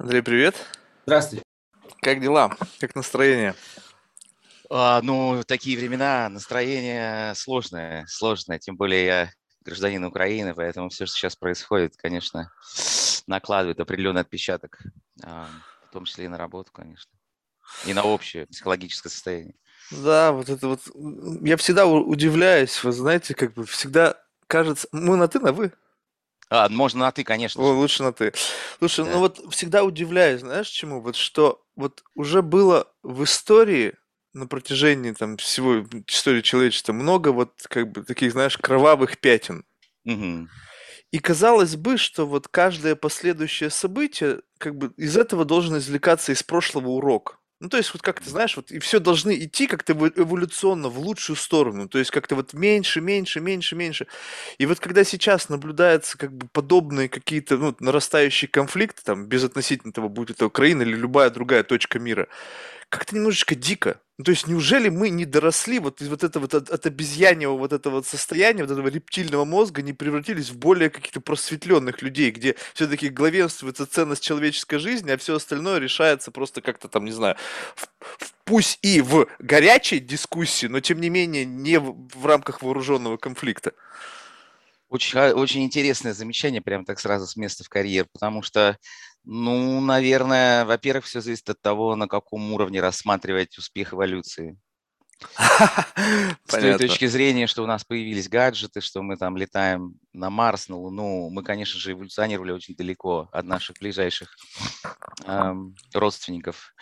Андрей, привет. Здравствуйте. Как дела? Как настроение? А, ну, такие времена, настроение сложное, сложное. Тем более я гражданин Украины, поэтому все, что сейчас происходит, конечно, накладывает определенный отпечаток, а, в том числе и на работу, конечно, и на общее психологическое состояние. Да, вот это вот. Я всегда удивляюсь, вы знаете, как бы всегда кажется... Мы на «ты», на «вы». А, можно на «ты», конечно. О, лучше на «ты». Слушай, ну вот всегда удивляюсь, знаешь, чему? Вот что вот уже было в истории на протяжении там всего истории человечества много вот как бы таких, знаешь, кровавых пятен. Мгм. И казалось бы, что вот каждое последующее событие, как бы из этого должен извлекаться из прошлого урок. Ну, то есть, вот как ты знаешь, вот и все должны идти как-то эволюционно в лучшую сторону. То есть, как-то вот меньше, меньше, меньше, меньше. И вот когда сейчас наблюдается как бы подобные какие-то ну, нарастающие конфликты, там, без относительно того, будет это Украина или любая другая точка мира, как-то немножечко дико. Ну, то есть, неужели мы не доросли вот из вот этого вот от, от обезьяньего вот этого вот состояния, вот этого рептильного мозга, не превратились в более каких-то просветленных людей, где все-таки главенствуется ценность человеческой жизни, а все остальное решается просто как-то там, не знаю, в, в, пусть и в горячей дискуссии, но тем не менее не в, в рамках вооруженного конфликта. Очень, очень интересное замечание, прям так сразу с места в карьер, потому что ну, наверное, во-первых, все зависит от того, на каком уровне рассматривать успех эволюции. С той точки зрения, что у нас появились гаджеты, что мы там летаем на Марс, на Луну, мы, конечно же, эволюционировали очень далеко от наших ближайших эм, родственников.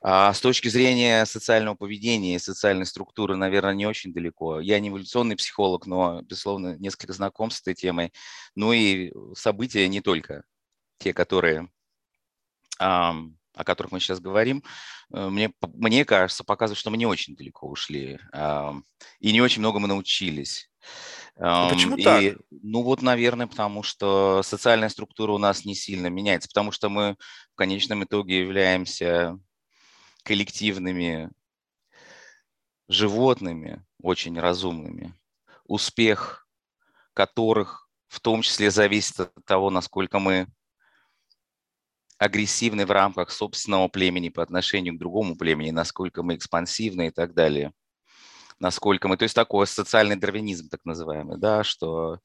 А с точки зрения социального поведения и социальной структуры, наверное, не очень далеко. Я не эволюционный психолог, но, безусловно, несколько знаком с этой темой. Ну и события не только те, которые о которых мы сейчас говорим, э, мне, мне кажется, показывает, что мы не очень далеко ушли и не очень много мы научились. А почему и, так? Ну вот, наверное, потому что социальная структура у нас не сильно меняется, потому что мы в конечном итоге являемся коллективными животными, очень разумными, успех которых в том числе зависит от того, насколько мы агрессивны в рамках собственного племени по отношению к другому племени, насколько мы экспансивны и так далее. Насколько мы, то есть такой социальный дарвинизм, так называемый, да, что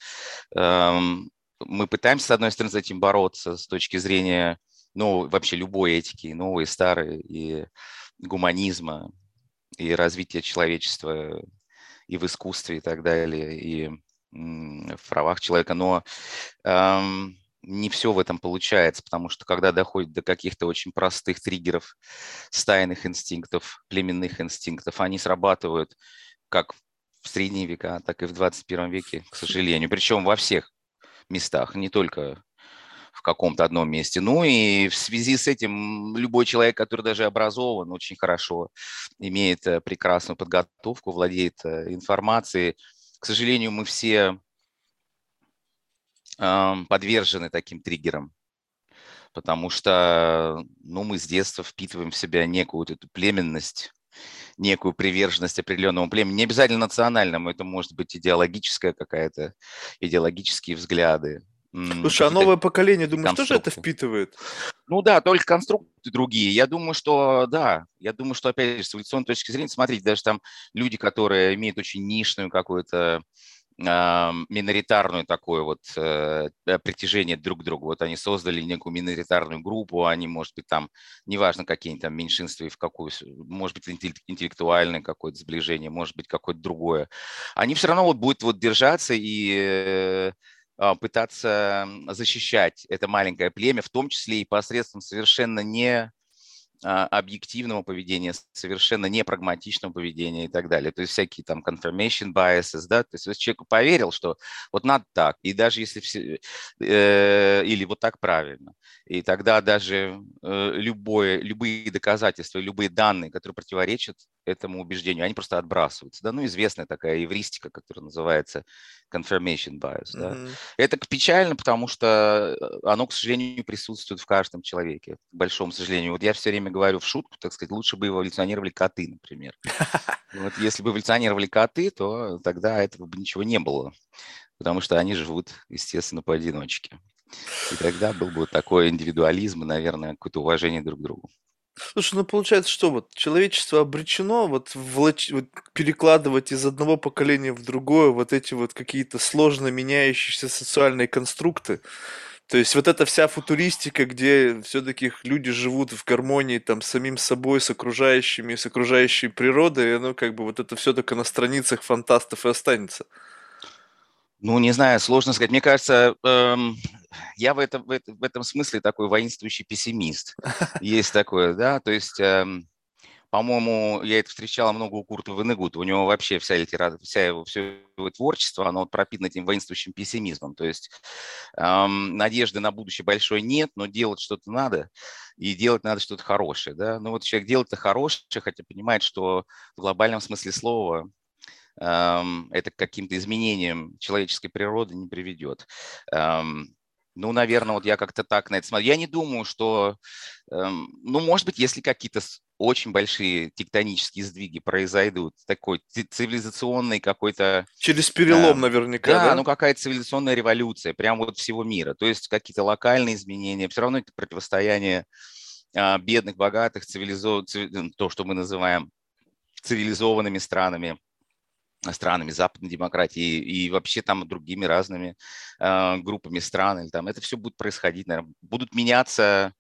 эм, мы пытаемся, с одной стороны, с этим бороться с точки зрения, ну, вообще любой этики, новой, старой, и гуманизма, и развития человечества и в искусстве и так далее, и в правах человека, но эм, не все в этом получается, потому что когда доходит до каких-то очень простых триггеров, стайных инстинктов, племенных инстинктов, они срабатывают как в средние века, так и в 21 веке, к сожалению. Причем во всех местах, не только в каком-то одном месте. Ну и в связи с этим любой человек, который даже образован очень хорошо, имеет э, прекрасную подготовку, владеет э, информацией, к сожалению, мы все подвержены таким триггерам, потому что ну, мы с детства впитываем в себя некую вот эту племенность, некую приверженность определенному племени, не обязательно национальному, это может быть идеологическая какая-то, идеологические взгляды. Слушай, а новое поколение, думаешь, тоже это впитывает? Ну да, только конструкты другие. Я думаю, что да. Я думаю, что, опять же, с эволюционной точки зрения, смотрите, даже там люди, которые имеют очень нишную какую-то миноритарную такое вот э, притяжение друг к другу. Вот они создали некую миноритарную группу, они, может быть, там, неважно, какие там меньшинства и в какую, может быть, интеллектуальное какое-то сближение, может быть, какое-то другое. Они все равно вот будут вот держаться и а, пытаться защищать это маленькое племя, в том числе и посредством совершенно не а, объективного поведения, совершенно непрагматичного поведения и так далее. То есть всякие там confirmation biases, да, то есть если человек поверил, что вот надо так, и даже если все, э, или вот так правильно, и тогда даже э, любое, любые доказательства, любые данные, которые противоречат этому убеждению, они просто отбрасываются. Да? Ну, известная такая евристика, которая называется confirmation bias. Да? Mm-hmm. Это печально, потому что э, оно, к сожалению, присутствует в каждом человеке, к большому сожалению. Вот я все время говорю в шутку, так сказать, лучше бы эволюционировали коты, например. Вот если бы эволюционировали коты, то тогда этого бы ничего не было, потому что они живут, естественно, поодиночке. И тогда был бы такой индивидуализм и, наверное, какое-то уважение друг к другу. Слушай, ну получается, что вот человечество обречено вот, влач... вот перекладывать из одного поколения в другое вот эти вот какие-то сложно меняющиеся социальные конструкты. То есть вот эта вся футуристика, где все-таки люди живут в гармонии там с самим собой, с окружающими, с окружающей природой, оно как бы вот это все только на страницах фантастов и останется. Ну, не знаю, сложно сказать. Мне кажется, эм, я в этом, в, этом, в этом смысле такой воинствующий пессимист. Есть такое, да, то есть... Эм, по-моему, я это встречал много у Курта Венегута. У него вообще вся литература, вся его, все его творчество, оно пропитано этим воинствующим пессимизмом. То есть эм, надежды на будущее большой нет, но делать что-то надо, и делать надо что-то хорошее. Да? Ну вот человек делает это хорошее, хотя понимает, что в глобальном смысле слова эм, это каким-то изменениям человеческой природы не приведет. Эм, ну, наверное, вот я как-то так на это смотрю. Я не думаю, что, эм, ну, может быть, если какие-то очень большие тектонические сдвиги произойдут, такой цивилизационный какой-то... Через перелом э, наверняка, да? Да, ну какая-то цивилизационная революция, прямо вот всего мира. То есть какие-то локальные изменения, все равно это противостояние э, бедных, богатых, цивилизо... цивили... то, что мы называем цивилизованными странами, странами западной демократии и, вообще там другими разными э, группами стран. Или там, это все будет происходить, наверное. Будут меняться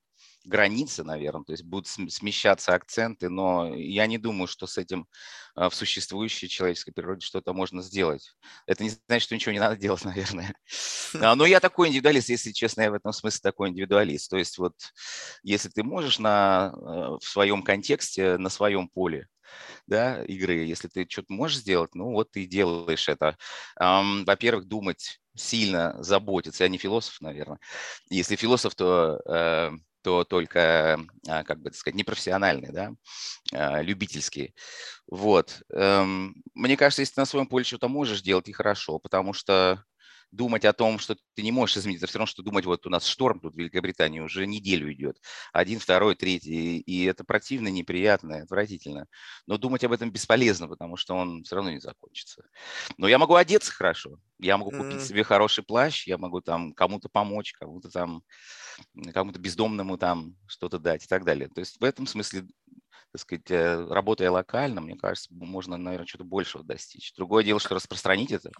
границы, наверное, то есть будут смещаться акценты, но я не думаю, что с этим а, в существующей человеческой природе что-то можно сделать. Это не значит, что ничего не надо делать, наверное. А, но я такой индивидуалист, если честно, я в этом смысле такой индивидуалист. То есть вот если ты можешь на, в своем контексте, на своем поле да, игры, если ты что-то можешь сделать, ну вот ты делаешь это. Во-первых, думать сильно заботиться. Я не философ, наверное. Если философ, то э, то только, а, как бы так сказать, непрофессиональные, да, а, любительские. Вот. Эм, мне кажется, если ты на своем поле что-то можешь делать, и хорошо, потому что думать о том, что ты не можешь изменить, это все равно, что думать, вот у нас шторм тут в Великобритании уже неделю идет, один, второй, третий, и это противно, неприятно, отвратительно. Но думать об этом бесполезно, потому что он все равно не закончится. Но я могу одеться хорошо, я могу купить себе хороший плащ, я могу там кому-то помочь, кому-то там кому-то бездомному там что-то дать и так далее. То есть в этом смысле, так сказать, э, работая локально, мне кажется, можно, наверное, что-то большего достичь. Другое дело, что распространить это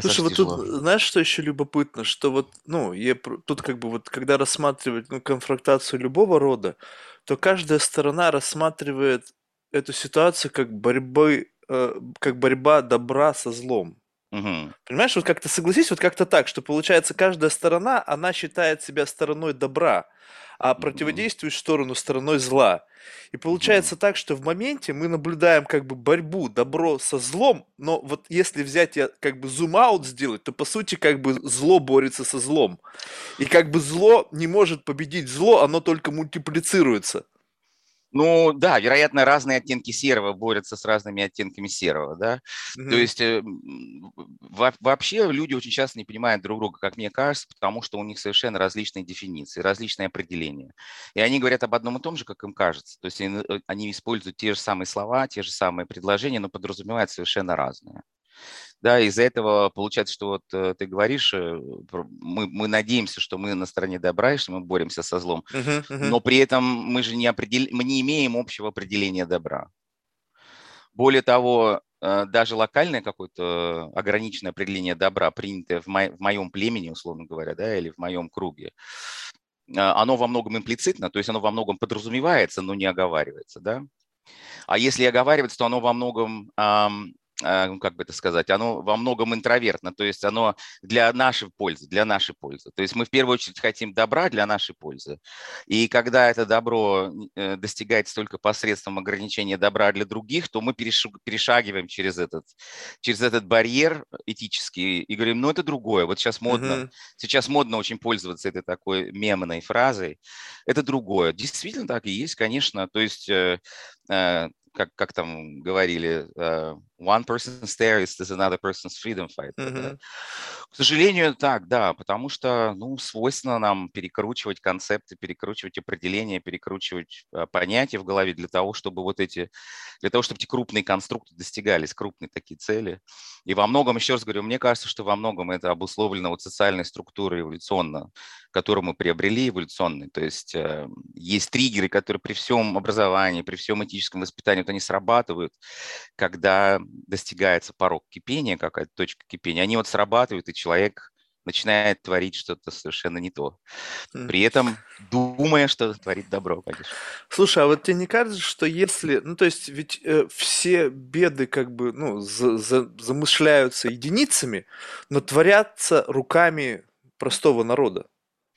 Слушай, вот тут, знаешь, что еще любопытно, что вот, ну, я, тут как бы вот, когда рассматривать ну, конфронтацию любого рода, то каждая сторона рассматривает эту ситуацию как борьбы, э, как борьба добра со злом. Угу. Понимаешь, вот как-то согласись, вот как-то так, что получается каждая сторона, она считает себя стороной добра, а противодействует сторону стороной зла. И получается так, что в моменте мы наблюдаем как бы борьбу добро со злом, но вот если взять как бы зум-аут сделать, то по сути как бы зло борется со злом. И как бы зло не может победить зло, оно только мультиплицируется. Ну да, вероятно, разные оттенки серого борются с разными оттенками серого, да. Mm-hmm. То есть э, во- вообще люди очень часто не понимают друг друга, как мне кажется, потому что у них совершенно различные дефиниции, различные определения. И они говорят об одном и том же, как им кажется. То есть они, э, они используют те же самые слова, те же самые предложения, но подразумевают совершенно разные. Да, из-за этого получается, что вот э, ты говоришь, э, мы, мы надеемся, что мы на стороне добра, и что мы боремся со злом, uh-huh, uh-huh. но при этом мы же не, определ... мы не имеем общего определения добра. Более того, э, даже локальное какое-то ограниченное определение добра, принятое в, мо... в моем племени, условно говоря, да, или в моем круге, оно во многом имплицитно, то есть оно во многом подразумевается, но не оговаривается, да. А если оговаривается, то оно во многом ну, как бы это сказать, оно во многом интровертно, то есть оно для нашей пользы, для нашей пользы. То есть мы в первую очередь хотим добра для нашей пользы. И когда это добро э, достигается только посредством ограничения добра для других, то мы перешагиваем через этот, через этот барьер этический и говорим, ну это другое. Вот сейчас модно, uh-huh. сейчас модно очень пользоваться этой такой мемной фразой. Это другое. Действительно так и есть, конечно. То есть э, э, как, как там говорили, uh, one person's there is another person's freedom fight. Mm-hmm. К сожалению, так, да, потому что, ну, свойственно нам перекручивать концепты, перекручивать определения, перекручивать э, понятия в голове для того, чтобы вот эти, для того, чтобы эти крупные конструкты достигались, крупные такие цели. И во многом, еще раз говорю, мне кажется, что во многом это обусловлено вот социальной структурой эволюционно, которую мы приобрели эволюционной. То есть э, есть триггеры, которые при всем образовании, при всем этическом воспитании, вот они срабатывают, когда достигается порог кипения, какая-то точка кипения, они вот срабатывают, и человек начинает творить что-то совершенно не то. При этом думая, что творит добро, конечно. Слушай, а вот тебе не кажется, что если, ну то есть ведь э, все беды как бы, ну, за, за, замышляются единицами, но творятся руками простого народа.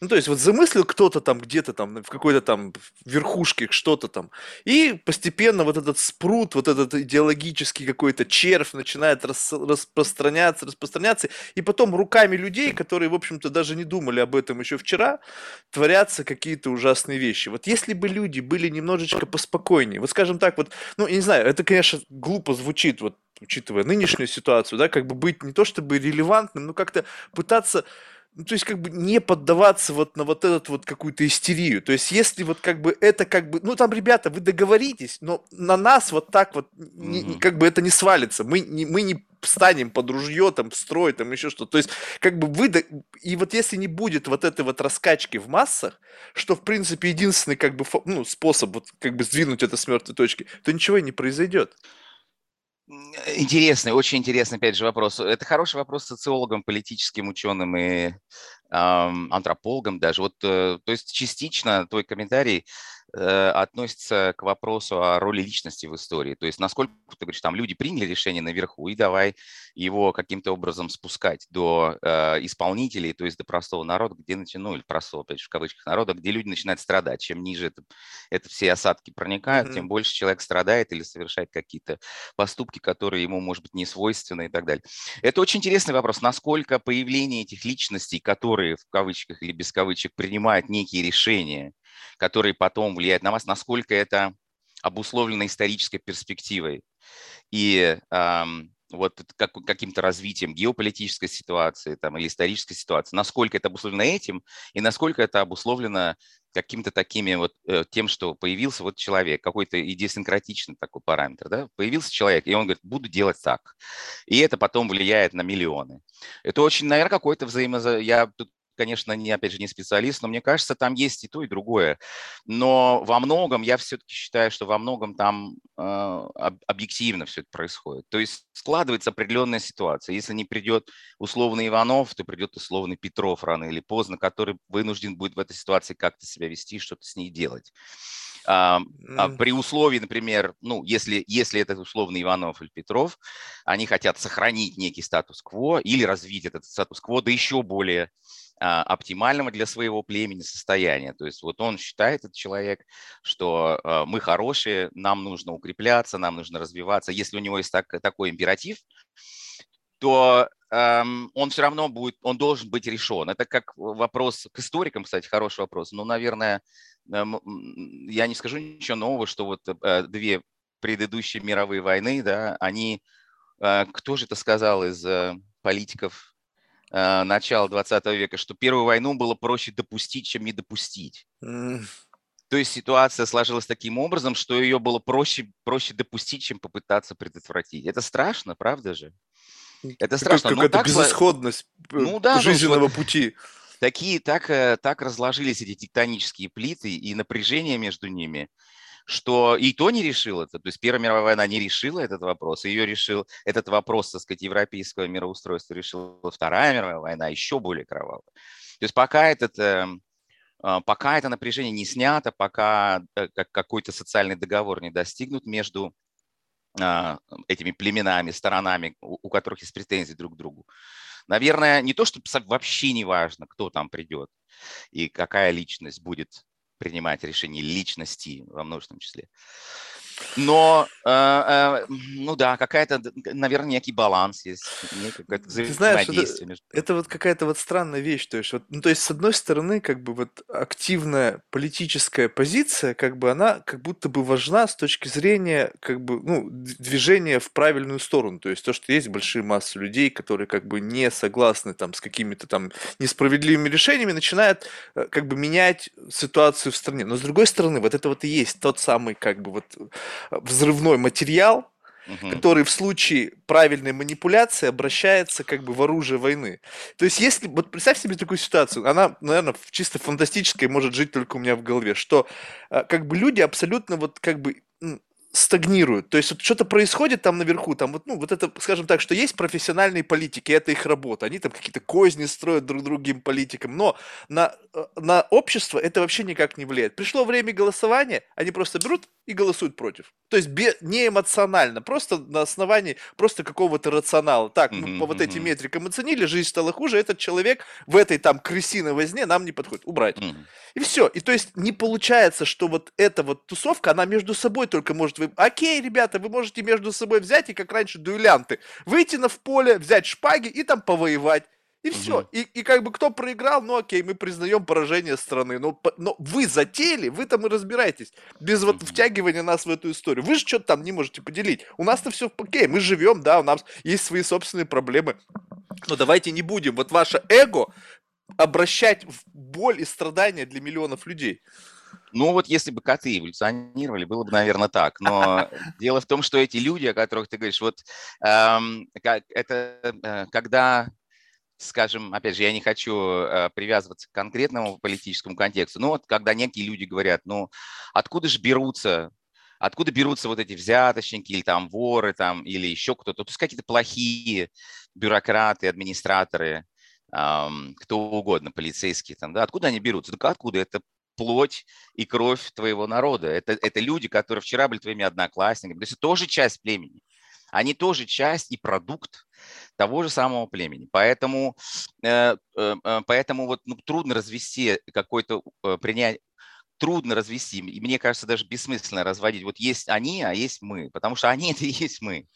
Ну, то есть вот замыслил кто-то там где-то там в какой-то там верхушке что-то там, и постепенно вот этот спрут, вот этот идеологический какой-то червь начинает рас, распространяться, распространяться, и потом руками людей, которые, в общем-то, даже не думали об этом еще вчера, творятся какие-то ужасные вещи. Вот если бы люди были немножечко поспокойнее, вот скажем так, вот, ну, я не знаю, это, конечно, глупо звучит, вот, учитывая нынешнюю ситуацию, да, как бы быть не то чтобы релевантным, но как-то пытаться ну, то есть, как бы не поддаваться вот на вот этот вот какую-то истерию. То есть, если вот как бы это как бы, ну, там, ребята, вы договоритесь, но на нас вот так вот, не, mm-hmm. как бы это не свалится. Мы не, мы не встанем под ружье, там, строй, там, еще что-то. То есть, как бы вы, и вот если не будет вот этой вот раскачки в массах, что, в принципе, единственный, как бы, ну, способ вот, как бы сдвинуть это с мертвой точки, то ничего и не произойдет. Интересный, очень интересный, опять же, вопрос. Это хороший вопрос социологам, политическим ученым и эм, антропологам даже. Вот, э, то есть частично твой комментарий Э, относится к вопросу о роли личности в истории. То есть насколько, ты говоришь, там люди приняли решение наверху, и давай его каким-то образом спускать до э, исполнителей, то есть до простого народа, где начинают, ну, простого, опять же, в кавычках, народа, где люди начинают страдать. Чем ниже это, это все осадки проникают, mm-hmm. тем больше человек страдает или совершает какие-то поступки, которые ему, может быть, не свойственны и так далее. Это очень интересный вопрос, насколько появление этих личностей, которые в кавычках или без кавычек принимают некие решения, которые потом влияют на вас, насколько это обусловлено исторической перспективой и эм, вот как, каким-то развитием геополитической ситуации там, или исторической ситуации, насколько это обусловлено этим и насколько это обусловлено каким-то такими вот э, тем, что появился вот человек, какой-то идиосинкратичный такой параметр, да, появился человек, и он говорит, буду делать так. И это потом влияет на миллионы. Это очень, наверное, какой-то взаимоза... Я тут конечно, не, опять же, не специалист, но мне кажется, там есть и то, и другое. Но во многом, я все-таки считаю, что во многом там э, объективно все это происходит. То есть складывается определенная ситуация. Если не придет условный Иванов, то придет условный Петров рано или поздно, который вынужден будет в этой ситуации как-то себя вести, что-то с ней делать. А, при условии, например, ну, если, если это условно Иванов или Петров, они хотят сохранить некий статус-кво или развить этот статус-кво до еще более а, оптимального для своего племени состояния. То есть вот он считает, этот человек, что а, мы хорошие, нам нужно укрепляться, нам нужно развиваться. Если у него есть так, такой императив, то эм, он все равно будет, он должен быть решен. Это как вопрос к историкам, кстати, хороший вопрос. Ну, наверное, эм, я не скажу ничего нового, что вот э, две предыдущие мировые войны, да, они, э, кто же это сказал из э, политиков начала 20 века, что Первую войну было проще допустить, чем не допустить. Mm. То есть ситуация сложилась таким образом, что ее было проще, проще допустить, чем попытаться предотвратить. Это страшно, правда же? Это страшно. Как, какая-то ну, безысходность ну, да, жизненного ну, пути. Такие, так, э, так разложились эти тектонические плиты и напряжение между ними, что и то не решил это. То есть Первая мировая война не решила этот вопрос. Ее решил этот вопрос, так сказать, европейского мироустройства решила Вторая мировая война, еще более кровавая. То есть пока этот эм, а, пока это напряжение не снято, пока э, какой-то социальный договор не достигнут между этими племенами, сторонами, у которых есть претензии друг к другу. Наверное, не то, что вообще не важно, кто там придет и какая личность будет принимать решения личности во множественном числе. Но, э, э, ну да, какая-то, наверное, некий баланс есть, какое-то Ты знаешь, это, между... это вот какая-то вот странная вещь, то есть, вот, ну, то есть, с одной стороны, как бы вот активная политическая позиция, как бы она как будто бы важна с точки зрения, как бы, ну, движения в правильную сторону, то есть, то, что есть большие массы людей, которые как бы не согласны там с какими-то там несправедливыми решениями, начинают э, как бы менять ситуацию в стране. Но с другой стороны, вот это вот и есть тот самый как бы вот взрывной материал, угу. который в случае правильной манипуляции обращается как бы в оружие войны. То есть если, вот представь себе такую ситуацию, она, наверное, чисто фантастической может жить только у меня в голове, что э, как бы люди абсолютно вот как бы стагнируют. То есть вот что-то происходит там наверху, там вот, ну, вот это, скажем так, что есть профессиональные политики, это их работа. Они там какие-то козни строят друг другим политикам, но на, э, на общество это вообще никак не влияет. Пришло время голосования, они просто берут и голосуют против. То есть бе, не эмоционально, просто на основании просто какого-то рационала. Так, мы mm-hmm, по вот этим метрикам оценили, жизнь стала хуже, этот человек в этой там крысиной возне нам не подходит, убрать. Mm-hmm. И все. И то есть не получается, что вот эта вот тусовка, она между собой только может... Вы... Окей, ребята, вы можете между собой взять и, как раньше, дуэлянты, выйти на в поле, взять шпаги и там повоевать. И все. Угу. И, и как бы кто проиграл, ну окей, мы признаем поражение страны. Но, но вы затели, вы там и разбираетесь. Без вот втягивания нас в эту историю. Вы же что-то там не можете поделить. У нас-то все окей, мы живем, да, у нас есть свои собственные проблемы. Но давайте не будем. Вот ваше эго обращать в боль и страдания для миллионов людей. Ну вот если бы коты эволюционировали, было бы, наверное, так. Но дело в том, что эти люди, о которых ты говоришь, вот эм, это э, когда скажем, опять же, я не хочу э, привязываться к конкретному политическому контексту, но вот когда некие люди говорят, ну, откуда же берутся откуда берутся вот эти взяточники или там воры там или еще кто-то, то есть какие-то плохие бюрократы, администраторы, эм, кто угодно, полицейские там, да, откуда они берутся? Так откуда? Это плоть и кровь твоего народа. Это, это люди, которые вчера были твоими одноклассниками. То есть это тоже часть племени. Они тоже часть и продукт того же самого племени. Поэтому, э, э, э, поэтому вот, ну, трудно развести какой-то принять трудно развести, и мне кажется, даже бессмысленно разводить. Вот есть они, а есть мы, потому что они – это и есть мы.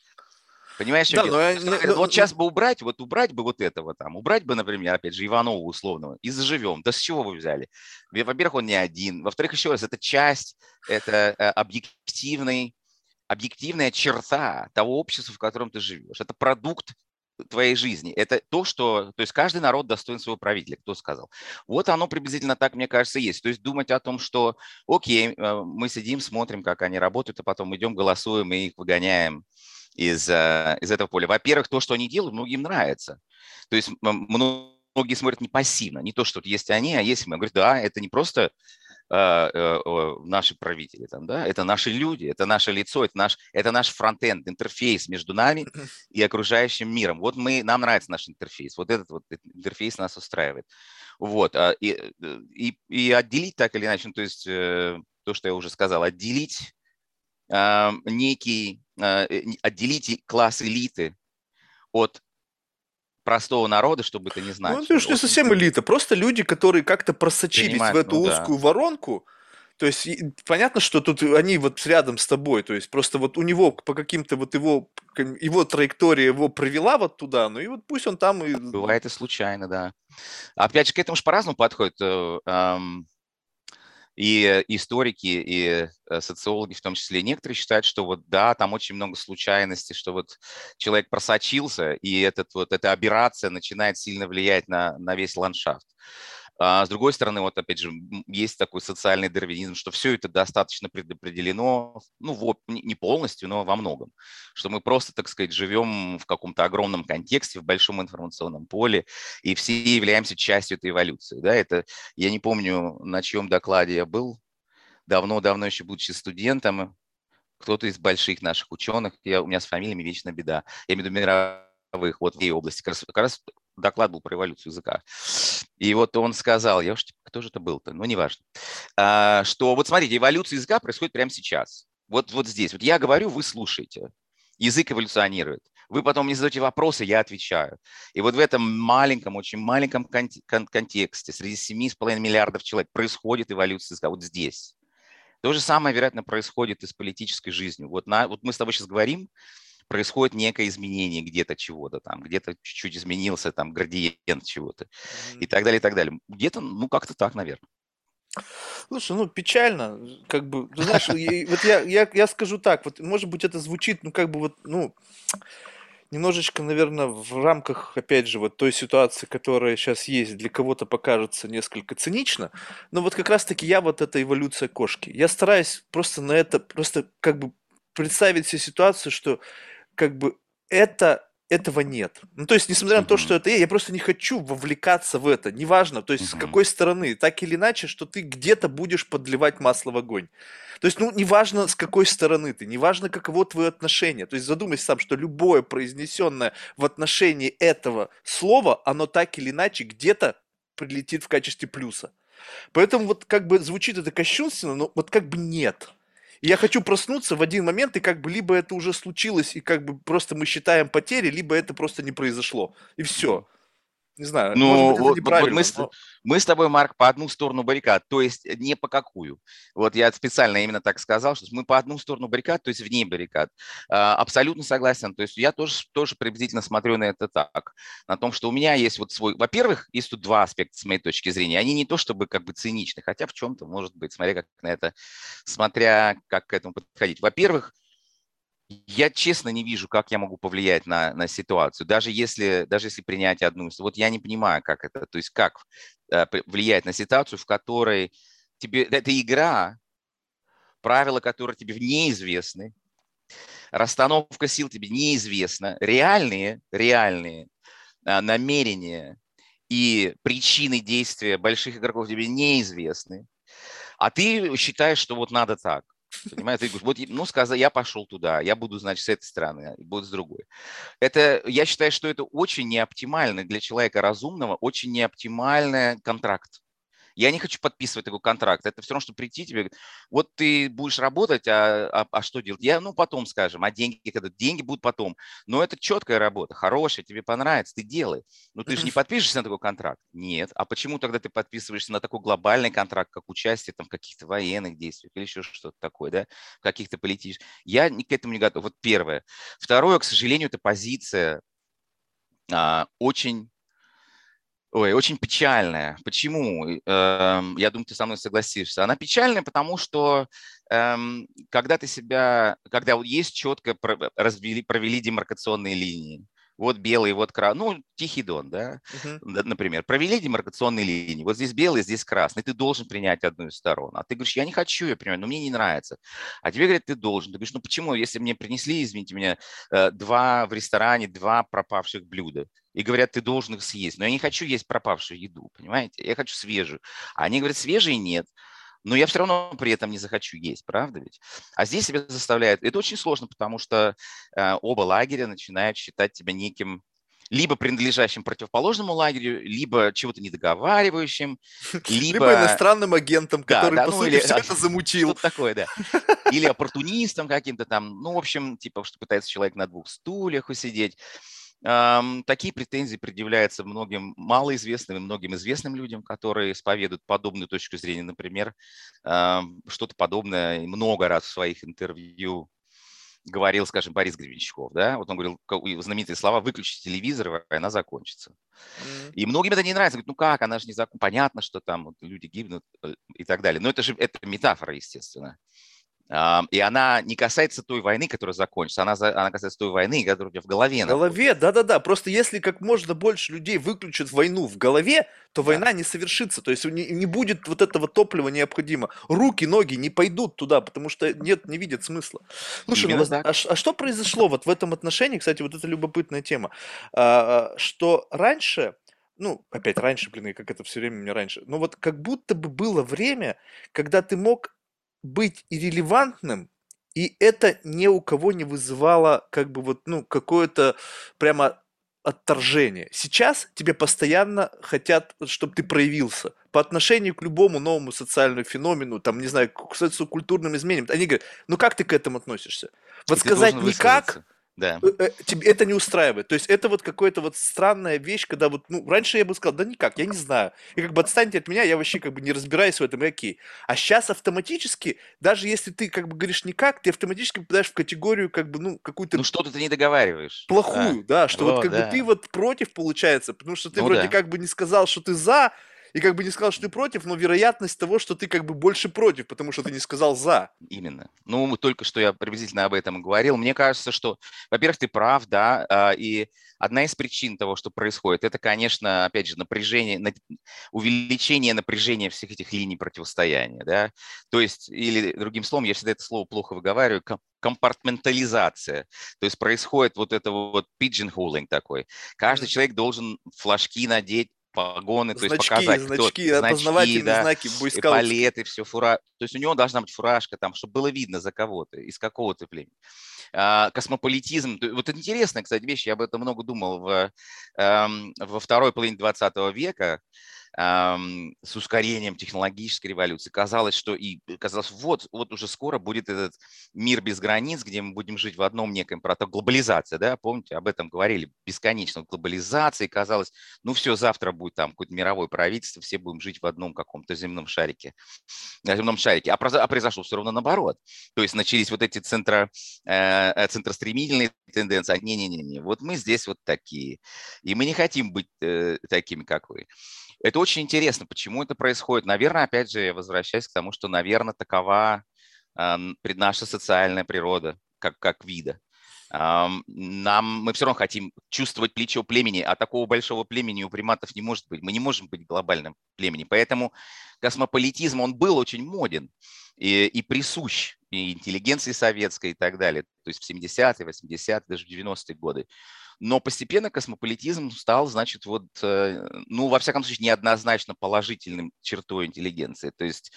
Понимаешь, да, но, я, но, вот сейчас бы убрать, вот убрать бы вот этого там, убрать бы, например, опять же, Иванова условного, и заживем. Да с чего вы взяли? Во-первых, он не один. Во-вторых, еще раз, это часть, это объективный, объективная черта того общества, в котором ты живешь. Это продукт твоей жизни. Это то, что... То есть каждый народ достоин своего правителя, кто сказал. Вот оно приблизительно так, мне кажется, есть. То есть думать о том, что, окей, э, мы сидим, смотрим, как они работают, а потом идем, голосуем и их выгоняем из, э, из этого поля. Во-первых, то, что они делают, многим нравится. То есть многие смотрят не пассивно, не то, что есть они, а есть мы. Говорят, да, это не просто а, э, наши правители, там, да, это наши люди, это наше лицо, это наш, это наш фронтенд, интерфейс между нами и окружающим миром. Вот мы, нам нравится наш интерфейс, вот этот вот интерфейс нас устраивает. Вот, а, и, э, и, и отделить так или иначе, ну, то есть э, то, что я уже сказал, отделить некий, отделить класс элиты от простого народа, чтобы это не знать. Ну, это же не совсем элита, просто люди, которые как-то просочились Понимаю, в эту ну, узкую да. воронку. То есть понятно, что тут они вот рядом с тобой, то есть просто вот у него по каким-то вот его его траектория его провела вот туда, ну и вот пусть он там и... Бывает и случайно, да. Опять же, к этому же по-разному подходит. Э, и историки, и э, социологи в том числе, некоторые считают, что вот да, там очень много случайностей, что вот человек просочился, и этот, вот эта операция начинает сильно влиять на, на весь ландшафт. А с другой стороны, вот опять же, есть такой социальный дарвинизм, что все это достаточно предопределено, ну, вот, не полностью, но во многом. Что мы просто, так сказать, живем в каком-то огромном контексте, в большом информационном поле, и все являемся частью этой эволюции. Да? Это, я не помню, на чьем докладе я был, давно-давно еще будучи студентом, кто-то из больших наших ученых, я, у меня с фамилиями вечно беда, я имею в виду мировых, вот в области, как раз, как раз доклад был про эволюцию языка. И вот он сказал, я уж типа, кто же это был-то, ну неважно, а, что вот смотрите, эволюция языка происходит прямо сейчас. Вот, вот здесь. Вот я говорю, вы слушаете. Язык эволюционирует. Вы потом мне задаете вопросы, я отвечаю. И вот в этом маленьком, очень маленьком кон- кон- контексте, среди 7,5 миллиардов человек, происходит эволюция языка вот здесь. То же самое, вероятно, происходит и с политической жизнью. Вот, на, вот мы с тобой сейчас говорим, происходит некое изменение где-то чего-то там, где-то чуть-чуть изменился там градиент чего-то mm-hmm. и так далее, и так далее. Где-то, ну, как-то так, наверное. Слушай, ну печально, как бы, ты знаешь, вот я, я, я скажу так, вот, может быть, это звучит, ну, как бы вот, ну, немножечко, наверное, в рамках, опять же, вот той ситуации, которая сейчас есть, для кого-то покажется несколько цинично, но вот как раз-таки я вот эта эволюция кошки. Я стараюсь просто на это, просто как бы представить себе ситуацию, что как бы это этого нет. Ну, то есть, несмотря на то, что это я, я просто не хочу вовлекаться в это, неважно, то есть, с какой стороны, так или иначе, что ты где-то будешь подливать масло в огонь. То есть, ну, неважно, с какой стороны ты, неважно, каково твое отношение. То есть, задумайся сам, что любое произнесенное в отношении этого слова, оно так или иначе где-то прилетит в качестве плюса. Поэтому вот как бы звучит это кощунственно, но вот как бы нет. И я хочу проснуться в один момент, и как бы либо это уже случилось, и как бы просто мы считаем потери, либо это просто не произошло. И все. Не знаю, ну, может быть, это вот. Мы, но... мы с тобой, Марк, по одну сторону баррикад, то есть не по какую. Вот я специально именно так сказал, что мы по одну сторону баррикад, то есть вне баррикад. А, абсолютно согласен. То есть я тоже, тоже приблизительно смотрю на это так. На том, что у меня есть вот свой... Во-первых, есть тут два аспекта с моей точки зрения. Они не то чтобы как бы циничны, хотя в чем-то может быть, смотря как на это, смотря как к этому подходить. Во-первых, я честно не вижу, как я могу повлиять на, на ситуацию, даже если, даже если принять одну. Вот я не понимаю, как это, то есть как э, влиять на ситуацию, в которой тебе, это игра, правила, которые тебе неизвестны, расстановка сил тебе неизвестна, реальные, реальные э, намерения и причины действия больших игроков тебе неизвестны, а ты считаешь, что вот надо так. Понимаешь, ты говоришь, вот, ну, сказал, я пошел туда, я буду, значит, с этой стороны, буду с другой. Это, я считаю, что это очень неоптимально для человека разумного, очень неоптимальный контракт. Я не хочу подписывать такой контракт. Это все равно, что прийти тебе, вот ты будешь работать, а, а, а что делать? Я, ну, потом скажем, а деньги, когда деньги будут потом. Но это четкая работа, хорошая, тебе понравится, ты делай. Но ты же не подпишешься на такой контракт? Нет. А почему тогда ты подписываешься на такой глобальный контракт, как участие там, в каких-то военных действиях или еще что-то такое, да, в каких-то политических? Я к этому не готов. Вот первое. Второе, к сожалению, это позиция а, очень Ой, очень печальная. Почему? Эм, я думаю, ты со мной согласишься. Она печальная, потому что эм, когда ты себя, когда есть четко развели, провели демаркационные линии, вот белый, вот красный, ну, Тихий Дон, да, uh-huh. например, провели демаркационные линии, вот здесь белый, здесь красный, ты должен принять одну из сторон, а ты говоришь, я не хочу ее принять, но мне не нравится, а тебе говорят, ты должен, ты говоришь, ну почему, если мне принесли, извините меня, э, два в ресторане, два пропавших блюда, и говорят, ты должен их съесть, но я не хочу есть пропавшую еду, понимаете, я хочу свежую, а они говорят, свежей нет, но я все равно при этом не захочу есть, правда ведь? А здесь себя заставляют. Это очень сложно, потому что э, оба лагеря начинают считать тебя неким либо принадлежащим противоположному лагерю, либо чего-то недоговаривающим, либо... либо иностранным агентом, который, да, да, по ну, сути, или... все это замутил. Что такое, да. Или оппортунистом каким-то там, ну, в общем, типа, что пытается человек на двух стульях усидеть. Такие претензии предъявляются многим малоизвестным и многим известным людям, которые исповедуют подобную точку зрения. Например, что-то подобное много раз в своих интервью говорил, скажем, Борис Гребенщиков, да, вот он говорил знаменитые слова «выключите телевизор, война закончится». Mm-hmm. И многим это не нравится, говорят, ну как, она же не закон, понятно, что там вот, люди гибнут э, и так далее. Но это же это метафора, естественно. И она не касается той войны, которая закончится, она, она касается той войны, которая у тебя в голове. В голове, да-да-да. Просто если как можно больше людей выключат войну в голове, то да. война не совершится. То есть не, не будет вот этого топлива необходимо. Руки, ноги не пойдут туда, потому что нет, не видят смысла. Слушай, ну, а, а что произошло вот в этом отношении? Кстати, вот это любопытная тема. А, а что раньше ну, опять раньше, блин, и как это все время мне раньше, но вот как будто бы было время, когда ты мог быть иррелевантным, и это ни у кого не вызывало как бы вот, ну, какое-то прямо отторжение. Сейчас тебе постоянно хотят, чтобы ты проявился по отношению к любому новому социальному феномену, там, не знаю, к социокультурным изменениям. Они говорят, ну как ты к этому относишься? Вот сказать никак, Да. Э, э, тебе это не устраивает. То есть это вот какая-то вот странная вещь, когда вот, ну, раньше я бы сказал, да никак, я не знаю. И как бы отстаньте от меня, я вообще как бы не разбираюсь в этом, и окей. А сейчас автоматически, даже если ты как бы говоришь никак, ты автоматически попадаешь в категорию как бы, ну, какую-то... Ну, что-то ты не договариваешь. Плохую, да, да что вот, вот как да. бы ты вот против получается, потому что ты ну, вроде да. как бы не сказал, что ты за, и как бы не сказал, что ты против, но вероятность того, что ты как бы больше против, потому что ты не сказал за. Именно. Ну, только что я приблизительно об этом говорил. Мне кажется, что, во-первых, ты прав, да, а, и одна из причин того, что происходит, это, конечно, опять же, напряжение, увеличение напряжения всех этих линий противостояния, да, то есть, или другим словом, я всегда это слово плохо выговариваю, компартментализация. То есть происходит вот это вот pigeonholing такой. Каждый человек должен флажки надеть, погоны, значки, то есть показать, значки, кто, опознавательные да, знаки, эполеты, все, фура. То есть у него должна быть фуражка там, чтобы было видно за кого-то, из какого-то племени. А, космополитизм, вот это интересная, кстати, вещь, я об этом много думал в, эм, во второй половине 20 века, эм, с ускорением технологической революции. Казалось, что и казалось, вот, вот уже скоро будет этот мир без границ, где мы будем жить в одном неком прото глобализация, да, помните, об этом говорили, бесконечно глобализации, казалось, ну все, завтра будет там какое-то мировое правительство, все будем жить в одном каком-то земном шарике, земном шарике, а, а произошло все равно наоборот. То есть начались вот эти центро, э, центростремительные тенденции, не-не-не, вот мы здесь вот такие, и мы не хотим быть э, такими, как вы. Это очень интересно, почему это происходит. Наверное, опять же, я возвращаюсь к тому, что, наверное, такова э, наша социальная природа, как, как вида. Нам, мы все равно хотим чувствовать плечо племени, а такого большого племени у приматов не может быть. Мы не можем быть глобальным племенем. Поэтому космополитизм, он был очень моден и, и присущ интеллигенции советской и так далее. То есть в 70-е, 80-е, даже в 90-е годы. Но постепенно космополитизм стал, значит, вот, э, ну, во всяком случае, неоднозначно положительным чертой интеллигенции. То есть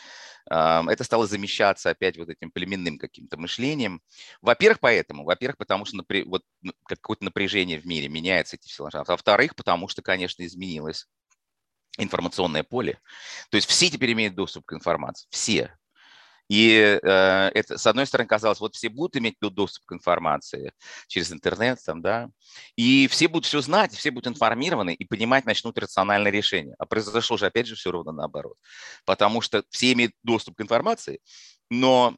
это стало замещаться опять вот этим племенным каким-то мышлением. Во-первых, поэтому. Во-первых, потому что напря... вот какое-то напряжение в мире меняется эти все. А во-вторых, потому что, конечно, изменилось информационное поле. То есть все теперь имеют доступ к информации. Все. И э, это, с одной стороны, казалось, вот все будут иметь доступ к информации через интернет, там, да, и все будут все знать, все будут информированы и понимать начнут рациональное решение. А произошло же, опять же, все ровно наоборот. Потому что все имеют доступ к информации, но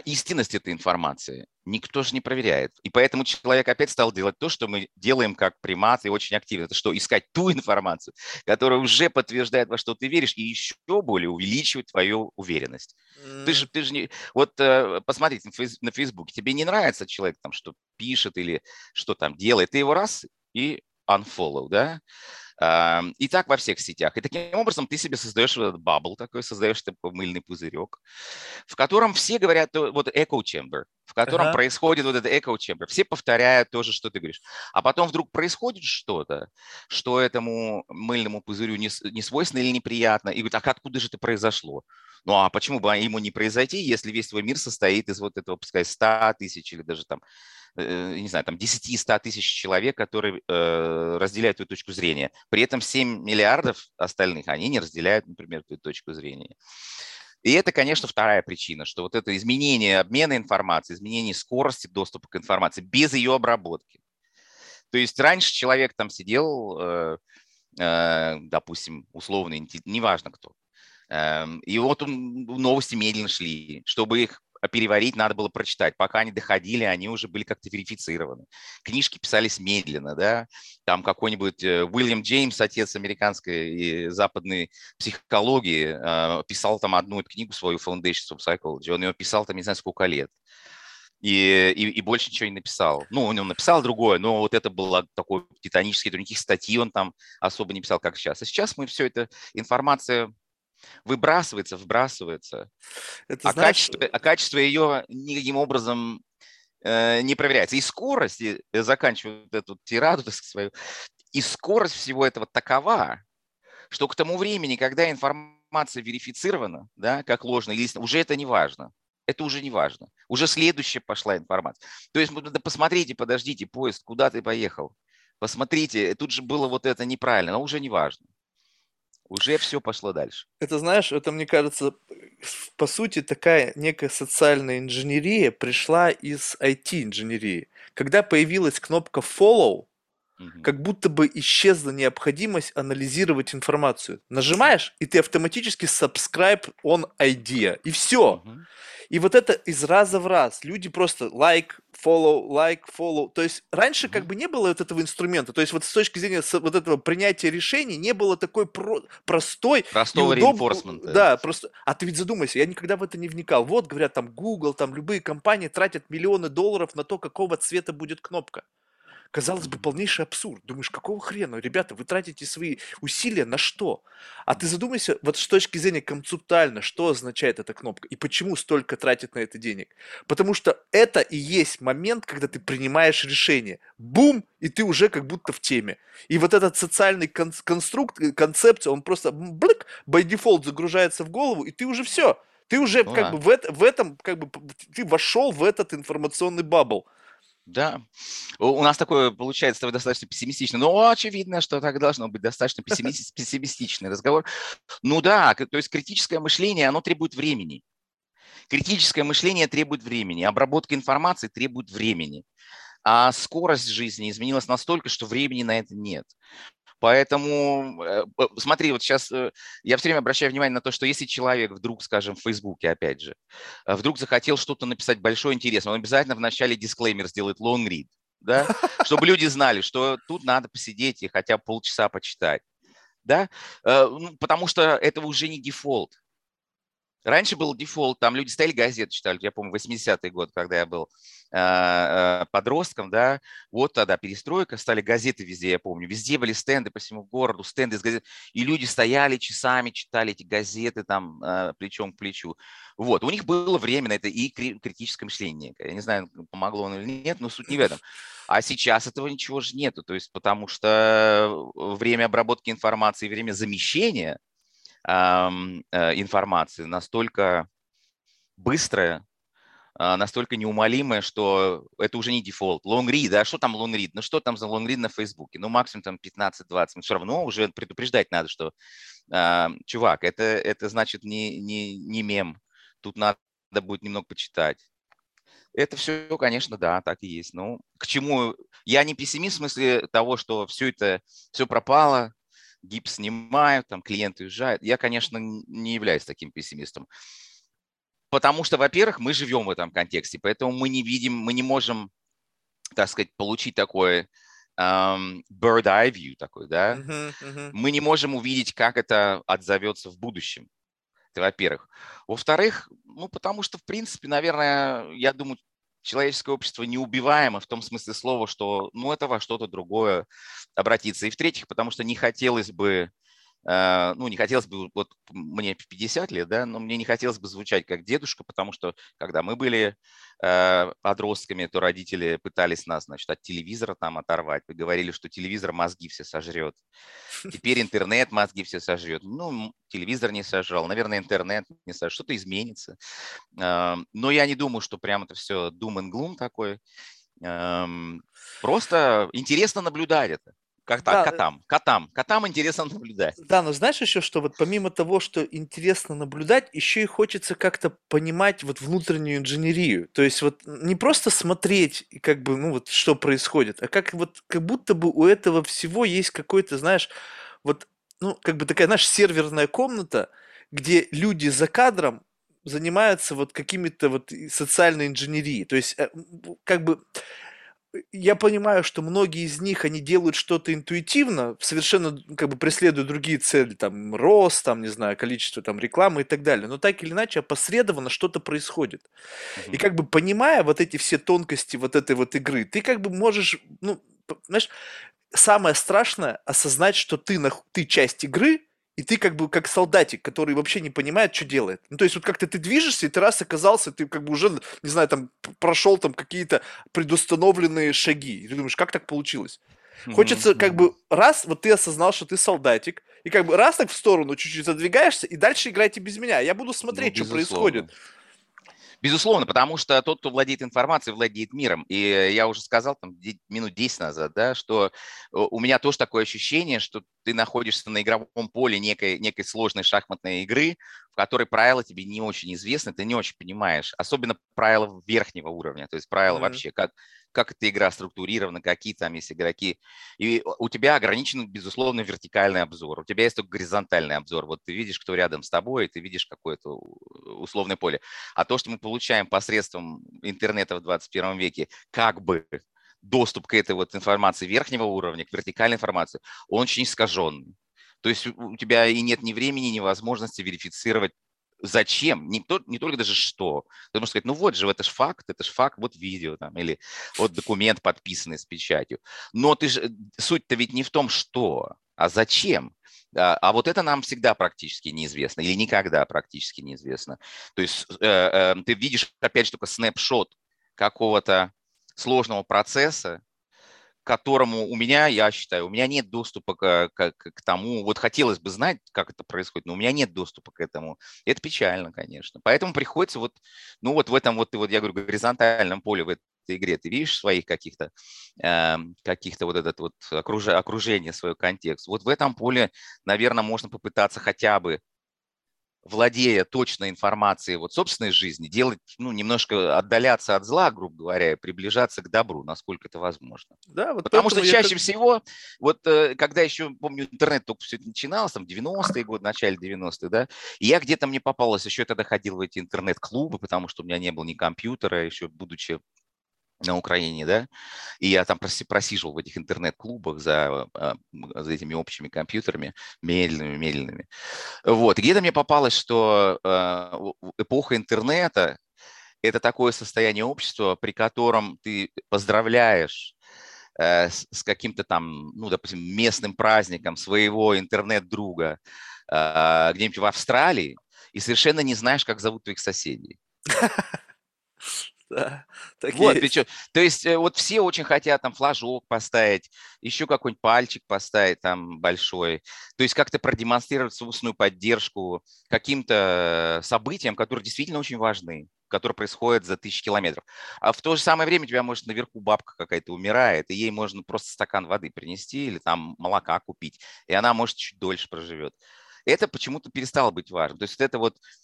истинность этой информации никто же не проверяет. И поэтому человек опять стал делать то, что мы делаем как приматы очень активно. Это что? Искать ту информацию, которая уже подтверждает, во что ты веришь, и еще более увеличивает твою уверенность. Mm. Ты же, ты же не... Вот э, посмотрите на Фейсбуке, тебе не нравится человек там, что пишет или что там делает, ты его раз и unfollow, да? И так во всех сетях. И таким образом ты себе создаешь этот бабл такой, создаешь такой мыльный пузырек, в котором все говорят, вот echo chamber, в котором uh-huh. происходит вот этот echo chamber. Все повторяют то же, что ты говоришь. А потом вдруг происходит что-то, что этому мыльному пузырю не, не свойственно или неприятно, и говорит, а откуда же это произошло? Ну а почему бы ему не произойти, если весь твой мир состоит из вот этого, пускай, 100 тысяч или даже там не знаю, там 10-100 тысяч человек, которые э, разделяют твою точку зрения. При этом 7 миллиардов остальных, они не разделяют, например, твою точку зрения. И это, конечно, вторая причина, что вот это изменение обмена информацией, изменение скорости доступа к информации без ее обработки. То есть раньше человек там сидел, э, э, допустим, условно, неважно кто, э, и вот новости медленно шли. Чтобы их переварить надо было прочитать. Пока они доходили, они уже были как-то верифицированы. Книжки писались медленно, да. Там какой-нибудь э, Уильям Джеймс, отец американской и западной психологии, а, писал там одну книгу свою Foundations of Psychology. Он ее писал там не знаю сколько лет. И, и, и больше ничего не написал. Ну, он написал другое, но вот это было такой титанический, никаких статей он там особо не писал, как сейчас. А сейчас мы все это, информация выбрасывается, вбрасывается, Это, а, знаешь... качество, а качество ее никаким образом э, не проверяется. И скорость, и заканчиваю эту тираду так свою, и скорость всего этого такова, что к тому времени, когда информация верифицирована, да, как ложная или уже это не важно. Это уже не важно. Уже следующая пошла информация. То есть, посмотрите, подождите, поезд, куда ты поехал? Посмотрите, тут же было вот это неправильно, но уже не важно уже все пошло дальше. Это, знаешь, это, мне кажется, по сути, такая некая социальная инженерия пришла из IT-инженерии. когда появилась кнопка follow, как будто бы исчезла необходимость анализировать информацию. Нажимаешь, и ты автоматически subscribe on idea, и все. И вот это из раза в раз. Люди просто like, follow, like, follow. То есть раньше как бы не было вот этого инструмента. То есть вот с точки зрения вот этого принятия решений не было такой про простой Простого удоб... reinforcement. Да, просто... А ты ведь задумайся, я никогда в это не вникал. Вот, говорят, там Google, там любые компании тратят миллионы долларов на то, какого цвета будет кнопка. Казалось бы, полнейший абсурд. Думаешь, какого хрена? Ребята, вы тратите свои усилия на что? А ты задумайся, вот с точки зрения концептуально, что означает эта кнопка и почему столько тратит на это денег? Потому что это и есть момент, когда ты принимаешь решение. Бум, и ты уже как будто в теме. И вот этот социальный кон- конструкт, э, концепция, он просто блик, by default загружается в голову, и ты уже все. Ты уже ну, как да. бы в, в этом, как бы ты вошел в этот информационный бабл. Да. У нас такое получается достаточно пессимистично. Но очевидно, что так должно быть достаточно пессимистичный разговор. Ну да, то есть критическое мышление, оно требует времени. Критическое мышление требует времени, обработка информации требует времени. А скорость жизни изменилась настолько, что времени на это нет. Поэтому, э, смотри, вот сейчас э, я все время обращаю внимание на то, что если человек вдруг, скажем, в Фейсбуке, опять же, э, вдруг захотел что-то написать большое, интересное, он обязательно вначале дисклеймер сделает long read, да, чтобы люди знали, что тут надо посидеть и хотя бы полчаса почитать, да, ну, потому что это уже не дефолт. Раньше был дефолт, там люди стояли газеты читали, я помню, 80-й год, когда я был э, подростком, да, вот тогда перестройка, стали газеты везде, я помню, везде были стенды по всему городу, стенды из газет, и люди стояли часами, читали эти газеты там э, плечом к плечу. Вот, у них было время на это и критическое мышление. Я не знаю, помогло оно или нет, но суть не в этом. А сейчас этого ничего же нету, то есть потому что время обработки информации, время замещения – информации настолько быстрая, а, настолько неумолимая, что это уже не дефолт. Read, да, что там read? Ну что там за read на Фейсбуке? Ну максимум там 15-20. Но все равно уже предупреждать надо, что, э, чувак, это, это значит не, не, не мем. Тут надо будет немного почитать. Это все, конечно, да, так и есть. Ну, к чему? Я не пессимист в смысле того, что все это, все пропало, гипс снимают, там клиенты уезжают. Я, конечно, не являюсь таким пессимистом. Потому что, во-первых, мы живем в этом контексте, поэтому мы не видим, мы не можем, так сказать, получить такой um, bird eye view такой, да. Uh-huh, uh-huh. Мы не можем увидеть, как это отзовется в будущем. Это во-первых. Во-вторых, ну, потому что, в принципе, наверное, я думаю, человеческое общество неубиваемо в том смысле слова, что ну, это во что-то другое обратиться. И в-третьих, потому что не хотелось бы ну, не хотелось бы, вот мне 50 лет, да, но мне не хотелось бы звучать как дедушка, потому что, когда мы были э, подростками, то родители пытались нас, значит, от телевизора там оторвать, вы говорили, что телевизор мозги все сожрет. Теперь интернет мозги все сожрет. Ну, телевизор не сожрал, наверное, интернет не сожрал, что-то изменится. Э, но я не думаю, что прям это все doom and gloom такой. Эм, просто интересно наблюдать это. Как так, да. котам, котам, котам интересно наблюдать. Да, но знаешь еще, что вот помимо того, что интересно наблюдать, еще и хочется как-то понимать вот внутреннюю инженерию. То есть вот не просто смотреть, как бы, ну вот что происходит, а как вот, как будто бы у этого всего есть какой-то, знаешь, вот, ну, как бы такая, знаешь, серверная комната, где люди за кадром занимаются вот какими-то вот социальной инженерией. То есть, э, как бы я понимаю, что многие из них, они делают что-то интуитивно, совершенно как бы преследуя другие цели, там, рост, там, не знаю, количество там рекламы и так далее. Но так или иначе, опосредованно что-то происходит. Mm-hmm. И как бы понимая вот эти все тонкости вот этой вот игры, ты как бы можешь, ну, знаешь, самое страшное осознать, что ты, ты часть игры, и ты как бы как солдатик, который вообще не понимает, что делает. Ну, то есть вот как-то ты движешься, и ты раз оказался, ты как бы уже, не знаю, там прошел там какие-то предустановленные шаги. И ты думаешь, как так получилось? Хочется как бы раз, вот ты осознал, что ты солдатик, и как бы раз так в сторону чуть-чуть задвигаешься, и дальше играйте без меня. Я буду смотреть, ну, что происходит. Безусловно, потому что тот, кто владеет информацией, владеет миром. И я уже сказал там минут 10 назад, да, что у меня тоже такое ощущение, что ты находишься на игровом поле некой, некой сложной шахматной игры, в которой правила тебе не очень известны, ты не очень понимаешь. Особенно правила верхнего уровня, то есть правила mm-hmm. вообще, как, как эта игра структурирована, какие там есть игроки. И у тебя ограничен, безусловно, вертикальный обзор. У тебя есть только горизонтальный обзор. Вот ты видишь, кто рядом с тобой, и ты видишь какое-то условное поле. А то, что мы получаем посредством интернета в 21 веке, как бы доступ к этой вот информации верхнего уровня, к вертикальной информации, он очень искаженный. То есть у тебя и нет ни времени, ни возможности верифицировать зачем, не, то, не только даже что. Ты можешь сказать, ну вот же, это же факт, это же факт, вот видео там, или вот документ подписанный с печатью. Но ты же, суть-то ведь не в том, что, а зачем. А, а вот это нам всегда практически неизвестно или никогда практически неизвестно. То есть э, э, ты видишь, опять же, только снапшот какого-то сложного процесса, которому у меня, я считаю, у меня нет доступа к, к, к тому, вот хотелось бы знать, как это происходит, но у меня нет доступа к этому. Это печально, конечно. Поэтому приходится вот, ну вот в этом вот, вот я говорю, горизонтальном поле в этой игре ты видишь своих каких-то, э, каких-то вот этот вот окруж, окружение, свой контекст. Вот в этом поле, наверное, можно попытаться хотя бы владея точной информацией вот собственной жизни, делать, ну, немножко отдаляться от зла, грубо говоря, и приближаться к добру, насколько это возможно. Да, вот Потому что чаще как... всего, вот э, когда еще, помню, интернет только все это начиналось, там, 90-е годы, начале 90-х, да, и я где-то мне попалось, еще тогда ходил в эти интернет-клубы, потому что у меня не было ни компьютера, еще будучи на Украине, да, и я там просиживал в этих интернет-клубах за, а, за этими общими компьютерами, медленными, медленными. Вот, где-то мне попалось, что а, эпоха интернета – это такое состояние общества, при котором ты поздравляешь э, с каким-то там, ну, допустим, местным праздником своего интернет-друга а, где-нибудь в Австралии, и совершенно не знаешь, как зовут твоих соседей. Да, так вот, причем, то есть э, вот все очень хотят там флажок поставить, еще какой-нибудь пальчик поставить там большой, то есть как-то продемонстрировать собственную поддержку каким-то событиям, которые действительно очень важны которые происходят за тысячи километров. А в то же самое время у тебя, может, наверху бабка какая-то умирает, и ей можно просто стакан воды принести или там молока купить, и она, может, чуть дольше проживет. Это почему-то перестало быть важным. То есть это вот Э,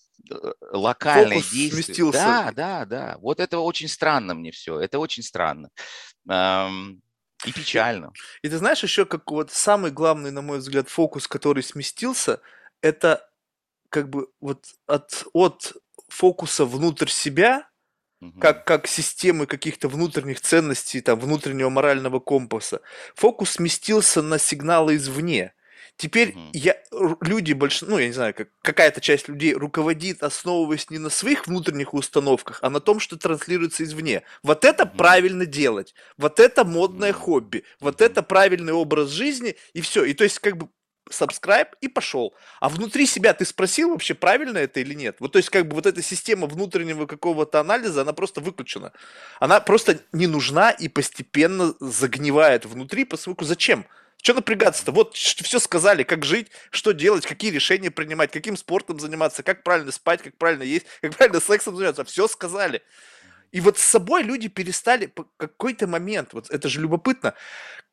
локальное Фокус действие. Сместился. Да, да, да. Вот это очень странно мне все. Это очень странно. И печально. И, и ты знаешь еще, как вот самый главный, на мой взгляд, фокус, который сместился, это как бы вот от, от фокуса внутрь себя, как, как системы каких-то внутренних ценностей, там, внутреннего морального компаса, фокус сместился на сигналы извне. Теперь угу. я, люди больше, ну, я не знаю, как, какая-то часть людей руководит, основываясь не на своих внутренних установках, а на том, что транслируется извне. Вот это угу. правильно делать, вот это модное угу. хобби, вот это правильный образ жизни, и все. И то есть, как бы, subscribe и пошел. А внутри себя ты спросил вообще, правильно это или нет? Вот то есть как бы вот эта система внутреннего какого-то анализа, она просто выключена. Она просто не нужна и постепенно загнивает внутри по своему... Зачем? Что напрягаться-то? Вот все сказали, как жить, что делать, какие решения принимать, каким спортом заниматься, как правильно спать, как правильно есть, как правильно сексом заниматься. Все сказали. И вот с собой люди перестали какой-то момент, вот это же любопытно,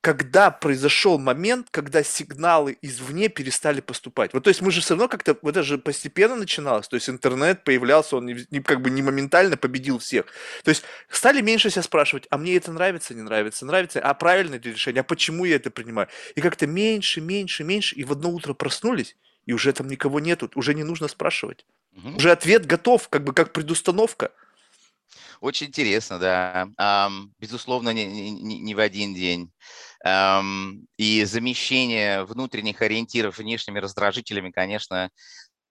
когда произошел момент, когда сигналы извне перестали поступать. Вот то есть мы же все равно как-то, вот это же постепенно начиналось, то есть интернет появлялся, он не, не, как бы не моментально победил всех. То есть стали меньше себя спрашивать, а мне это нравится, не нравится, нравится, а правильное ли решение, а почему я это принимаю? И как-то меньше, меньше, меньше, и в одно утро проснулись, и уже там никого нету, уже не нужно спрашивать. Угу. Уже ответ готов, как бы как предустановка. Очень интересно, да. Um, безусловно, не, не, не в один день. Um, и замещение внутренних ориентиров внешними раздражителями, конечно,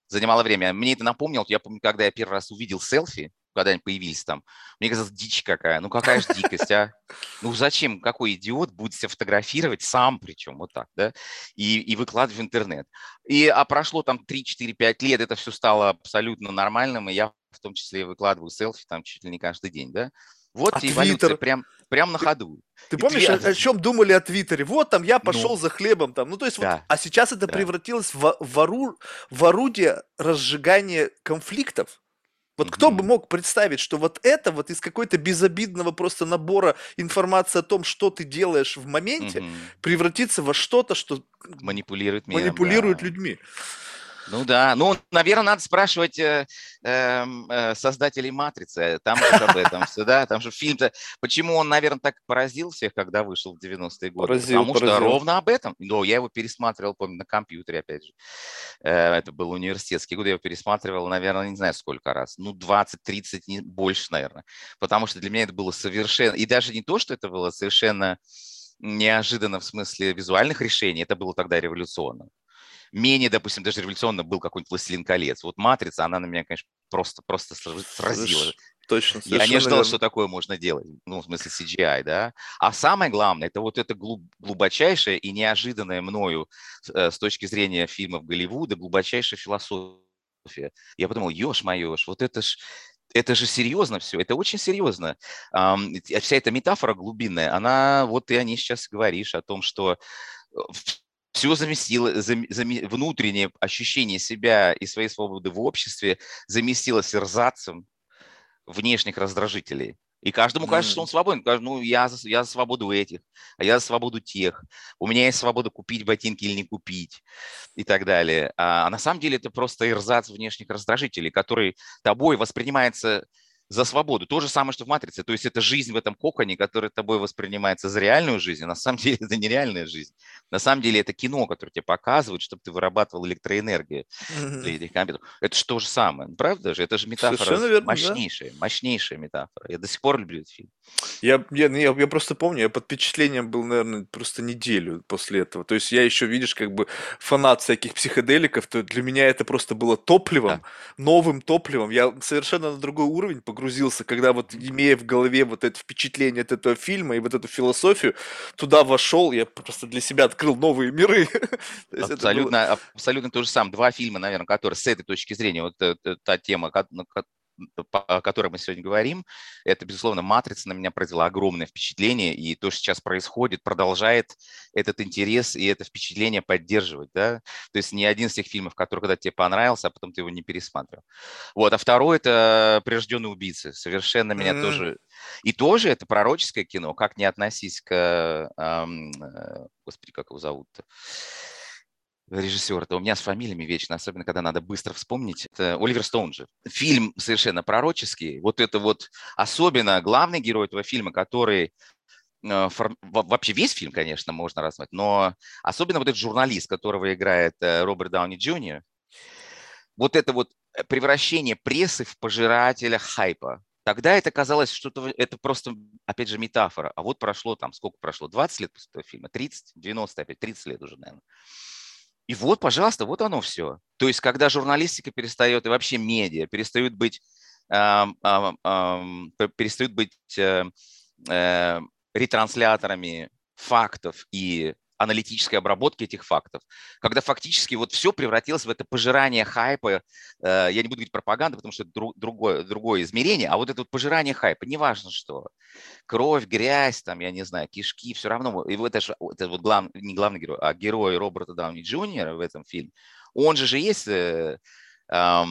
занимало время. Мне это напомнило, я помню, когда я первый раз увидел селфи, когда они появились там. Мне казалось, дичь какая. Ну какая же дикость, а? Ну зачем, какой идиот будет себя фотографировать сам причем, вот так, да, и, и выкладывать в интернет. И, а прошло там 3, 4, 5 лет, это все стало абсолютно нормальным, и я в том числе выкладываю селфи там чуть ли не каждый день, да. Вот а эволюция прям, прям на ходу. Ты, ты помнишь, твит... о, о чем думали о Твиттере? Вот там я пошел ну, за хлебом там. Ну, то есть, да, вот, а сейчас это да. превратилось в, в, ору, в орудие разжигания конфликтов. Вот кто бы мог представить, что вот это вот из какой-то безобидного просто набора информации о том, что ты делаешь в моменте, превратится во что-то, что манипулирует миром, манипулирует да. людьми. Ну да, ну, наверное, надо спрашивать э, эм, э, создателей «Матрицы», там же об этом все, да, там же фильм-то, почему он, наверное, так поразил всех, когда вышел в 90-е годы? Поразил, Потому поразил. что ровно об этом, но я его пересматривал, помню, на компьютере, опять же, э, это был университетский год, я его пересматривал, наверное, не знаю сколько раз, ну, 20-30, не больше, наверное, потому что для меня это было совершенно, и даже не то, что это было совершенно неожиданно в смысле визуальных решений, это было тогда революционно менее, допустим, даже революционно был какой-нибудь «Властелин колец». Вот «Матрица», она на меня, конечно, просто, просто сразила. Точно, Я не верно. что такое можно делать, ну, в смысле CGI, да. А самое главное, это вот это глубочайшее и неожиданное мною э, с точки зрения фильмов Голливуда глубочайшая философия. Я подумал, ешь-моешь, вот это ж это же серьезно все, это очень серьезно. Вся эта метафора глубинная, она, вот ты о ней сейчас говоришь, о том, что э, все заместило, зам, зам, внутреннее ощущение себя и своей свободы в обществе заместилось эрзацем внешних раздражителей. И каждому кажется, что он свободен. Ну, я за, я за свободу этих, а я за свободу тех. У меня есть свобода купить ботинки или не купить и так далее. А, а на самом деле это просто эрзац внешних раздражителей, который тобой воспринимается за свободу. То же самое, что в «Матрице». То есть это жизнь в этом коконе, которая тобой воспринимается за реальную жизнь, а на самом деле это нереальная жизнь. На самом деле это кино, которое тебе показывает, чтобы ты вырабатывал электроэнергию для этих компьютеров. Это же то же самое. Правда же? Это же метафора верно, мощнейшая, да. мощнейшая метафора. Я до сих пор люблю этот фильм. Я, я, я, я просто помню, я под впечатлением был, наверное, просто неделю после этого. То есть я еще, видишь, как бы фанат всяких психоделиков, то для меня это просто было топливом, да. новым топливом. Я совершенно на другой уровень погрузился, когда вот имея в голове вот это впечатление от этого фильма и вот эту философию, туда вошел, я просто для себя открыл новые миры. Абсолютно, было... абсолютно то же самое. Два фильма, наверное, которые с этой точки зрения, вот э, та тема, о которой мы сегодня говорим, это, безусловно, «Матрица» на меня произвела огромное впечатление, и то, что сейчас происходит, продолжает этот интерес и это впечатление поддерживать, да, то есть ни один из тех фильмов, который когда тебе понравился, а потом ты его не пересматривал. Вот, а второй – это «Прирожденные убийцы», совершенно меня mm-hmm. тоже… И тоже это пророческое кино, как не относись к… Эм, господи, как его зовут-то? Режиссер, это у меня с фамилиями вечно, особенно когда надо быстро вспомнить. Это Оливер Стоун же. Фильм совершенно пророческий. Вот это вот особенно главный герой этого фильма, который э, вообще весь фильм, конечно, можно рассматривать, но особенно вот этот журналист, которого играет э, Роберт Дауни Джуниор, вот это вот превращение прессы в пожирателя хайпа. Тогда это казалось, что это, это просто, опять же, метафора. А вот прошло там, сколько прошло? 20 лет после этого фильма? 30? 90 опять? 30 лет уже, наверное. И вот, пожалуйста, вот оно все. То есть, когда журналистика перестает, и вообще медиа перестают быть, э, э, э, перестают быть ретрансляторами фактов и аналитической обработки этих фактов, когда фактически вот все превратилось в это пожирание хайпа, э, я не буду говорить пропаганда, потому что это друг, другое, другое измерение, а вот это вот пожирание хайпа, неважно что, кровь, грязь, там, я не знаю, кишки, все равно, и вот это же это вот глав, не главный герой, а герой Роберта Дауни Джуниора в этом фильме, он же же есть э, э,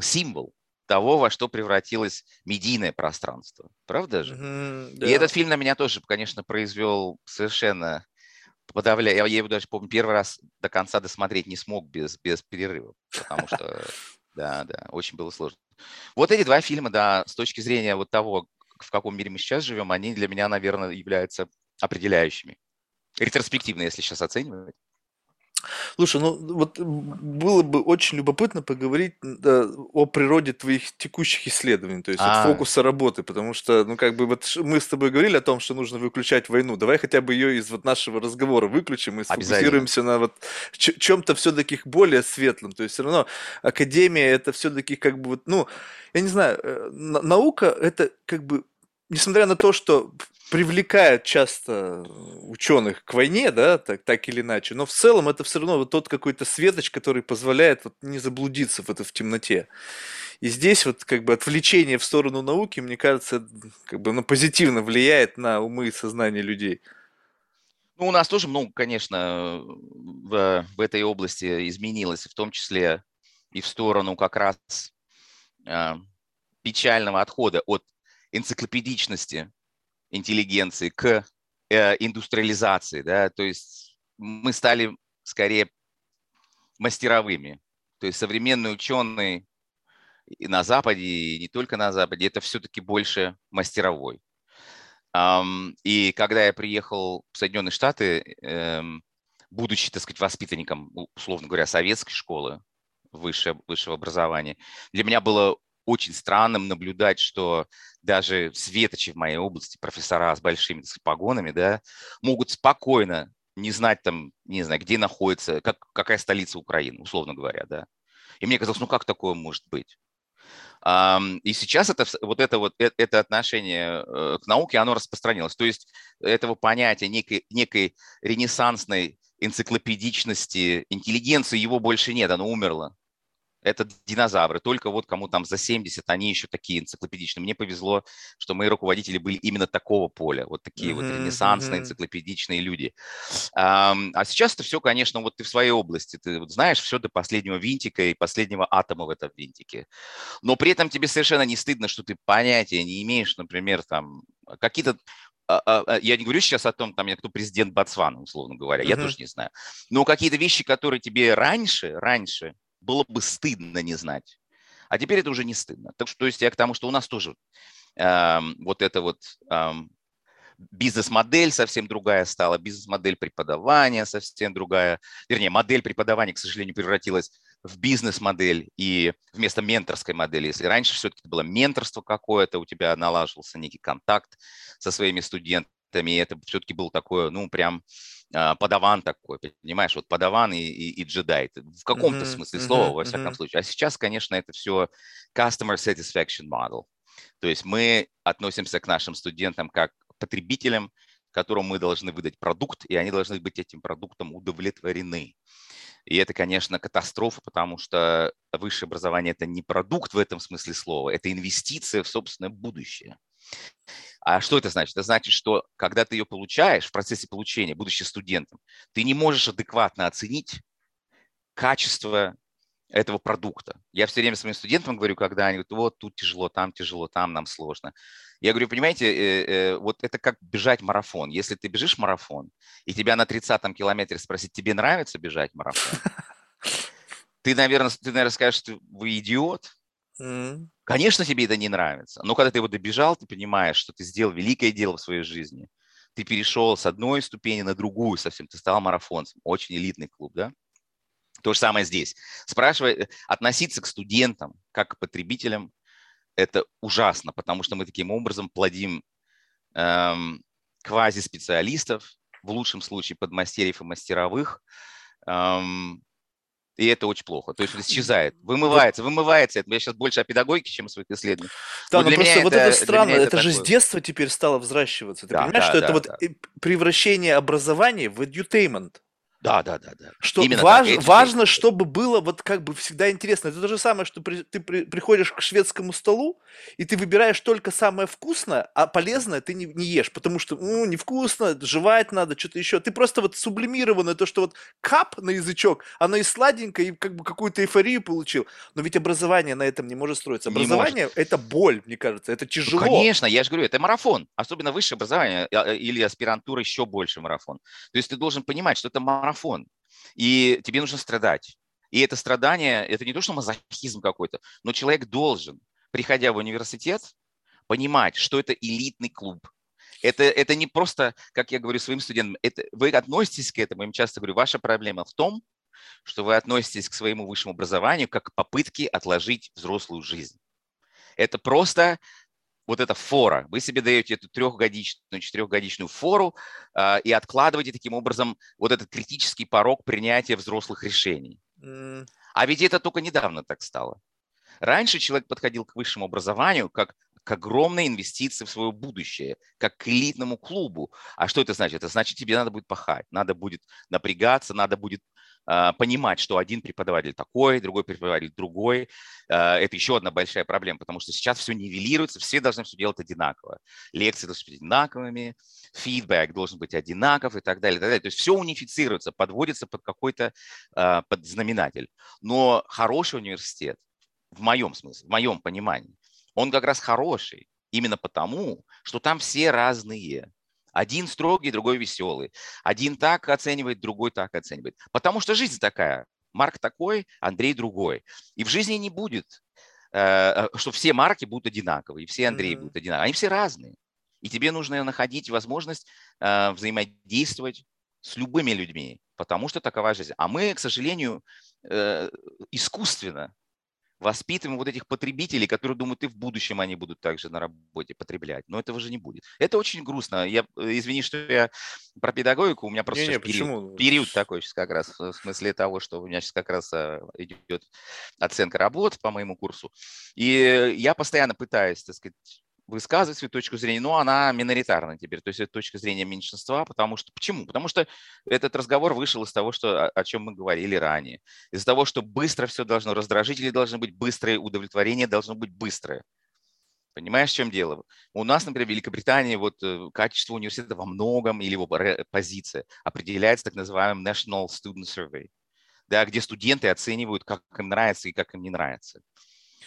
символ того, во что превратилось медийное пространство. Правда же? Mm-hmm, да. И этот фильм на меня тоже, конечно, произвел совершенно подавляя. Я, я его даже, помню, первый раз до конца досмотреть не смог без, без перерыва, потому что, да, да, очень было сложно. Вот эти два фильма, да, с точки зрения вот того, в каком мире мы сейчас живем, они для меня, наверное, являются определяющими. Ретроспективно, если сейчас оценивать. Слушай, ну вот было бы очень любопытно поговорить да, о природе твоих текущих исследований, то есть вот А, фокуса работы, потому что, ну как бы вот мы с тобой говорили о том, что нужно выключать войну, давай хотя бы ее из вот нашего разговора выключим и сфокусируемся на вот чем-то все-таки более светлом, то есть все равно академия это все-таки как бы вот, ну, я не знаю, э, наука это как бы несмотря на то, что привлекает часто ученых к войне, да, так, так или иначе, но в целом это все равно вот тот какой-то светоч, который позволяет вот не заблудиться в, это, в темноте. И здесь вот как бы отвлечение в сторону науки, мне кажется, как бы ну, позитивно влияет на умы и сознание людей. Ну, у нас тоже много, конечно, в, в этой области изменилось, в том числе и в сторону как раз э, печального отхода от энциклопедичности интеллигенции к э, индустриализации, да, то есть мы стали скорее мастеровыми, То есть современный ученый и на Западе, и не только на Западе, это все-таки больше мастеровой. И когда я приехал в Соединенные Штаты, эм, будучи, так сказать, воспитанником, условно говоря, советской школы высшего, высшего образования, для меня было очень странным наблюдать, что даже светочи в моей области, профессора с большими сказать, погонами, да, могут спокойно не знать там, не знаю, где находится, как, какая столица Украины, условно говоря, да. И мне казалось, ну как такое может быть? И сейчас это, вот это вот э, это отношение э, к науке, оно распространилось. То есть этого понятия некой, некой ренессансной энциклопедичности, интеллигенции его больше нет, оно умерло это динозавры. Только вот кому там за 70, они еще такие энциклопедичные. Мне повезло, что мои руководители были именно такого поля. Вот такие uh-huh, вот ренессансные, энциклопедичные люди. А, а сейчас это все, конечно, вот ты в своей области. Ты вот знаешь все до последнего винтика и последнего атома в этом винтике. Но при этом тебе совершенно не стыдно, что ты понятия не имеешь, например, там какие-то а, а, а, я не говорю сейчас о том, там, кто президент Ботсвана, условно говоря, uh-huh. я тоже не знаю. Но какие-то вещи, которые тебе раньше, раньше было бы стыдно не знать. А теперь это уже не стыдно. Так что, то есть я к тому, что у нас тоже э, вот это вот э, бизнес-модель совсем другая стала, бизнес-модель преподавания совсем другая. Вернее, модель преподавания, к сожалению, превратилась в бизнес-модель и вместо менторской модели. Если раньше все-таки было менторство какое-то, у тебя налаживался некий контакт со своими студентами, и это все-таки был такое, ну, прям а, подаван такой, понимаешь, вот подаван и, и, и джедай, в каком-то uh-huh, смысле слова, uh-huh, во всяком uh-huh. случае. А сейчас, конечно, это все customer satisfaction model. То есть мы относимся к нашим студентам как потребителям, которым мы должны выдать продукт, и они должны быть этим продуктом удовлетворены. И это, конечно, катастрофа, потому что высшее образование – это не продукт в этом смысле слова, это инвестиция в собственное будущее. А что это значит? Это значит, что когда ты ее получаешь, в процессе получения, будучи студентом, ты не можешь адекватно оценить качество этого продукта. Я все время своим студентам говорю, когда они говорят, вот тут тяжело, там тяжело, там нам сложно. Я говорю, понимаете, э, э, вот это как бежать марафон. Если ты бежишь марафон, и тебя на 30-м километре спросить, тебе нравится бежать марафон? Ты, наверное, ты, наверное, скажешь, что вы идиот, Mm. Конечно, тебе это не нравится, но когда ты его добежал, ты понимаешь, что ты сделал великое дело в своей жизни. Ты перешел с одной ступени на другую совсем, ты стал марафонцем, очень элитный клуб, да? То же самое здесь. Спрашивай, э, относиться к студентам как к потребителям, это ужасно, потому что мы таким образом плодим эм, квази-специалистов, в лучшем случае подмастерьев и мастеровых, эм, и это очень плохо. То есть исчезает, вымывается, вымывается. Я сейчас больше о педагогике, чем о своих исследованиях. Да, но, но просто это, вот это странно, это, это же с детства теперь стало взращиваться. Ты да, понимаешь, да, что да, это да. вот превращение образования в edutainment. Да, да, да, да. Что Именно важ, так, важно, чтобы было вот как бы всегда интересно. Это то же самое, что при, ты при, приходишь к шведскому столу, и ты выбираешь только самое вкусное, а полезное ты не, не ешь, потому что, ну, невкусно, жевать надо, что-то еще. Ты просто вот сублимированное, то, что вот кап на язычок, оно и сладенькое, и как бы какую-то эйфорию получил. Но ведь образование на этом не может строиться. Образование – это боль, мне кажется, это ну, тяжело. Ну, конечно, я же говорю, это марафон. Особенно высшее образование а, или аспирантура еще больше марафон. То есть ты должен понимать, что это марафон марафон, и тебе нужно страдать. И это страдание, это не то, что мазохизм какой-то, но человек должен, приходя в университет, понимать, что это элитный клуб. Это, это не просто, как я говорю своим студентам, это, вы относитесь к этому, я им часто говорю, ваша проблема в том, что вы относитесь к своему высшему образованию как к попытке отложить взрослую жизнь. Это просто вот эта фора. Вы себе даете эту трехгодичную, четырехгодичную фору э, и откладываете таким образом вот этот критический порог принятия взрослых решений. Mm. А ведь это только недавно так стало. Раньше человек подходил к высшему образованию как к огромной инвестиции в свое будущее, как к элитному клубу. А что это значит? Это значит, тебе надо будет пахать, надо будет напрягаться, надо будет понимать, что один преподаватель такой, другой преподаватель другой. А, это еще одна большая проблема, потому что сейчас все нивелируется, все должны все делать одинаково. Лекции должны быть одинаковыми, фидбэк должен быть одинаков и так далее. И так далее. То есть все унифицируется, подводится под какой-то а, под знаменатель. Но хороший университет, в моем смысле, в моем понимании, он как раз хороший именно потому, что там все разные. Один строгий, другой веселый. Один так оценивает, другой так оценивает. Потому что жизнь такая. Марк такой, Андрей другой. И в жизни не будет, э, что все марки будут одинаковые, и все Андреи mm-hmm. будут одинаковые. Они все разные. И тебе нужно находить возможность взаимодействовать с любыми людьми, потому что такова жизнь. А мы, к сожалению, искусственно воспитываем вот этих потребителей, которые думают, и в будущем они будут также на работе потреблять. Но этого же не будет. Это очень грустно. Я, э, извини, что я про педагогику, у меня просто не, не, период, период такой сейчас как раз, в смысле того, что у меня сейчас как раз э, идет оценка работ по моему курсу. И я постоянно пытаюсь, так сказать, высказывать свою точку зрения, но она миноритарна теперь, то есть это точка зрения меньшинства, потому что, почему? Потому что этот разговор вышел из того, что, о, чем мы говорили ранее, из-за того, что быстро все должно, раздражители должны быть быстрые, удовлетворение должно быть быстрое. Понимаешь, в чем дело? У нас, например, в Великобритании вот э, качество университета во многом или его позиция определяется так называемым National Student Survey, да, где студенты оценивают, как им нравится и как им не нравится.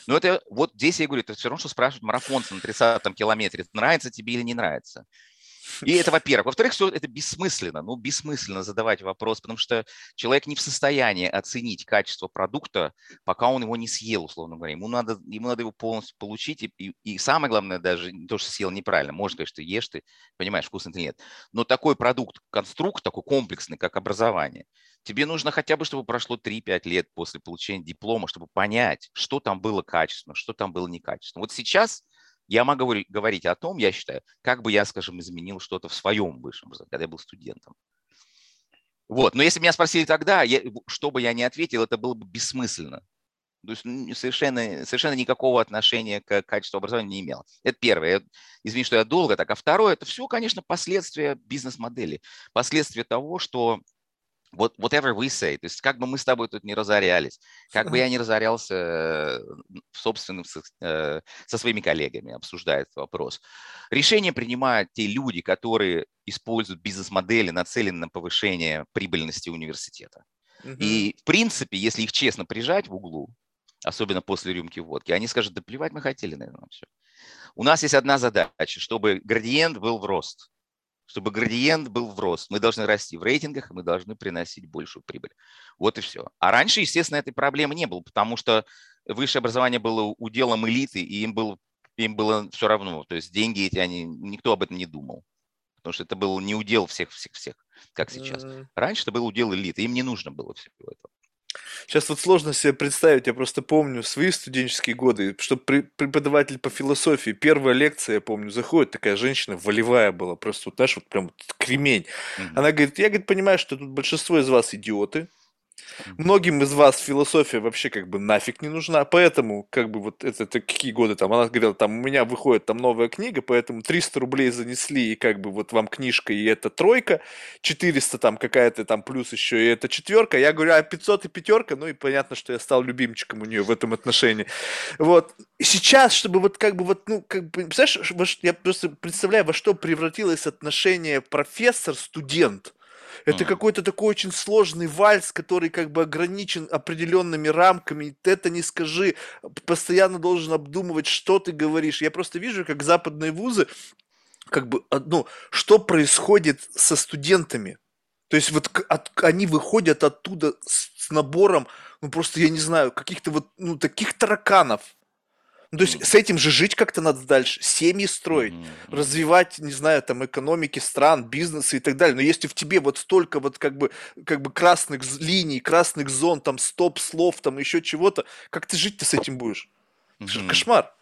Но это вот здесь я говорю, это все равно, что спрашивать марафонца на 30-м километре, нравится тебе или не нравится. И это, во-первых. Во-вторых, все это бессмысленно. Ну, бессмысленно задавать вопрос, потому что человек не в состоянии оценить качество продукта, пока он его не съел, условно говоря. Ему надо, ему надо его полностью получить. И, и, и самое главное даже не то, что съел неправильно. Может, конечно, ты ешь, ты понимаешь, вкусно или нет. Но такой продукт, конструкт такой комплексный, как образование, Тебе нужно хотя бы, чтобы прошло 3-5 лет после получения диплома, чтобы понять, что там было качественно, что там было некачественно. Вот сейчас я могу говорить о том, я считаю, как бы я, скажем, изменил что-то в своем высшем образовании, когда я был студентом. Вот. Но если меня спросили тогда, я, что бы я ни ответил, это было бы бессмысленно. То есть совершенно, совершенно никакого отношения к качеству образования не имело. Это первое. Извини, что я долго так. А второе, это все, конечно, последствия бизнес-модели. Последствия того, что вот whatever we say, то есть как бы мы с тобой тут не разорялись, как бы я не разорялся собственным э, со своими коллегами, обсуждая этот вопрос. Решения принимают те люди, которые используют бизнес-модели, нацеленные на повышение прибыльности университета. И в принципе, если их честно прижать в углу, особенно после рюмки водки, они скажут, да плевать мы хотели, наверное, все. У нас есть одна задача, чтобы градиент был в рост чтобы градиент был в рост. Мы должны расти в рейтингах, и мы должны приносить большую прибыль. Вот и все. А раньше, естественно, этой проблемы не было, потому что высшее образование было уделом элиты, и им было, им было все равно. То есть деньги эти, они, никто об этом не думал. Потому что это был не удел всех-всех-всех, как сейчас. Раньше это был удел элиты, им не нужно было всего этого. Сейчас вот сложно себе представить, я просто помню свои студенческие годы, что преподаватель по философии, первая лекция, я помню, заходит, такая женщина волевая была, просто вот, знаешь, вот прям вот кремень. Mm-hmm. Она говорит, я, говорит, понимаю, что тут большинство из вас идиоты, Многим из вас философия вообще как бы нафиг не нужна, поэтому как бы вот это, это какие годы там, она говорила, там у меня выходит там новая книга, поэтому 300 рублей занесли, и как бы вот вам книжка, и это тройка, 400 там какая-то там плюс еще, и это четверка, я говорю, а 500 и пятерка, ну и понятно, что я стал любимчиком у нее в этом отношении. Вот, и сейчас, чтобы вот как бы вот, ну, как бы, представляешь, я просто представляю, во что превратилось отношение профессор-студент, это mm. какой-то такой очень сложный вальс, который как бы ограничен определенными рамками. Ты это не скажи, постоянно должен обдумывать, что ты говоришь. Я просто вижу, как западные вузы, как бы, ну, что происходит со студентами. То есть вот от, они выходят оттуда с, с набором, ну просто я не знаю, каких-то вот, ну, таких тараканов, ну, то есть mm. с этим же жить как-то надо дальше, семьи строить, mm-hmm. развивать, не знаю, там экономики стран, бизнесы и так далее. Но если в тебе вот столько вот как бы, как бы красных линий, красных зон, там стоп-слов, там еще чего-то, как ты жить-то с этим будешь? Mm-hmm. Кошмар.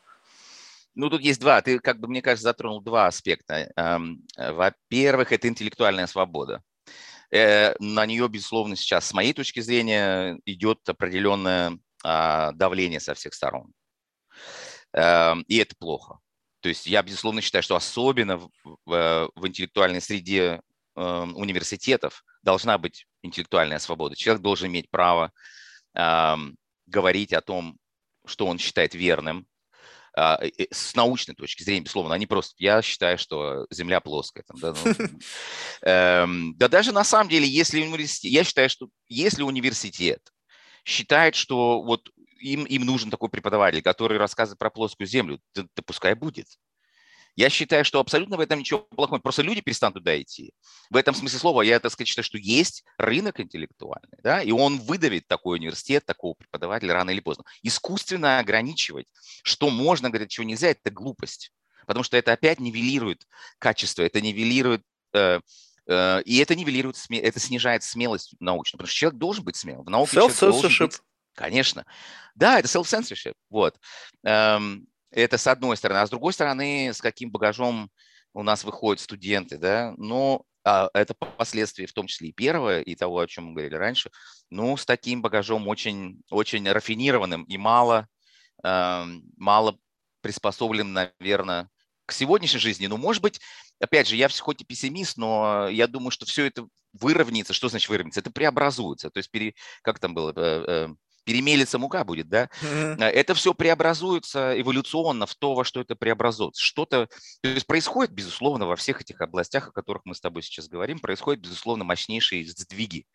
Ну, тут есть два. Ты, как бы, мне кажется, затронул два аспекта. Эм, во-первых, это интеллектуальная свобода. Э, на нее, безусловно, сейчас, с моей точки зрения, идет определенное а, давление со всех сторон. Эм, и это плохо. То есть я, безусловно, считаю, что особенно в, в, в интеллектуальной среде э, университетов должна быть интеллектуальная свобода. Человек должен иметь право э, говорить о том, что он считает верным, э, с научной точки зрения, безусловно, а не просто я считаю, что Земля плоская. Там, да, ну, э, да даже на самом деле, если университет, я считаю, что если университет считает, что вот им, им нужен такой преподаватель, который рассказывает про плоскую землю, да, да пускай будет. Я считаю, что абсолютно в этом ничего плохого. Просто люди перестанут туда идти. В этом смысле слова я, так сказать, считаю, что есть рынок интеллектуальный, да, и он выдавит такой университет, такого преподавателя рано или поздно. Искусственно ограничивать, что можно, говорить, чего нельзя, это глупость. Потому что это опять нивелирует качество, это нивелирует э, э, и это нивелирует, это снижает смелость научную, потому что человек должен быть смелым. В науке должен быть, Конечно. Да, это self-censorship. Вот. Эм, это с одной стороны. А с другой стороны, с каким багажом у нас выходят студенты, да, но а, это последствия в том числе и первого, и того, о чем мы говорили раньше, ну, с таким багажом очень, очень рафинированным и мало, э, мало приспособленным, наверное, к сегодняшней жизни. Ну, может быть, опять же, я хоть и пессимист, но я думаю, что все это выровняется. Что значит выровняется? Это преобразуется. То есть, пере, как там было, э, э, перемелится мука будет, да, mm-hmm. это все преобразуется эволюционно в то, во что это преобразуется. Что-то, то есть происходит, безусловно, во всех этих областях, о которых мы с тобой сейчас говорим, происходят, безусловно, мощнейшие сдвиги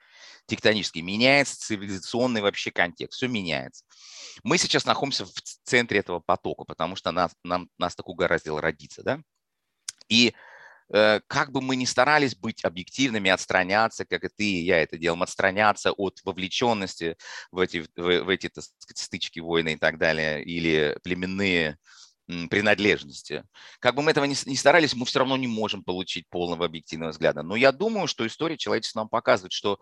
тектонические. Меняется цивилизационный вообще контекст, все меняется. Мы сейчас находимся в центре этого потока, потому что нас, нам, нас так угораздило родиться, да, и Э, как бы мы ни старались быть объективными, отстраняться, как и ты и я это делаем, отстраняться от вовлеченности в эти, в, в эти так сказать, стычки, войны и так далее, или племенные принадлежности. Как бы мы этого ни старались, мы все равно не можем получить полного объективного взгляда. Но я думаю, что история человечества нам показывает, что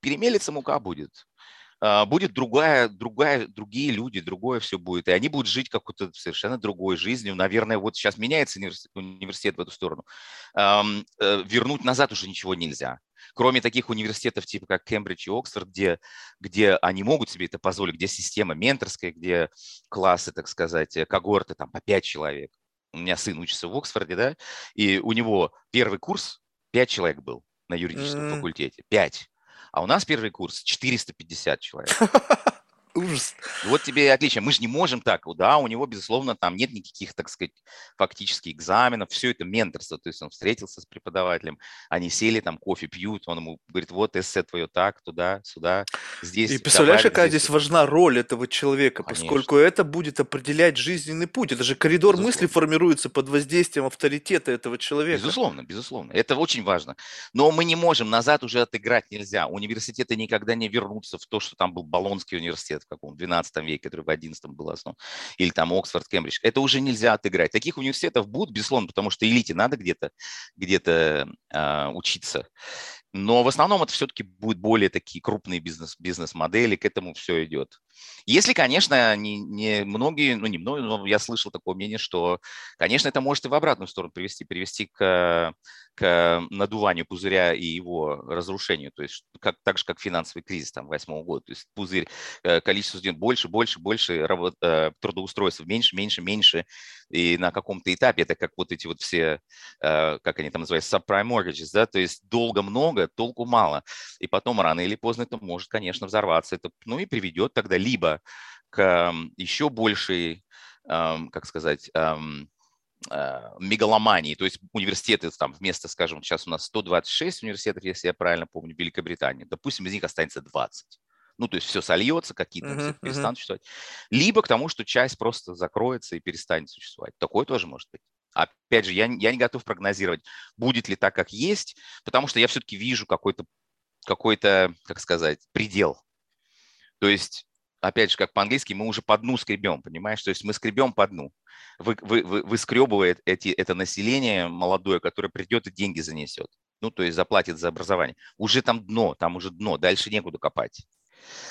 перемелится мука будет. А, будет другая, другая, другие люди, другое все будет. И они будут жить какой-то совершенно другой жизнью. Наверное, вот сейчас меняется университет, университет в эту сторону. Э, вернуть назад уже ничего нельзя. Кроме таких университетов типа как Кембридж и Оксфорд, где, где они могут себе это позволить, где система менторская, где классы, так сказать, когорты там по пять человек. У меня сын учится в Оксфорде, да, и у него первый курс пять человек был на юридическом mm-hmm. факультете. Пять. А у нас первый курс 450 человек. Ужас. Вот тебе отличие. Мы же не можем так. Да, у него, безусловно, там нет никаких, так сказать, фактически экзаменов. Все это менторство. То есть он встретился с преподавателем, они сели, там кофе пьют, он ему говорит, вот эссе твое так, туда, сюда, здесь. И представляешь, добавить, какая здесь, здесь важна роль этого человека, Конечно. поскольку это будет определять жизненный путь. Это же коридор безусловно. мысли формируется под воздействием авторитета этого человека. Безусловно, безусловно. Это очень важно. Но мы не можем, назад уже отыграть нельзя. Университеты никогда не вернутся в то, что там был Болонский университет в каком 12 веке, который в 11 был основан, или там Оксфорд, Кембридж, это уже нельзя отыграть. Таких университетов будут, безусловно, потому что элите надо где-то где, э, учиться. Но в основном это все-таки будут более такие крупные бизнес, бизнес-модели, к этому все идет. Если, конечно, не, не многие, ну не многие, но я слышал такое мнение, что, конечно, это может и в обратную сторону привести, привести к, к надуванию пузыря и его разрушению, то есть как, так же, как финансовый кризис там восьмого года, то есть пузырь, э, количество студентов больше, больше, больше, работ, э, трудоустройств меньше, меньше, меньше, и на каком-то этапе это как вот эти вот все, э, как они там называются, subprime mortgages, да, то есть долго много, толку мало, и потом рано или поздно это может, конечно, взорваться, это, ну и приведет тогда либо к еще большей, как сказать, а, мегаломании, то есть университеты там вместо, скажем, сейчас у нас 126 университетов, если я правильно помню, в Великобритании, допустим, из них останется 20. Ну, то есть все сольется, какие-то uh-huh, перестанут uh-huh. существовать. Либо к тому, что часть просто закроется и перестанет существовать. Такое тоже может быть. Опять же, я, я не готов прогнозировать, будет ли так, как есть, потому что я все-таки вижу какой-то, какой-то, как сказать, предел. То есть опять же, как по-английски, мы уже по дну скребем, понимаешь? То есть мы скребем по дну. Вы, вы, вы, выскребывает эти, это население молодое, которое придет и деньги занесет. Ну, то есть заплатит за образование. Уже там дно, там уже дно, дальше некуда копать.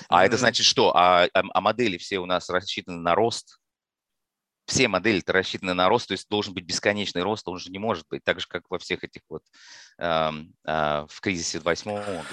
А mm-hmm. это значит что? А, а, а модели все у нас рассчитаны на рост. Все модели-то рассчитаны на рост, то есть должен быть бесконечный рост, он же не может быть, так же, как во всех этих вот э, э, в кризисе 8 года.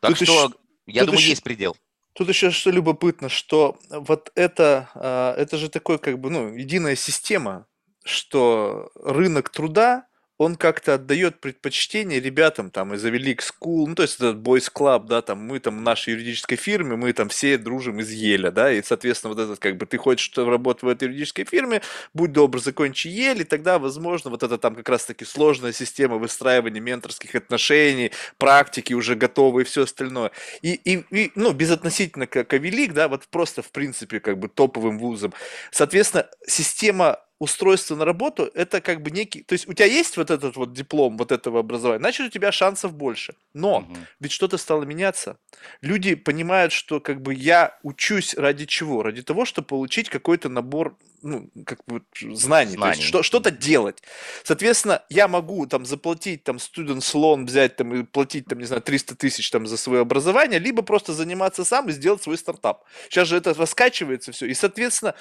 Так Тут что, еще... я думаю, еще... есть предел. Тут еще что любопытно, что вот это, а, это же такой как бы, ну, единая система, что рынок труда он как-то отдает предпочтение ребятам там из Велик School, ну, то есть этот Boys Club, да, там мы там в нашей юридической фирме, мы там все дружим из Еля, да, и, соответственно, вот этот, как бы, ты хочешь что работать в этой юридической фирме, будь добр, закончи Ель, и тогда, возможно, вот это там как раз-таки сложная система выстраивания менторских отношений, практики уже готовы и все остальное. И, и, и ну, безотносительно к, к Велик, да, вот просто, в принципе, как бы топовым вузом. Соответственно, система устройство на работу это как бы некий, то есть у тебя есть вот этот вот диплом вот этого образования, значит у тебя шансов больше. Но угу. ведь что-то стало меняться. Люди понимают, что как бы я учусь ради чего? Ради того, чтобы получить какой-то набор ну, как бы знаний, знаний. то есть что, что-то делать. Соответственно, я могу там заплатить там student loan, взять там и платить там, не знаю, 300 тысяч там за свое образование, либо просто заниматься сам и сделать свой стартап. Сейчас же это раскачивается все. И, соответственно,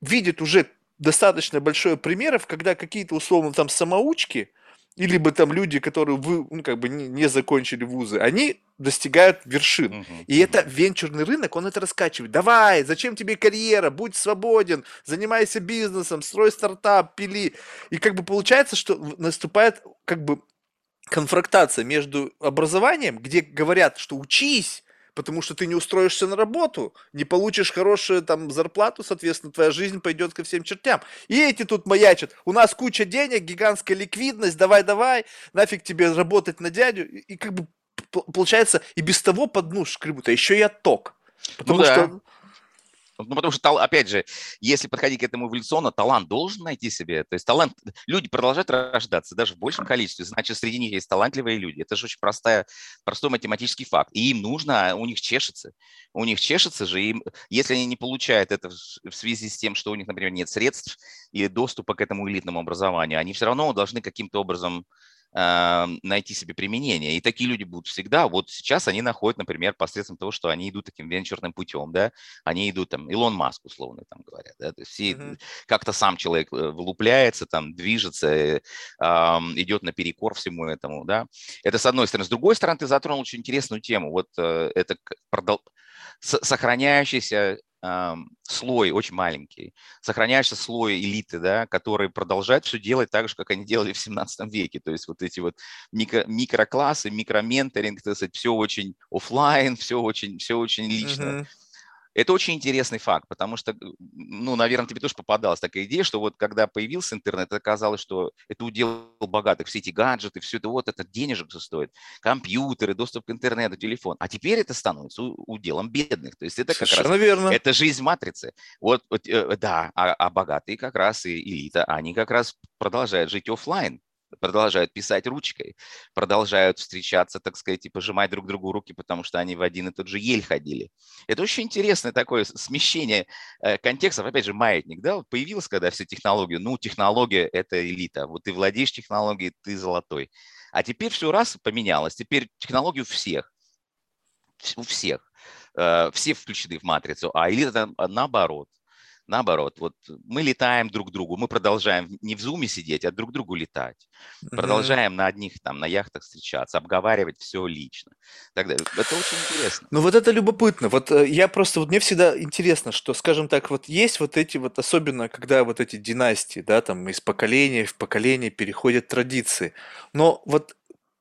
видит уже достаточно большое примеров, когда какие-то условно там самоучки, или либо там люди, которые вы, ну, как бы не, не закончили вузы, они достигают вершин. Uh-huh. И это венчурный рынок, он это раскачивает. Давай, зачем тебе карьера? Будь свободен, занимайся бизнесом, строй стартап, пили. И как бы получается, что наступает как бы конфронтация между образованием, где говорят, что учись, потому что ты не устроишься на работу, не получишь хорошую там зарплату, соответственно, твоя жизнь пойдет ко всем чертям. И эти тут маячат, у нас куча денег, гигантская ликвидность, давай-давай, нафиг тебе работать на дядю. И как бы получается и без того под дну шкребут, а еще и отток. Потому ну, что ну, потому что, опять же, если подходить к этому эволюционно, талант должен найти себе. То есть талант, люди продолжают рождаться даже в большем количестве, значит, среди них есть талантливые люди. Это же очень простая, простой математический факт. И им нужно, у них чешется. У них чешется же, им, если они не получают это в связи с тем, что у них, например, нет средств или доступа к этому элитному образованию, они все равно должны каким-то образом найти себе применение. И такие люди будут всегда. Вот сейчас они находят, например, посредством того, что они идут таким венчурным путем, да, они идут там, Илон Маск, условно, там говорят, да, то есть все, mm-hmm. как-то сам человек э, вылупляется, там, движется, э, э, идет наперекор всему этому, да. Это с одной стороны. С другой стороны, ты затронул очень интересную тему. Вот э, это продол... сохраняющийся слой очень маленький, сохраняющийся слой элиты, да, который продолжает все делать так же, как они делали в 17 веке. То есть вот эти вот микро, микроклассы, микроменторинг, так сказать, все очень офлайн, все очень, все очень лично. Uh-huh. Это очень интересный факт, потому что, ну, наверное, тебе тоже попадалась такая идея, что вот когда появился интернет, оказалось, что это удел богатых, все эти гаджеты, все это вот, это денежек стоит, компьютеры, доступ к интернету, телефон. А теперь это становится уделом бедных. То есть это как Совершенно раз... верно. Это жизнь матрицы. Вот, вот э, да, а, а богатые как раз и элита, они как раз продолжают жить офлайн продолжают писать ручкой, продолжают встречаться, так сказать, и пожимать друг другу руки, потому что они в один и тот же ель ходили. Это очень интересное такое смещение э, контекстов. Опять же, маятник, да, вот появилась когда вся технология. Ну, технология – это элита. Вот ты владеешь технологией, ты золотой. А теперь все раз поменялось. Теперь технологию всех. У всех. Э, все включены в матрицу, а элита наоборот – Наоборот, вот мы летаем друг к другу, мы продолжаем не в зуме сидеть, а друг к другу летать. Mm-hmm. Продолжаем на одних там, на яхтах встречаться, обговаривать все лично. Тогда это очень интересно. Ну вот это любопытно. Вот э, я просто, вот мне всегда интересно, что, скажем так, вот есть вот эти вот, особенно когда вот эти династии, да, там из поколения в поколение переходят традиции. Но вот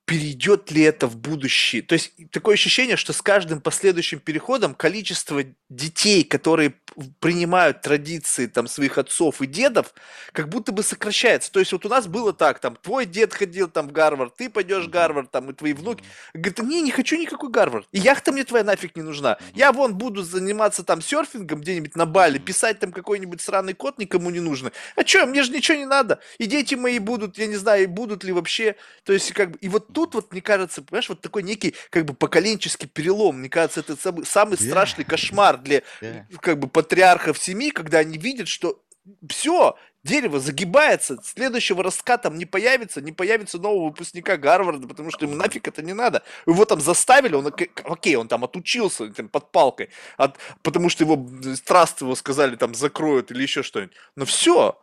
перейдет ли это в будущее. То есть такое ощущение, что с каждым последующим переходом количество детей, которые принимают традиции там своих отцов и дедов, как будто бы сокращается. То есть вот у нас было так, там, твой дед ходил там в Гарвард, ты пойдешь в Гарвард, там, и твои внуки. Говорит, не, не хочу никакой Гарвард. И яхта мне твоя нафиг не нужна. Я вон буду заниматься там серфингом где-нибудь на Бали, писать там какой-нибудь сраный код никому не нужно. А что, мне же ничего не надо. И дети мои будут, я не знаю, будут ли вообще. То есть как бы, и вот тут вот, мне кажется, понимаешь, вот такой некий как бы поколенческий перелом. Мне кажется, это самый, самый yeah. страшный кошмар для yeah. как бы патриархов семьи, когда они видят, что все, дерево загибается, следующего ростка там не появится, не появится нового выпускника Гарварда, потому что ему нафиг это не надо. Его там заставили, он, окей, он там отучился там, под палкой, от, потому что его, траст его сказали там закроют или еще что-нибудь. Но все,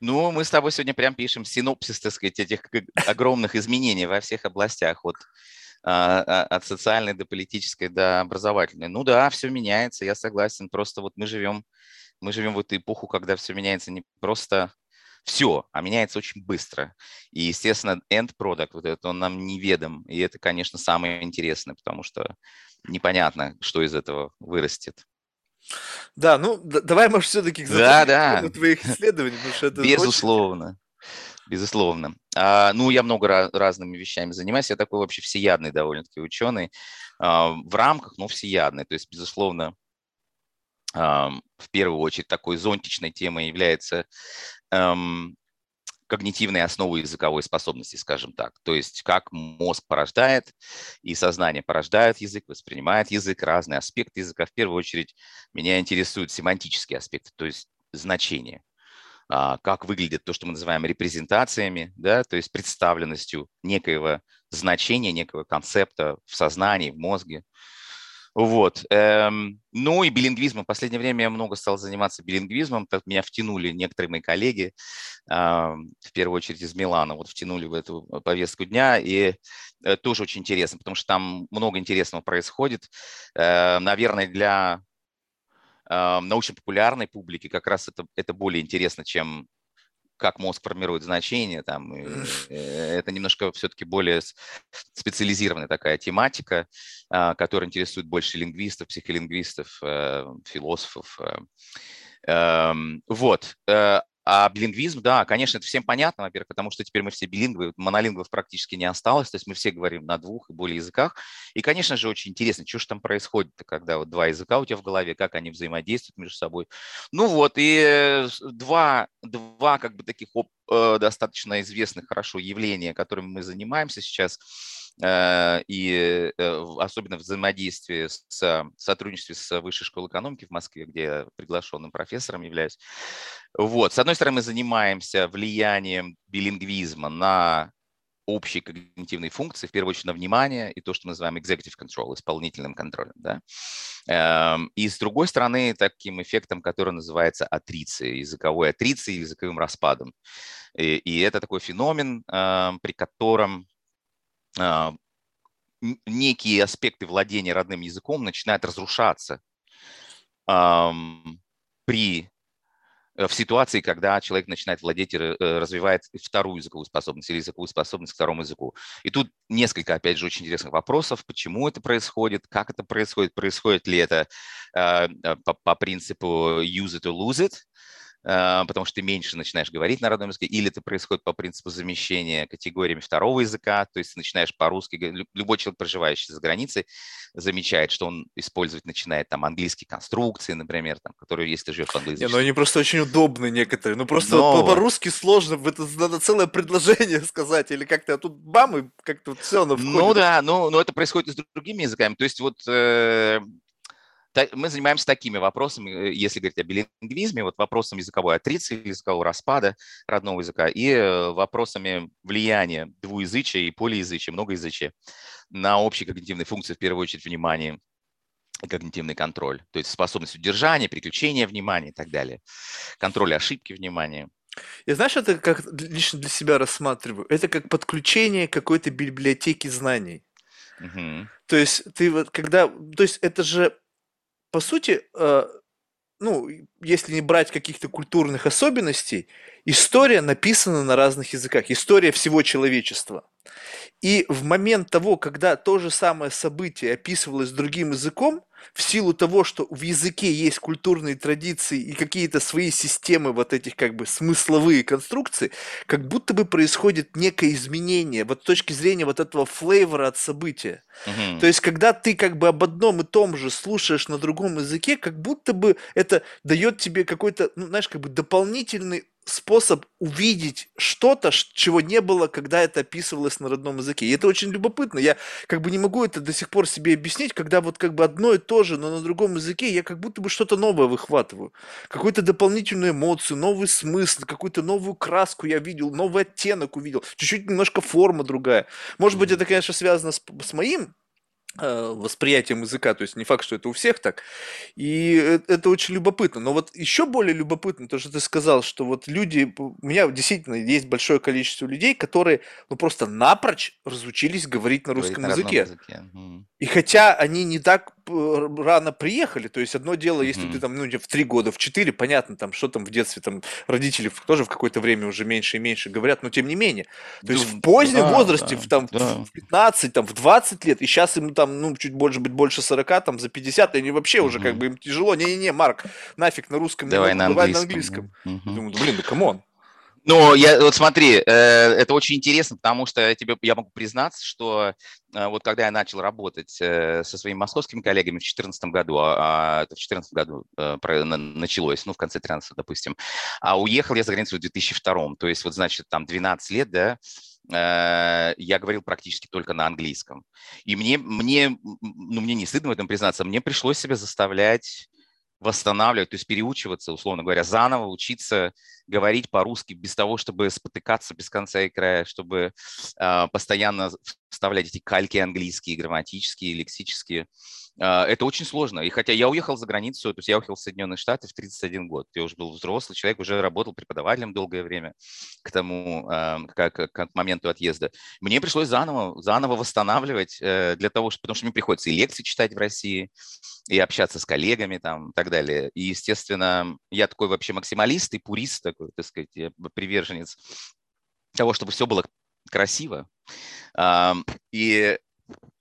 ну, мы с тобой сегодня прям пишем синопсис, так сказать, этих огромных изменений во всех областях, от, а, а, от социальной до политической до образовательной. Ну да, все меняется, я согласен. Просто вот мы живем, мы живем в эту эпоху, когда все меняется не просто все, а меняется очень быстро. И, естественно, end product, вот это он нам неведом. И это, конечно, самое интересное, потому что непонятно, что из этого вырастет. Да, ну давай, может, все-таки да, да. твоих исследований, потому что это Безусловно. Очень... Безусловно. А, ну, я много раз, разными вещами занимаюсь. Я такой вообще всеядный довольно-таки ученый. А, в рамках, ну, всеядный. То есть, безусловно, а, в первую очередь такой зонтичной темой является эм, когнитивные основы языковой способности, скажем так. То есть как мозг порождает и сознание порождает язык, воспринимает язык, разные аспекты языка. В первую очередь меня интересуют семантические аспекты, то есть значение. А, как выглядит то, что мы называем репрезентациями, да, то есть представленностью некоего значения, некого концепта в сознании, в мозге. Вот. Эм, ну и билингвизмом. В последнее время я много стал заниматься билингвизмом. Меня втянули некоторые мои коллеги, в первую очередь из Милана, вот втянули в эту повестку дня. И э, тоже очень интересно, потому что там много интересного происходит. Э, наверное, для научно-популярной публики как раз это, это более интересно, чем как мозг формирует значения, там, э, это немножко все-таки более специализированная такая тематика, а, которая интересует больше лингвистов, психолингвистов, э, философов. Э. Эм, вот. А билингвизм, да, конечно, это всем понятно, во-первых, потому что теперь мы все билингвы, монолингвов практически не осталось, то есть мы все говорим на двух и более языках. И, конечно же, очень интересно, что же там происходит, когда вот два языка у тебя в голове, как они взаимодействуют между собой. Ну вот, и э, два, два как бы таких э, достаточно известных хорошо явления, которыми мы занимаемся сейчас – и э, особенно в взаимодействии с сотрудничестве с Высшей школой экономики в Москве, где я приглашенным профессором являюсь. Вот. С одной стороны, мы занимаемся влиянием билингвизма на общие когнитивные функции, в первую очередь на внимание и то, что мы называем executive control, исполнительным контролем. Да? Эм, и с другой стороны, таким эффектом, который называется атрицией, языковой атрицией, языковым распадом. И, и это такой феномен, эм, при котором некие аспекты владения родным языком начинают разрушаться при э, в ситуации, когда человек начинает владеть и э, развивает вторую языковую способность или языковую способность к второму языку. И тут несколько, опять же, очень интересных вопросов, почему это происходит, как это происходит, происходит ли это э, по, по принципу use it or lose it, а, потому что ты меньше начинаешь говорить на родном языке, или это происходит по принципу замещения категориями второго языка, то есть ты начинаешь по-русски, любой человек, проживающий за границей, замечает, что он использовать начинает там английские конструкции, например, там, которые, если ты живешь в английском. Не, ну они просто очень удобны некоторые, ну просто Но... по-русски сложно, это надо целое предложение сказать, или как-то а тут бам, и как-то вот все оно входит. Ну да, ну, но это происходит и с другими языками, то есть вот э, мы занимаемся такими вопросами, э, если говорить о билингвизме, вот вопросом языковой атриции, языкового распада родного языка и э, вопросами влияния двуязычия и полиязычия, многоязычия на общие когнитивные функции, в первую очередь внимание и когнитивный контроль, то есть способность удержания, переключения внимания и так далее, контроль ошибки внимания. Я знаешь, это как лично для себя рассматриваю. Это как подключение какой-то библиотеки знаний. Угу. То есть ты вот когда, то есть это же по сути, э, ну, если не брать каких-то культурных особенностей, история написана на разных языках, история всего человечества. И в момент того, когда то же самое событие описывалось другим языком, в силу того, что в языке есть культурные традиции и какие-то свои системы вот этих как бы смысловые конструкции, как будто бы происходит некое изменение вот с точки зрения вот этого флейвора от события. Угу. То есть, когда ты как бы об одном и том же слушаешь на другом языке, как будто бы это дает тебе какой-то, ну, знаешь, как бы дополнительный способ увидеть что-то, чего не было, когда это описывалось на родном языке. И это очень любопытно. Я как бы не могу это до сих пор себе объяснить, когда вот как бы одно и то же, но на другом языке я как будто бы что-то новое выхватываю. Какую-то дополнительную эмоцию, новый смысл, какую-то новую краску я видел, новый оттенок увидел, чуть-чуть немножко форма другая. Может быть, это, конечно, связано с, с моим восприятием языка, то есть не факт, что это у всех так. И э, это очень любопытно. Но вот еще более любопытно то, что ты сказал, что вот люди, у меня действительно есть большое количество людей, которые ну просто напрочь разучились говорить на русском говорить языке. языке. И хотя они не так рано приехали, то есть одно дело, если mm-hmm. ты там ну, в три года, в четыре, понятно, там что там в детстве, там родители тоже в какое-то время уже меньше и меньше говорят, но тем не менее. То есть в позднем да, возрасте, да, в, там, да. в 15, там, в 20 лет, и сейчас им там, ну, чуть больше быть больше 40, там, за 50, и они вообще уже как бы им тяжело. Не-не-не, Марк, нафиг на русском, давай, не на, давай английском. на английском. Mm-hmm. Думаю, блин, да come on. Ну, я, вот смотри, э, это очень интересно, потому что я, тебе, я могу признаться, что э, вот когда я начал работать э, со своими московскими коллегами в 2014 году, а, а это в 2014 году э, про, на, началось, ну, в конце 13 допустим, а уехал я за границу в 2002, то есть вот, значит, там 12 лет, да, я говорил практически только на английском. И мне, мне, ну, мне не стыдно в этом признаться, мне пришлось себя заставлять восстанавливать, то есть переучиваться, условно говоря, заново учиться говорить по-русски без того, чтобы спотыкаться без конца и края, чтобы э, постоянно вставлять эти кальки английские, грамматические, лексические. Э, это очень сложно. И хотя я уехал за границу, то есть я уехал в Соединенные Штаты в 31 год, я уже был взрослый человек, уже работал преподавателем долгое время к тому, как, к моменту отъезда. Мне пришлось заново, заново восстанавливать э, для того, что, потому что мне приходится и лекции читать в России, и общаться с коллегами там и так далее. И, естественно, я такой вообще максималист и пурист такой, так сказать, я приверженец того, чтобы все было красиво. И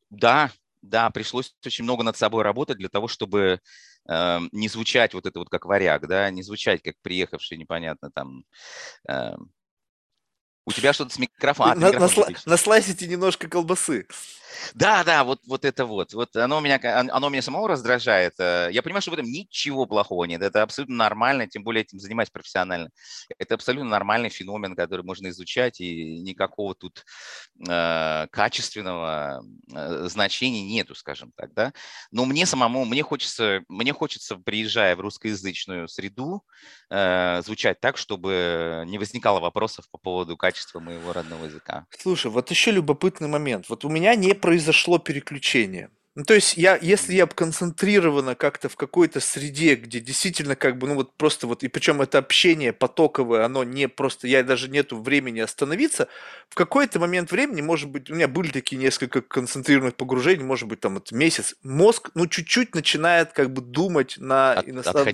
да, да, пришлось очень много над собой работать для того, чтобы э, не звучать вот это вот как варяг, да, не звучать как приехавший непонятно там э, у тебя что-то с микрофоном. На, насла, наслайсите немножко колбасы. Да, да, вот, вот это вот. Вот оно меня, оно меня самого раздражает. Э, я понимаю, что в этом ничего плохого нет. Это абсолютно нормально, тем более этим занимаюсь профессионально. Это абсолютно нормальный феномен, который можно изучать, и никакого тут э, качественного э, значения нету, скажем так, да. Но мне самому, мне хочется, мне хочется, приезжая в русскоязычную среду, э, звучать так, чтобы не возникало вопросов по поводу качества моего родного языка. Слушай, вот еще любопытный момент. Вот у меня не произошло переключение. Ну, то есть я, если я концентрированно как-то в какой-то среде, где действительно как бы, ну вот просто вот, и причем это общение потоковое, оно не просто, я даже нету времени остановиться, в какой-то момент времени, может быть, у меня были такие несколько концентрированных погружений, может быть, там вот месяц, мозг, ну, чуть-чуть начинает как бы думать на, от, иностран...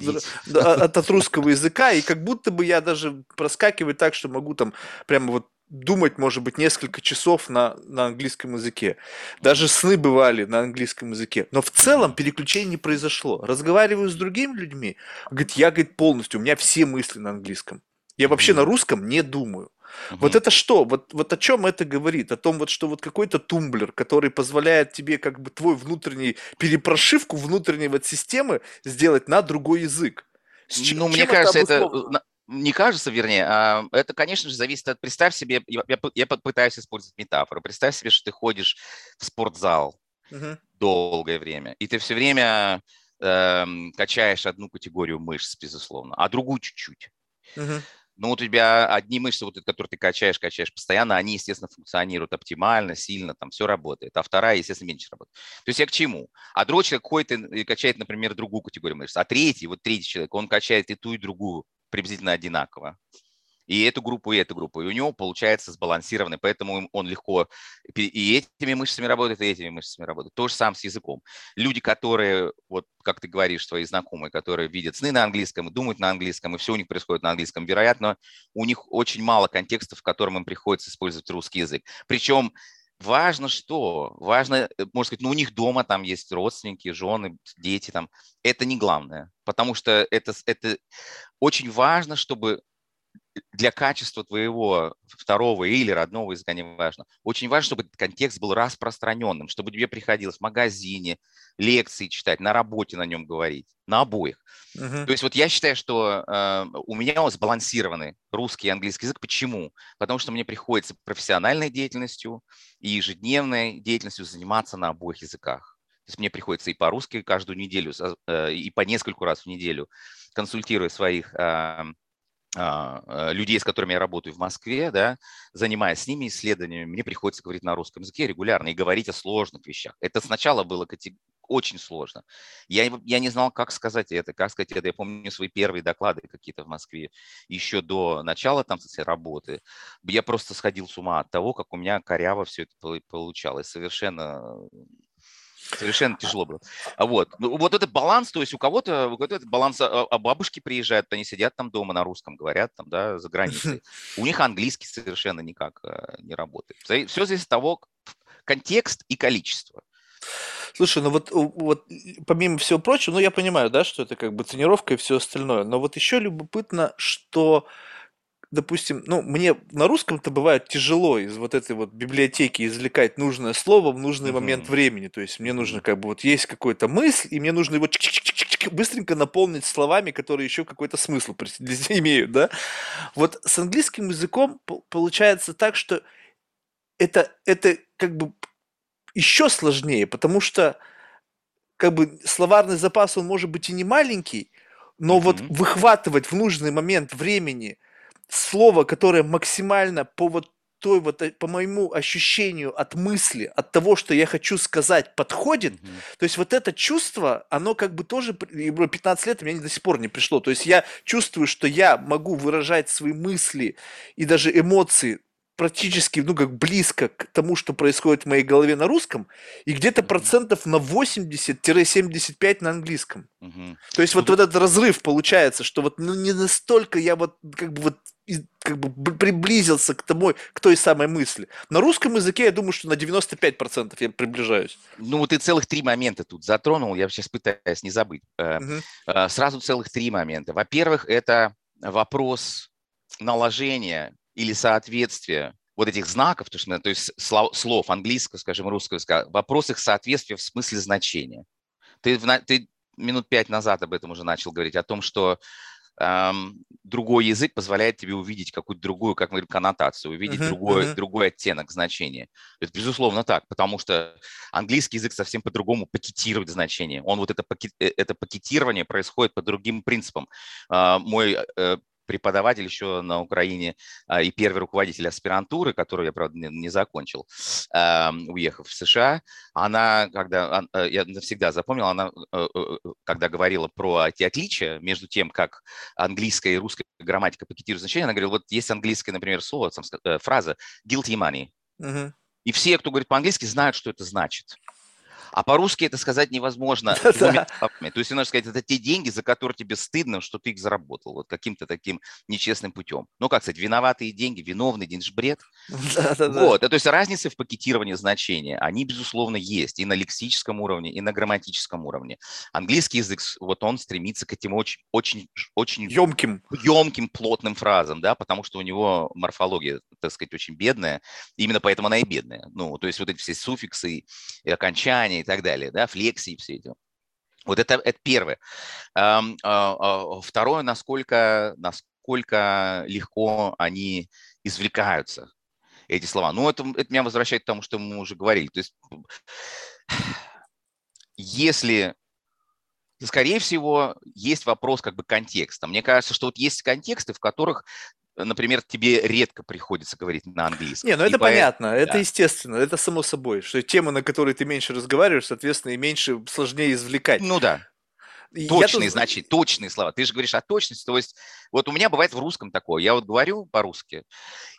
от, от русского языка, и как будто бы я даже проскакиваю так, что могу там прямо вот думать, может быть, несколько часов на, на английском языке. Даже сны бывали на английском языке. Но в целом переключение не произошло. Разговариваю с другими людьми, говорит, я, говорит, полностью, у меня все мысли на английском. Я вообще на русском не думаю. Угу. Вот это что? Вот, вот о чем это говорит? О том, вот, что вот какой-то тумблер, который позволяет тебе как бы твой внутренний перепрошивку внутренней вот системы сделать на другой язык. С ну, мне кажется, это, не кажется, вернее, а, это, конечно же, зависит от... Представь себе, я, я пытаюсь использовать метафору. Представь себе, что ты ходишь в спортзал uh-huh. долгое время, и ты все время э, качаешь одну категорию мышц, безусловно, а другую чуть-чуть. Uh-huh. Ну, вот у тебя одни мышцы, вот, которые ты качаешь, качаешь постоянно, они, естественно, функционируют оптимально, сильно, там все работает, а вторая, естественно, меньше работает. То есть я к чему? А другой человек ходит и качает, например, другую категорию мышц, а третий, вот третий человек, он качает и ту, и другую приблизительно одинаково. И эту группу, и эту группу. И у него получается сбалансированный, поэтому он легко и этими мышцами работает, и этими мышцами работает. То же самое с языком. Люди, которые, вот как ты говоришь, твои знакомые, которые видят сны на английском, думают на английском, и все у них происходит на английском, вероятно, у них очень мало контекстов, в котором им приходится использовать русский язык. Причем Важно что? Важно, э, можно сказать, ну у них дома там есть родственники, жены, дети там. Это не главное, потому что это, это очень важно, чтобы для качества твоего второго или родного языка, неважно, очень важно, чтобы этот контекст был распространенным, чтобы тебе приходилось в магазине лекции читать, на работе на нем говорить, на обоих. Uh-huh. То есть вот я считаю, что э, у меня сбалансированный русский и английский язык. Почему? Потому что мне приходится профессиональной деятельностью и ежедневной деятельностью заниматься на обоих языках. То есть мне приходится и по-русски каждую неделю, э, и по нескольку раз в неделю консультируя своих э, а, э, людей, с которыми я работаю в Москве, да, занимаясь с ними исследованиями, мне приходится говорить на русском языке регулярно и говорить о сложных вещах. Это сначала было очень сложно. Я, я не знал, как сказать это, как сказать это. Я помню свои первые доклады какие-то в Москве еще до начала там работы. Я просто сходил с ума от того, как у меня коряво все это получалось. Совершенно Совершенно тяжело было. А вот. Ну, вот этот баланс, то есть у кого-то, у кого-то этот баланс, а, а бабушки приезжают, они сидят там дома на русском, говорят там, да, за границей. У них английский совершенно никак э, не работает. Все зависит от того, контекст и количество. Слушай, ну вот, вот помимо всего прочего, ну я понимаю, да, что это как бы тренировка и все остальное, но вот еще любопытно, что допустим, ну, мне на русском-то бывает тяжело из вот этой вот библиотеки извлекать нужное слово в нужный момент времени. То есть мне нужно как бы вот есть какой-то мысль, и мне нужно его быстренько наполнить словами, которые еще какой-то смысл имеют, да? Вот с английским языком пол- получается так, что это, это как бы еще сложнее, потому что как бы словарный запас, он может быть и не маленький, но вот Мгм. выхватывать в нужный момент времени слово, которое максимально по вот той вот, э, по моему ощущению от мысли, от того, что я хочу сказать, подходит, Мгм. то есть вот это чувство, оно как бы тоже, при- и, бро, 15 лет меня до сих пор не пришло. То есть я чувствую, что я могу выражать свои мысли и даже эмоции практически, ну, как близко к тому, что происходит в моей голове на русском, и где-то процентов на 80-75 на английском. Мгм. То есть Ну, вот, вот этот разрыв получается, что вот ну, не настолько я вот как бы вот как бы приблизился к тому, к той самой мысли. На русском языке я думаю, что на 95% я приближаюсь. Ну, вот ты целых три момента тут затронул, я сейчас пытаюсь не забыть. Э, Сразу целых три момента. Во-первых, это вопрос наложения или соответствия вот этих знаков, то, что, то есть слов, слов английского, скажем, русского языка, вопрос их соответствия в смысле значения. Ты, ты минут пять назад об этом уже начал говорить, о том, что эм, другой язык позволяет тебе увидеть какую-то другую, как мы говорим, коннотацию, увидеть Мгм, другой, мгм. другой оттенок значения. Это безусловно так, потому что английский язык совсем по-другому пакетирует значение. Он вот это, пакет, э, это пакетирование происходит по другим принципам. А, Мой э, преподаватель еще на Украине а, и первый руководитель аспирантуры, которую я, правда, не, закончил, уехав в США, она, когда, э, я навсегда запомнил, она, э, э, когда говорила про эти отличия между тем, как английская и русская грамматика пакетируют значение, она говорила, вот есть английское, например, слово, фраза guilty money, Мгм. и все, кто говорит по-английски, знают, что это значит. А по-русски это сказать невозможно. То есть, нужно сказать, это те деньги, за которые тебе стыдно, что ты их заработал, вот каким-то таким нечестным путем. Ну, как сказать, виноватые деньги, виновный день, это ж бред. Вот, то есть разницы в пакетировании значения, они, безусловно, есть и на лексическом уровне, и на грамматическом уровне. Английский язык, вот он стремится к этим очень, очень, очень Емким. емким, плотным фразам, да, потому что у него морфология, так сказать, очень бедная, именно поэтому она и бедная. Ну, то есть вот эти все суффиксы и окончания и так далее, да, флексии все эти. Вот это, это первое. А, а, Второе, насколько, насколько легко они извлекаются, эти слова. Ну, это, это меня возвращает к тому, что мы уже говорили. То есть, если скорее всего, есть вопрос как бы контекста. Мне кажется, что вот есть контексты, в которых, например, тебе редко приходится говорить на английском. Не, ну И это поэ- понятно, это да. естественно, это само собой, что темы, на которые ты меньше разговариваешь, соответственно, и меньше сложнее извлекать. Ну да, И точные тут- значения, точные слова. Ты же говоришь о точности, то есть вот у меня бывает в русском такое. Я вот говорю по-русски,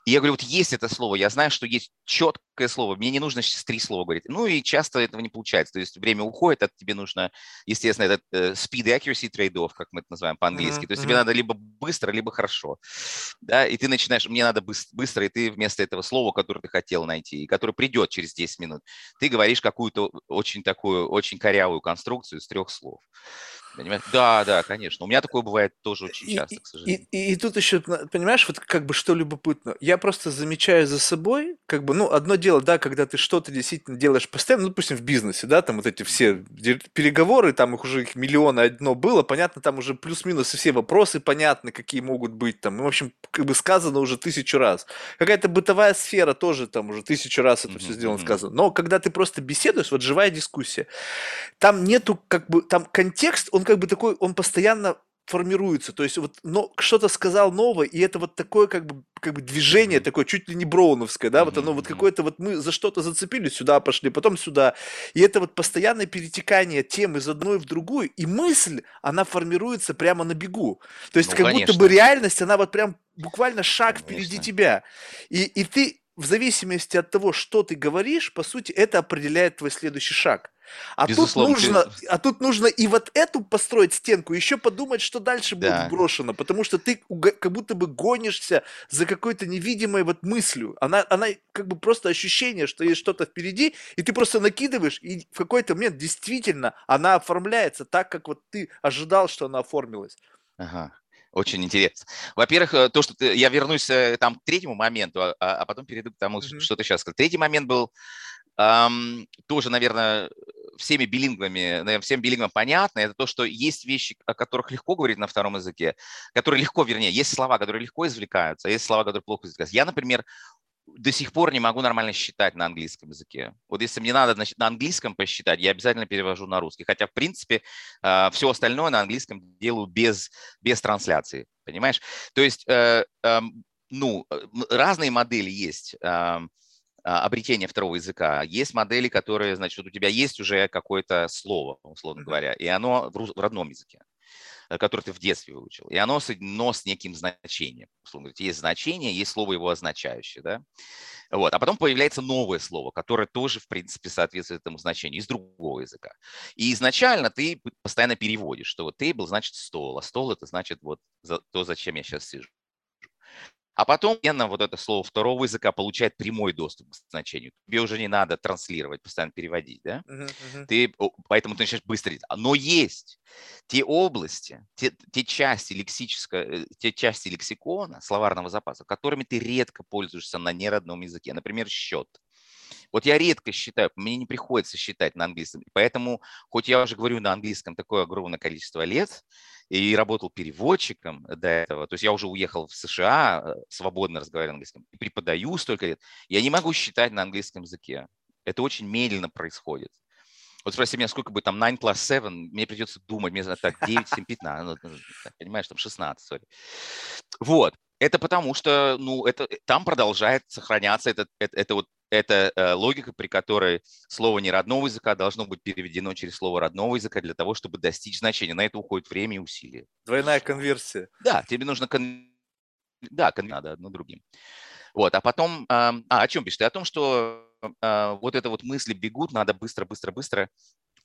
и я говорю, вот есть это слово, я знаю, что есть четкое слово, мне не нужно сейчас три слова говорить. Ну и часто этого не получается, то есть время уходит, а тебе нужно, естественно, этот э, speed accuracy trade-off, как мы это называем по-английски. Мгм, То есть тебе надо либо быстро, либо хорошо. Да, и ты начинаешь, мне надо быс- быстро, и ты вместо этого слова, которое ты хотел найти, и которое придет через 10 минут, ты говоришь какую-то очень такую, очень корявую конструкцию из трех слов. Понимаешь? Да, да, конечно. У меня такое бывает тоже очень И- часто, к И, сожалению. и- и тут еще, понимаешь, вот как бы что любопытно. Я просто замечаю за собой, как бы, ну, одно дело, да, когда ты что-то действительно делаешь постоянно, ну, допустим, в бизнесе, да, там вот эти все переговоры, там их уже их миллион и одно было, понятно, там уже плюс-минус и все вопросы понятны, какие могут быть там. Ну, в общем, как бы сказано уже тысячу раз. Какая-то бытовая сфера тоже там уже тысячу раз это все Мгм, сделано, сказано. Но когда ты просто беседуешь, вот живая дискуссия, там нету как бы, там контекст, он как бы такой, он постоянно формируется, то есть вот но, что-то сказал новое, и это вот такое как бы, как бы движение Мгм. такое, чуть ли не броуновское, да, вот Мгм, оно вот какое-то вот мы за что-то зацепились, сюда пошли, потом сюда, и это вот постоянное перетекание тем из одной в другую, и мысль, она формируется прямо на бегу, то есть Ну, как будто бы конечно. реальность, она вот прям буквально шаг впереди Конечно. тебя, и, и ты в зависимости от того, что ты говоришь, по сути, это определяет твой следующий шаг. А тут ты- нужно, а тут нужно и вот эту построить стенку, еще подумать, что дальше будет Да. брошено, потому что ты как будто бы гонишься за какой-то невидимой вот мыслью. Она, она как бы просто ощущение, что есть что-то впереди, и ты просто накидываешь, и в какой-то момент действительно она оформляется так, как вот ты ожидал, что она оформилась. Ага. Очень интересно. Во-первых, э, то, что ты, я вернусь э, там к третьему моменту, а, а, а потом перейду к тому, mm-hmm. что ты сейчас сказал. Третий момент был эм, тоже, наверное, всеми билингвами, наверное, всем билингвам понятно, это то, что есть вещи, о которых легко говорить на втором языке, которые легко, вернее, есть слова, которые легко извлекаются, а есть слова, которые плохо извлекаются. Я, например, до сих пор не могу нормально считать на английском языке. Вот если мне надо значит, на английском посчитать, я обязательно перевожу на русский. Хотя, в принципе, а, все остальное на английском делаю без, без трансляции. Понимаешь? То есть, э, эм, ну, э, разные модели есть эм, а, обретения второго языка. Есть модели, которые, значит, у тебя есть уже какое-то слово, условно говоря, и оно в родном языке. Э, который ты в детстве выучил. И оно соединено с неким значением. Условно есть значение, есть слово его означающее. Да? Вот. А потом появляется новое слово, которое тоже, в принципе, соответствует этому значению из другого языка. И изначально ты постоянно переводишь, что вот table значит стол, а стол это значит вот то, зачем я сейчас сижу. А потом вот это слово второго языка получает прямой доступ к значению. Тебе уже не надо транслировать, постоянно переводить, да? Uh-huh, uh-huh. Ты, поэтому ты начинаешь быстро. Но есть те области, те, те, части лексического, э, те части лексикона, словарного запаса, которыми ты редко пользуешься на неродном языке. Например, счет. Вот я редко считаю, мне не приходится считать на английском. Поэтому, хоть я уже говорю на английском такое огромное количество лет, и работал переводчиком до этого, то есть я уже уехал в США, э, свободно разговариваю на английском, и преподаю столько лет, я не могу считать на английском языке. Это очень медленно происходит. Вот спроси меня, сколько будет там 9 plus 7, мне придется думать, мне так 9, 7, 15, понимаешь, там 16, sorry. Вот. Это потому что, ну, это, э, там продолжает сохраняться это, это, это вот это э, логика, при которой слово неродного языка должно быть переведено через слово родного языка для того, чтобы достичь значения. На это уходит время и усилия. Двойная конверсия. Да, тебе нужно... Кон... Да, кон... надо одно другим. Вот, а потом... А, о чем пишешь? Ты о том, что а, вот это вот мысли бегут, надо быстро, быстро, быстро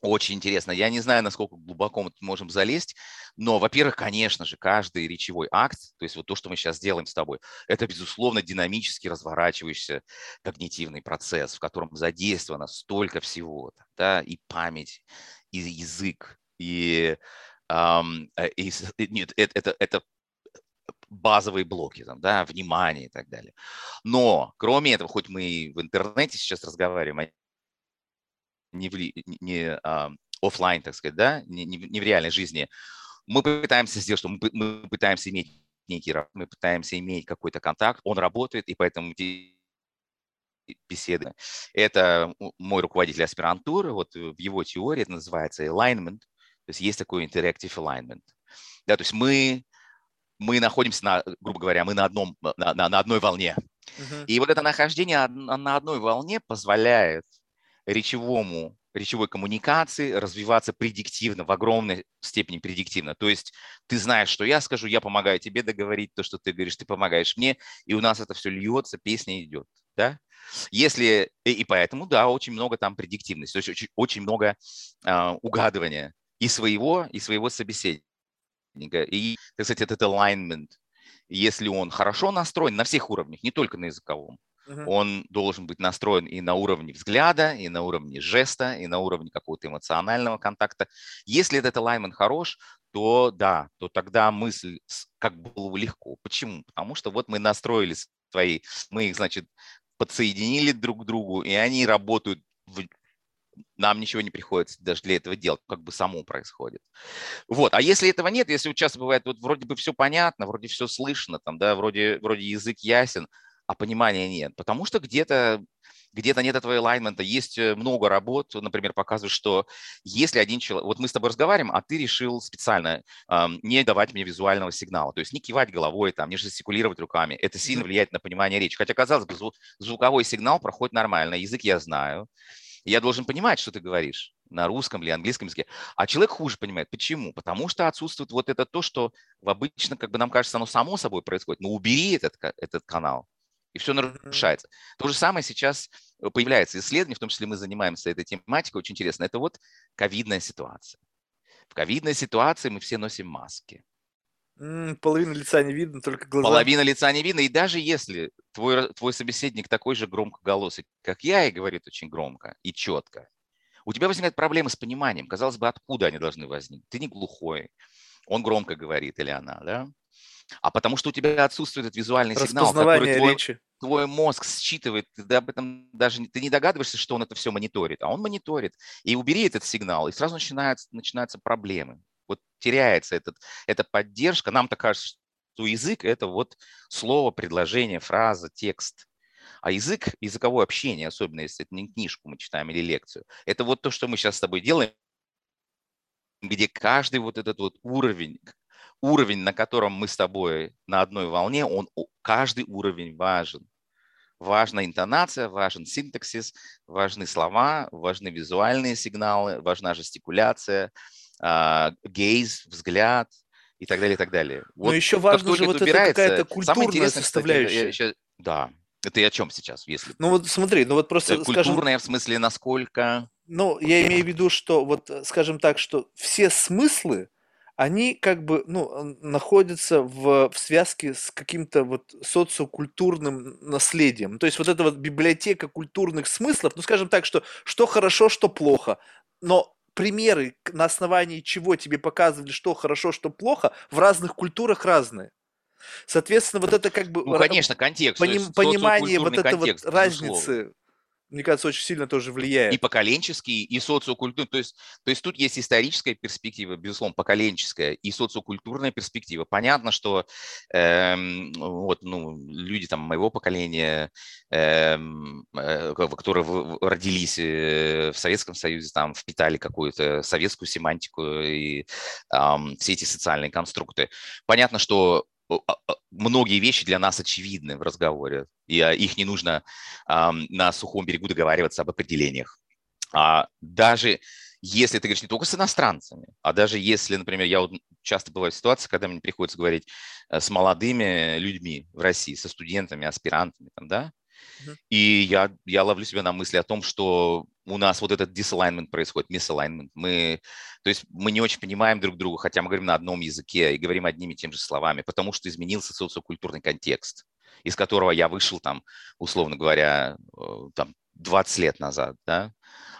очень интересно. Я не знаю, насколько глубоко мы можем залезть, но, во-первых, конечно же, каждый речевой акт, то есть вот то, что мы сейчас делаем с тобой, это, безусловно, динамически разворачивающийся когнитивный процесс, в котором задействовано столько всего, да, и память, и язык, и, эм, и нет, это, это, это базовые блоки, там, да, внимание и так далее. Но, кроме этого, хоть мы в интернете сейчас разговариваем, не, в, не а, офлайн, так сказать, да, не, не, не в реальной жизни, мы пытаемся сделать, что мы, мы пытаемся иметь некий, мы пытаемся иметь какой-то контакт, он работает, и поэтому беседы. Это мой руководитель аспирантуры, вот в его теории это называется alignment, то есть есть такой interactive alignment. Да, то есть мы, мы находимся, на, грубо говоря, мы на, одном, на, на, на одной волне. Uh-huh. И вот это нахождение на одной волне позволяет речевому, речевой коммуникации развиваться предиктивно, в огромной степени предиктивно. То есть ты знаешь, что я скажу, я помогаю тебе договорить то, что ты говоришь, ты помогаешь мне, и у нас это все льется, песня идет. Да? Если, и поэтому, да, очень много там предиктивности, то есть очень, очень много э, угадывания и своего, и своего собеседника. И, так сказать, этот alignment, если он хорошо настроен на всех уровнях, не только на языковом, Uh-huh. Он должен быть настроен и на уровне взгляда, и на уровне жеста, и на уровне какого-то эмоционального контакта. Если этот alignment хорош, то да, то тогда мысль как было легко. Почему? Потому что вот мы настроили свои, мы их, значит, подсоединили друг к другу, и они работают в, нам ничего не приходится даже для этого делать, как бы само происходит. Вот. А если этого нет, если часто бывает, вот вроде бы все понятно, вроде все слышно, там, да, вроде, вроде язык ясен, а понимания нет. Потому что где-то где-то нет этого alignment, есть э, много работ, например, показывают, что если один человек, вот мы с тобой разговариваем, а ты решил специально эм, не давать мне визуального сигнала, то есть не кивать головой, там, не жестикулировать руками, это сильно влияет на понимание речи. Хотя, казалось бы, звуковой сигнал проходит нормально, язык я знаю, я должен понимать, что ты говоришь на русском или английском языке. А человек хуже понимает. Почему? Потому что отсутствует вот это то, что обычно, как бы нам кажется, оно само собой происходит. Но убери этот, этот канал, и все нарушается. То же самое сейчас э, появляется исследование, в том числе мы занимаемся этой тематикой, очень интересно. Это вот ковидная ситуация. В ковидной ситуации мы все носим маски. половина лица не видно, только глаза. Половина лица не видно. И даже если твой, твой собеседник такой же громкоголосый, как я, и говорит очень громко и четко, у тебя возникает проблемы с пониманием. Казалось бы, откуда они должны возникнуть? Ты не глухой, он громко говорит или она, да? А потому что у тебя отсутствует этот визуальный сигнал, который твой, речи. твой мозг считывает, ты об этом даже ты не догадываешься, что он это все мониторит, а он мониторит. И убери этот сигнал, и сразу начинаются, начинаются проблемы. Вот теряется этот, эта поддержка. Нам-то кажется, что язык – это вот слово, предложение, фраза, текст. А язык, языковое общение, особенно если это не книжку мы читаем или лекцию, это вот то, что мы сейчас с тобой делаем, где каждый вот этот вот уровень, уровень, на котором мы с тобой на одной волне, он, каждый уровень важен. Важна интонация, важен синтаксис, важны слова, важны визуальные сигналы, важна жестикуляция, а, гейз, взгляд и так далее, и так далее. Вот Но еще важно же вот это какая-то культурная составляющая. Кстати, я, я, да, это и о чем сейчас, если... Ну вот смотри, ну вот просто, Культурная скажем... в смысле насколько... Ну, я имею в виду, что вот, скажем так, что все смыслы, они как бы, ну, находятся в, в связке с каким-то вот социокультурным наследием. То есть вот эта вот библиотека культурных смыслов, ну, скажем так, что что хорошо, что плохо, но примеры, на основании чего тебе показывали, что хорошо, что плохо, в разных культурах разные. Соответственно, вот это как бы... Ну, конечно, контекст. Поним, понимание вот этой вот разницы мне кажется, очень сильно тоже влияет. И поколенческий, и социокультурный. То есть, то есть тут есть историческая перспектива, безусловно, поколенческая, и социокультурная перспектива. Понятно, что э, вот, ну, люди там моего поколения, эм, э, которые родились э, в Советском Союзе, там впитали какую-то советскую семантику и э, все эти социальные конструкты. Понятно, что многие вещи для нас очевидны в разговоре, и а, их не нужно на сухом берегу договариваться об определениях. А даже если ты говоришь не только с иностранцами, а даже если, например, я вот часто бываю в ситуации, когда мне приходится говорить э, с молодыми людьми в России, со студентами, аспирантами, там, да, и я, я ловлю себя на мысли о том, что у нас вот этот disalignment происходит, misalignment. Мы, то есть мы не очень понимаем друг друга, хотя мы говорим на одном языке и говорим одними и теми же словами, потому что изменился социокультурный контекст, из которого я вышел там, условно говоря, э, там 20 лет назад, да,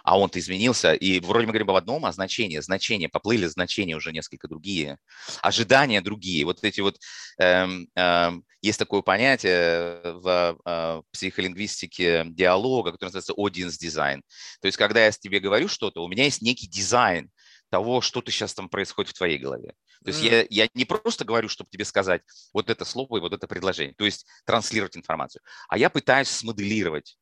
а он-то изменился, и вроде мы говорим об одном, а значение, значения, поплыли значения уже несколько другие, ожидания другие. Вот эти вот, эм, эм, есть такое понятие в э, психолингвистике диалога, которое называется audience design. То есть, когда я тебе говорю что-то, у меня есть некий дизайн того, что ты сейчас там происходит в твоей голове. То есть mm. я, я не просто говорю, чтобы тебе сказать вот это слово и вот это предложение, то есть транслировать информацию, а я пытаюсь смоделировать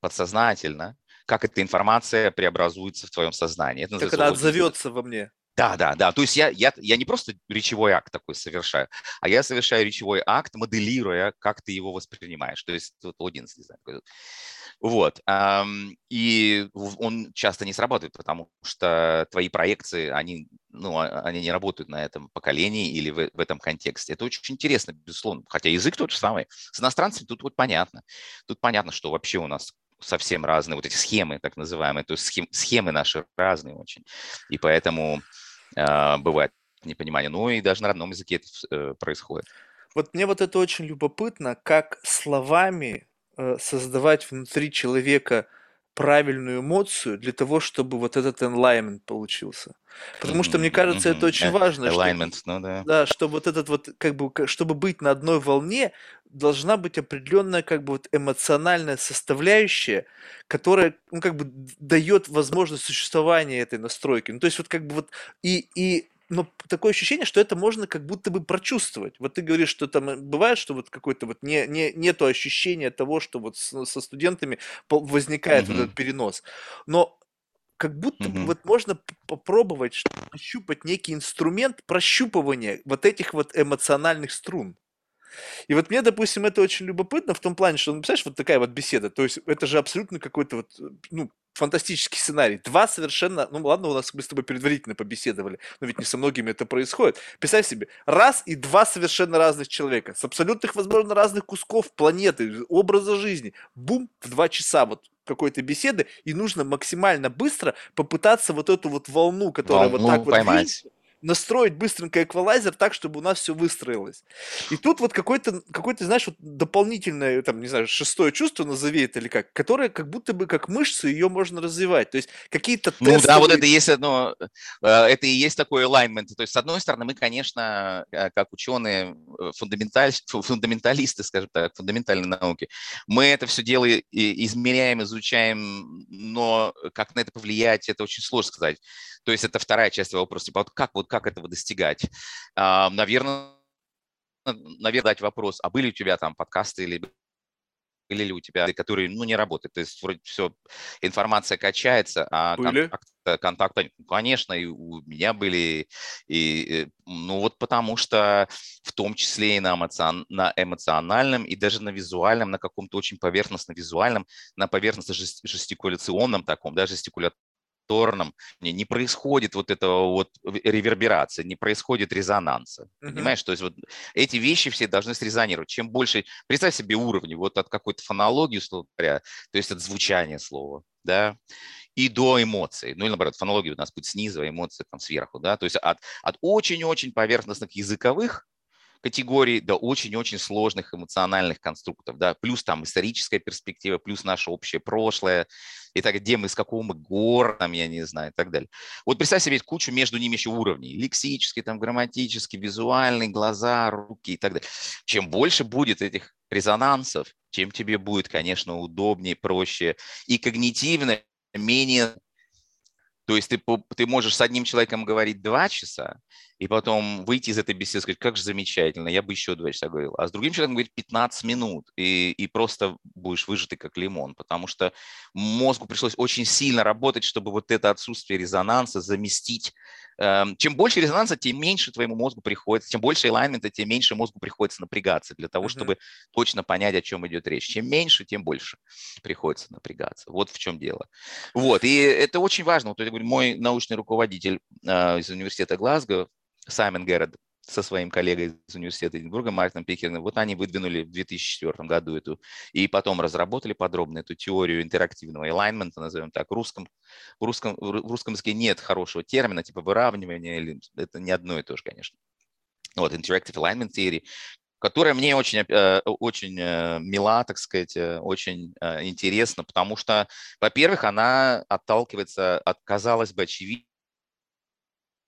подсознательно как эта информация преобразуется в твоем сознании. Это как она отзовется во мне. Да, да, да. То есть я, я, я не просто речевой акт такой совершаю, а я совершаю речевой акт, моделируя, как ты его воспринимаешь. То есть вот один дизайн. Вот. И он часто не срабатывает, потому что твои проекции, они, ну, а, они не работают на этом поколении или в, в этом контексте. Это очень интересно, безусловно. Хотя язык тот же самый. С иностранцами тут вот понятно. Тут понятно, что вообще у нас совсем разные, вот эти схемы так называемые, то есть схем, схемы наши разные очень, и поэтому э, бывает непонимание. Ну и даже на родном языке это э, происходит. Вот мне вот это очень любопытно, как словами э, создавать внутри человека правильную эмоцию для того, чтобы вот этот enlightenment получился. Потому что, мне кажется, это очень важно. Alignment, что, ну да. Да, что вот этот вот, как бы, чтобы быть на одной волне, должна быть определенная, как бы, вот эмоциональная составляющая, которая, ну, как бы, дает возможность существования этой настройки. Ну, то есть, вот, как бы, вот, и, и но такое ощущение, что это можно как будто бы прочувствовать. Вот ты говоришь, что там э, бывает, что вот какой-то вот не, не, нету ощущения того, что вот с, со студентами возникает mm-hmm. вот этот перенос. Но как будто mm-hmm. бы вот можно попробовать пощупать некий инструмент прощупывания вот этих вот эмоциональных струн. И вот мне, допустим, это очень любопытно в том плане, что, ну, представляешь, вот такая вот беседа, то есть это же абсолютно какой-то вот, э, ну, фантастический сценарий. Два совершенно, ну ладно, у нас мы с тобой предварительно побеседовали, но ведь не со многими это происходит. Представь себе, раз и два совершенно разных человека с абсолютных, возможно, разных кусков планеты, образа жизни. Бум, в два часа вот какой-то беседы, и нужно максимально быстро попытаться вот эту вот волну, которая волну вот так поймать. вот настроить быстренько эквалайзер так, чтобы у нас все выстроилось. И тут вот какой-то, какой-то, знаешь, вот дополнительное, там, не знаю, шестое чувство назови это или как, которое как будто бы как мышцы ее можно развивать. То есть какие-то тестовые... Ну да, вот это есть одно, э, это и есть такой alignment. То есть, с одной стороны, мы, конечно, э, как ученые, э, фундаменталь, фундаменталисты, скажем так, фундаментальной науки, мы это все дело измеряем, изучаем, но как на это повлиять, это очень сложно сказать. То есть это вторая часть вопроса, типа, вот как, вот как этого достигать? Наверное, наверное, дать вопрос, а были у тебя там подкасты или были ли у тебя, которые, ну, не работают, то есть вроде все, информация качается, а были? контакта, контакта, ну, конечно, и у меня были, и, ну, вот потому что в том числе и на, эмоцион, на эмоциональном, и даже на визуальном, на каком-то очень поверхностно-визуальном, на поверхностно-жестикуляционном таком, да, жестикуля повторном не происходит вот этого вот реверберации, не происходит резонанса. Uh-huh. Понимаешь, то есть вот эти вещи все должны срезонировать. Чем больше, представь себе уровни, вот от какой-то фонологии, условно говоря, то есть от звучания слова, да, и до эмоций. Ну или наоборот, фонология у нас будет снизу, а эмоции там сверху, да, то есть от, от очень-очень поверхностных языковых категорий до очень-очень сложных эмоциональных конструктов, да, плюс там историческая перспектива, плюс наше общее прошлое, и так, где мы, с какого мы города, там, я не знаю, и так далее. Вот представь себе кучу между ними еще уровней, лексический, там, грамматический, визуальный, глаза, руки и так далее. Чем больше будет этих резонансов, тем тебе будет, конечно, удобнее, проще и когнитивно менее то есть ты, ты можешь с одним человеком говорить два часа, и потом выйти из этой беседы и сказать, как же замечательно, я бы еще два часа говорил. А с другим человеком говорить 15 минут, и, и просто будешь выжатый как лимон, потому что мозгу пришлось очень сильно работать, чтобы вот это отсутствие резонанса заместить. Эм, чем больше резонанса, тем меньше твоему мозгу приходится, чем больше элаймента, тем меньше мозгу приходится напрягаться для того, чтобы точно понять, о чем идет речь. Чем меньше, тем больше приходится напрягаться. Вот в чем дело. Вот, и это очень важно. Вот, я говорю, мой научный руководитель э, из университета Глазго, Саймон Геррет со своим коллегой из университета Эдинбурга, Мартином Пикером, вот они выдвинули в 2004 году эту, и потом разработали подробно эту теорию интерактивного alignment, назовем так, в русском, в русском, в русском языке нет хорошего термина, типа выравнивания, или, это не одно и то же, конечно. Вот, interactive alignment theory, которая мне очень, э, очень э, мила, так сказать, э, очень интересна, потому что, во-первых, она отталкивается от, казалось бы,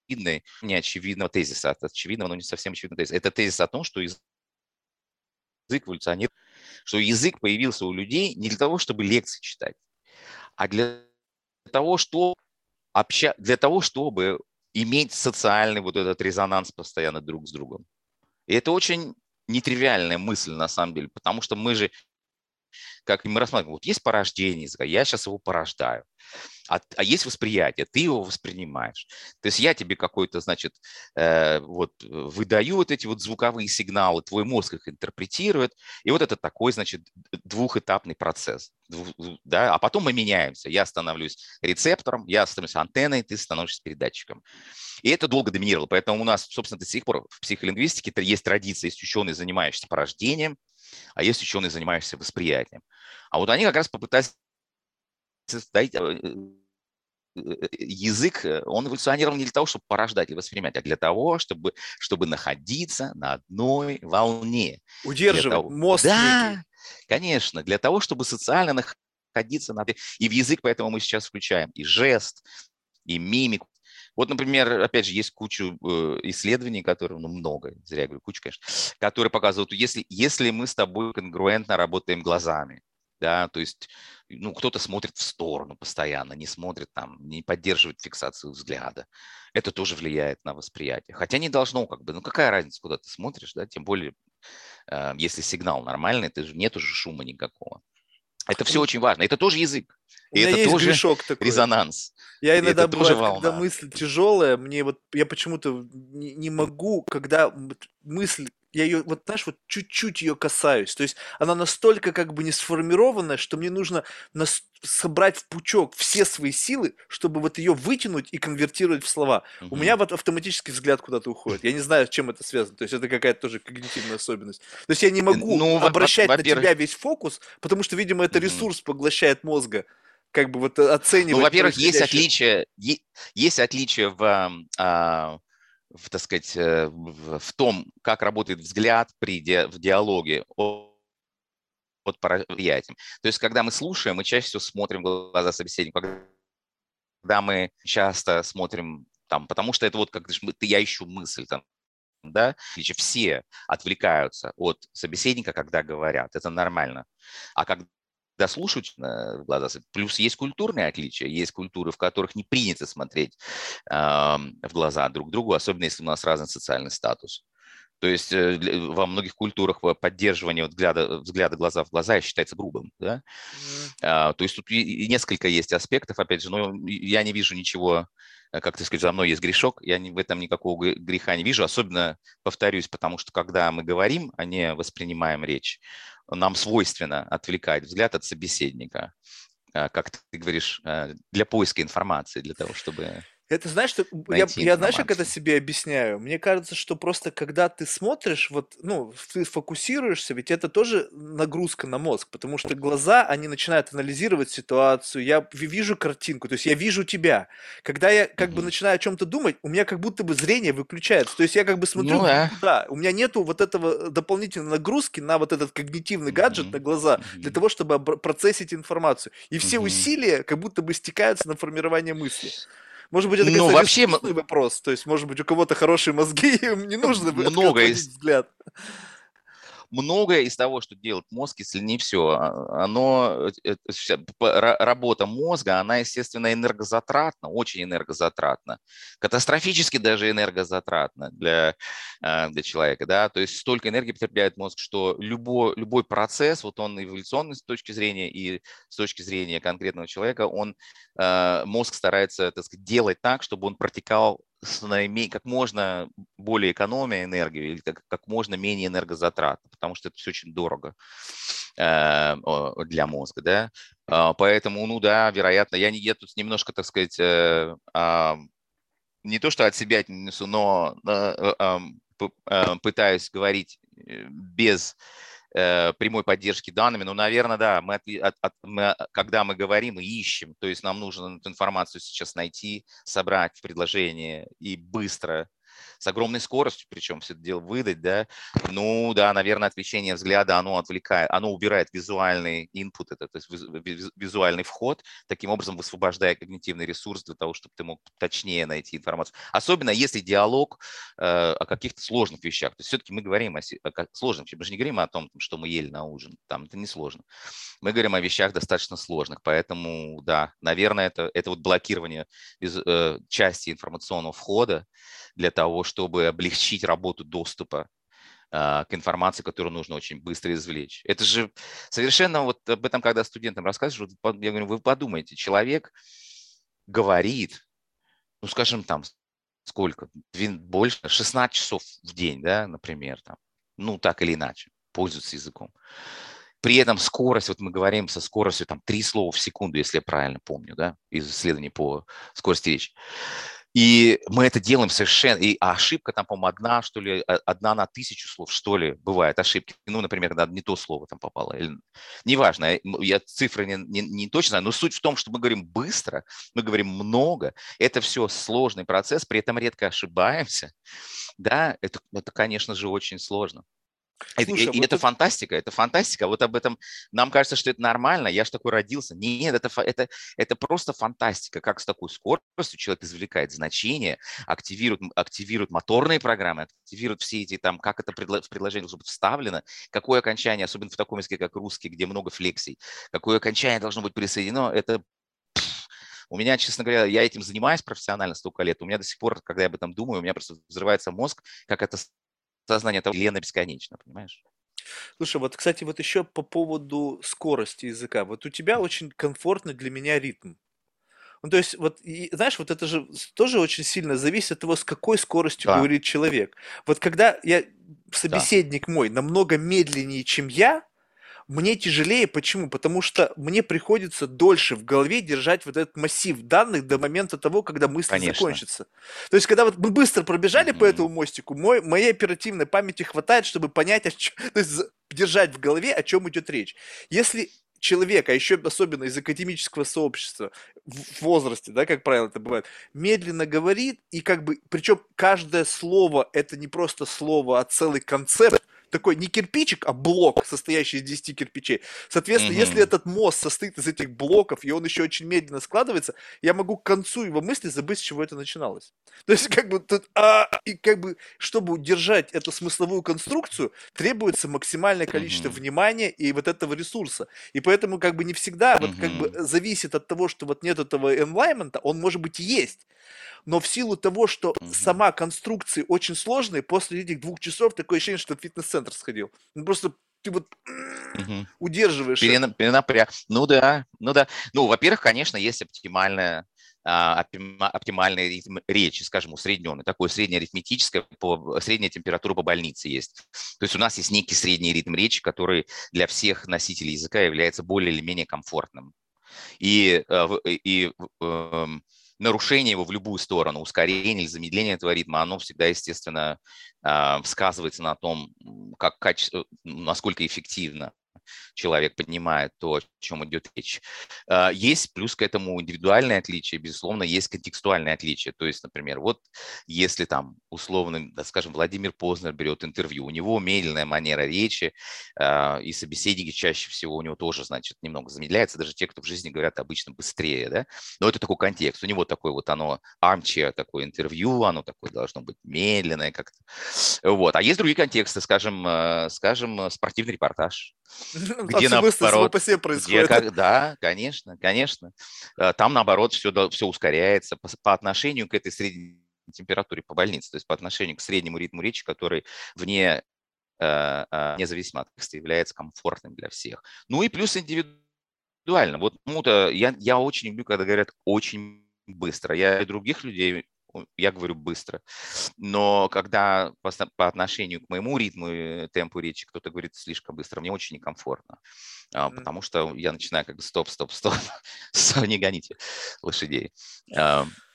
очевидной, неочевидного тезиса, от очевидного, но не совсем очевидного тезиса. Это тезис о том, что язык эволюционирует, что язык появился у людей не для того, чтобы лекции читать, а для того, что обща... для того, чтобы иметь социальный вот этот резонанс постоянно друг с другом. И это очень нетривиальная мысль на самом деле, потому что мы же как мы рассматриваем, вот есть порождение языка, я сейчас его порождаю, а, а есть восприятие, ты его воспринимаешь. То есть я тебе какой-то, значит, э, вот выдаю вот эти вот звуковые сигналы, твой мозг их интерпретирует, и вот это такой, значит, двухэтапный процесс. Да? А потом мы меняемся. Я становлюсь рецептором, я становлюсь антенной, ты становишься передатчиком. И это долго доминировало. Поэтому у нас, собственно, до сих пор в психолингвистике есть традиция, есть ученые, занимающиеся порождением, а есть ученые, занимающиеся восприятием. А вот они как раз попытались создать э, э, э, язык, он эволюционировал не для того, чтобы порождать или воспринимать, а для того, чтобы, чтобы находиться на одной волне. Удерживать того... мост. Да, некий. конечно, для того, чтобы социально находиться на... И в язык поэтому мы сейчас включаем и жест, и мимику, вот, например, опять же, есть кучу э, исследований, которые, ну, много, зря я говорю, куча, конечно, которые показывают, если, если мы с тобой конгруентно работаем глазами, да, то есть, ну, кто-то смотрит в сторону постоянно, не смотрит там, не поддерживает фиксацию взгляда. Это тоже влияет на восприятие. Хотя не должно, как бы, ну, какая разница, куда ты смотришь, да, тем более, э, если сигнал нормальный, ты, нет уже шума никакого. Это все очень важно. Это тоже язык. И это тоже такой. резонанс. Я иногда это бывает, тоже волна. когда мысль тяжелая, мне вот я почему-то не, не могу, когда мысль я ее, вот знаешь, вот чуть-чуть ее касаюсь. То есть она настолько как бы не сформированная, что мне нужно нас собрать в пучок все свои силы, чтобы вот ее вытянуть и конвертировать в слова. Угу. У меня вот автоматический взгляд куда-то уходит. Я не знаю, с чем это связано. То есть это какая-то тоже когнитивная особенность. То есть я не могу ну, обращать на тебя весь фокус, потому что, видимо, это ресурс поглощает мозга как бы вот оценивать. Ну, во-первых, есть отличие, есть отличие в а, в, так сказать, э, в, том, как работает взгляд при ди, в диалоге под восприятием. То есть, когда мы слушаем, мы чаще всего смотрим в глаза собеседника. Когда мы часто смотрим там, потому что это вот как ты, я ищу мысль там, да, все отвлекаются от собеседника, когда говорят, это нормально. А когда слушают э, в глаза, плюс есть культурные отличия, есть культуры, в которых не принято смотреть э, в глаза друг другу, особенно если у нас разный социальный статус. То есть э, во многих культурах поддерживание взгляда, взгляда глаза в глаза считается грубым. Да? Mm. А, то есть тут несколько есть аспектов, опять же, но я не вижу ничего, э, как ты сказать, за мной есть грешок, я в этом никакого греха не вижу, особенно, повторюсь, потому что когда мы говорим, а не воспринимаем речь, нам свойственно отвлекать взгляд от собеседника, а, как ты говоришь, э, для поиска информации, для того, чтобы это знаешь, что я, я знаешь, как это себе объясняю? Мне кажется, что просто когда ты смотришь, вот, ну, ты фокусируешься, ведь это тоже нагрузка на мозг, потому что глаза, они начинают анализировать ситуацию, я вижу картинку, то есть я вижу тебя. Когда я как бы начинаю о чем-то думать, у меня как будто бы зрение выключается, то есть я как бы смотрю ну, да. туда, у меня нету вот этого дополнительной нагрузки на вот этот когнитивный гаджет на глаза для того, чтобы процессить информацию. И все усилия как будто бы стекаются на формирование мысли. Может быть, это, ну, вообще... вопрос. То есть, может быть, у кого-то хорошие мозги, им не нужно много из... взгляд многое из того, что делает мозг, если не все, а, оно, э, работа мозга, она, естественно, энергозатратна, очень энергозатратна, катастрофически даже энергозатратна для, а, для человека, да, то есть столько энергии потребляет мозг, что любой, любой процесс, вот он эволюционный с точки зрения и с точки зрения конкретного человека, он, а, мозг старается, так сказать, делать так, чтобы он протекал с как можно более экономия энергию или как, как можно менее энергозатратно, потому что это все очень дорого э, для мозга, да. Э, поэтому, ну да, вероятно, я, не, я тут немножко, так сказать, э, э, не то что от себя несу, но э, пытаюсь говорить без прямой поддержки данными, но, наверное, да, мы, от, от, мы, когда мы говорим и ищем, то есть нам нужно эту информацию сейчас найти, собрать в предложение и быстро с огромной скоростью, причем все это дело выдать, да, ну, да, наверное, отвлечение взгляда, оно отвлекает, оно убирает визуальный input, это, то есть визуальный вход, таким образом высвобождая когнитивный ресурс для того, чтобы ты мог точнее найти информацию. Особенно если диалог э, о каких-то сложных вещах. То есть все-таки мы говорим о, о сложных мы же не говорим о том, что мы ели на ужин, там это не сложно. Мы говорим о вещах достаточно сложных, поэтому, да, наверное, это, это вот блокирование из, э, части информационного входа, для того, чтобы облегчить работу доступа а, к информации, которую нужно очень быстро извлечь. Это же совершенно вот об этом, когда студентам рассказываешь, я говорю, вы подумайте, человек говорит, ну, скажем, там, сколько, больше, 16 часов в день, да, например, там, ну, так или иначе, пользуется языком. При этом скорость, вот мы говорим со скоростью там 3 слова в секунду, если я правильно помню, да, из исследований по скорости речи. И мы это делаем совершенно, и ошибка там, по-моему, одна, что ли, одна на тысячу слов, что ли, бывает ошибки. Ну, например, когда не то слово там попало. Или... Неважно, я цифры не, не, не точно знаю, но суть в том, что мы говорим быстро, мы говорим много. Это все сложный процесс, при этом редко ошибаемся. Да, это, это конечно же, очень сложно. Слушай, и, вот это, это фантастика, это фантастика. Вот об этом нам кажется, что это нормально. Я же такой родился. Нет, это, это, это просто фантастика. Как с такой скоростью человек извлекает значения, активирует, активирует моторные программы, активирует все эти там, как это в предложение должно быть вставлено, какое окончание, особенно в таком языке, как русский, где много флексий, какое окончание должно быть присоединено. Это у меня, честно говоря, я этим занимаюсь профессионально столько лет. У меня до сих пор, когда я об этом думаю, у меня просто взрывается мозг, как это сознание этого Лена бесконечно, понимаешь? Слушай, вот, кстати, вот еще по поводу скорости языка. Вот у тебя очень комфортный для меня ритм. Ну, то есть, вот, и, знаешь, вот это же тоже очень сильно зависит от того, с какой скоростью да. говорит человек. Вот когда я, собеседник да. мой намного медленнее, чем я, мне тяжелее. Почему? Потому что мне приходится дольше в голове держать вот этот массив данных до момента того, когда мысль Конечно. закончится. То есть, когда вот мы быстро пробежали mm-hmm. по этому мостику, мой, моей оперативной памяти хватает, чтобы понять, о чем, то есть держать в голове, о чем идет речь. Если человек, а еще особенно из академического сообщества в возрасте, да, как правило это бывает, медленно говорит, и как бы, причем каждое слово это не просто слово, а целый концепт, такой не кирпичик, а блок, состоящий из 10 кирпичей. Соответственно, mm-hmm. если этот мост состоит из этих блоков, и он еще очень медленно складывается, я могу к концу его мысли забыть, с чего это начиналось. То есть, как бы тут, а, и как бы, чтобы удержать эту смысловую конструкцию, требуется максимальное количество mm-hmm. внимания и вот этого ресурса. И поэтому, как бы, не всегда, mm-hmm. вот, как бы, зависит от того, что вот нет этого environment, он, может быть, и есть но в силу того, что сама конструкция очень сложная, после этих двух часов такое ощущение, что в фитнес-центр сходил. Ну, просто ты вот угу. удерживаешь. Перена, перенапряг. Ну да, ну да. Ну, во-первых, конечно, есть оптимальная а, оптимальный ритм речи, скажем, усредненный, такое среднеарифметическое, по, средняя температура по больнице есть. То есть у нас есть некий средний ритм речи, который для всех носителей языка является более или менее комфортным. И, э, и, и эм, нарушение его в любую сторону, ускорение или замедление этого ритма, оно всегда, естественно, а, сказывается на том, как качество, насколько эффективно человек понимает то, о чем идет речь. А, есть плюс к этому индивидуальные отличия, безусловно, есть контекстуальные отличия. То есть, например, вот если там условно, да, скажем, Владимир Познер берет интервью, у него медленная манера речи, а, и собеседники чаще всего у него тоже, значит, немного замедляется, даже те, кто в жизни говорят обычно быстрее, да, но это такой контекст. У него такой вот оно, армче, такое интервью, оно такое должно быть медленное как-то. Вот. А есть другие контексты, скажем, э, скажем, спортивный репортаж, где наоборот, по себе происходит. Где, да, конечно, конечно. Э, там наоборот все, все ускоряется по, по отношению к этой средней температуре по больнице, то есть по отношению к среднему ритму речи, который вне э, э, независимо от текста является комфортным для всех. Ну и плюс индивидуально. Вот ну-то я, я очень люблю, когда говорят очень быстро. Я и других людей я говорю быстро. Но когда по, по отношению к моему ритму и темпу речи кто-то говорит слишком быстро, мне очень некомфортно, mm-hmm. потому что я начинаю как бы стоп, стоп, стоп, не гоните лошадей.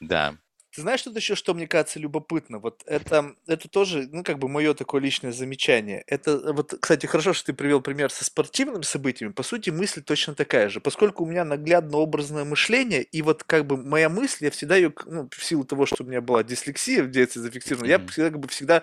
Да. Ты знаешь, тут еще, что мне кажется любопытно? Вот это, это тоже, ну, как бы мое такое личное замечание. Это, вот, кстати, хорошо, что ты привел пример со спортивными событиями. По сути, мысль точно такая же. Поскольку у меня наглядно-образное мышление, и вот как бы моя мысль, я всегда ее, ну, в силу того, что у меня была дислексия в детстве зафиксирована, я всегда, как бы, всегда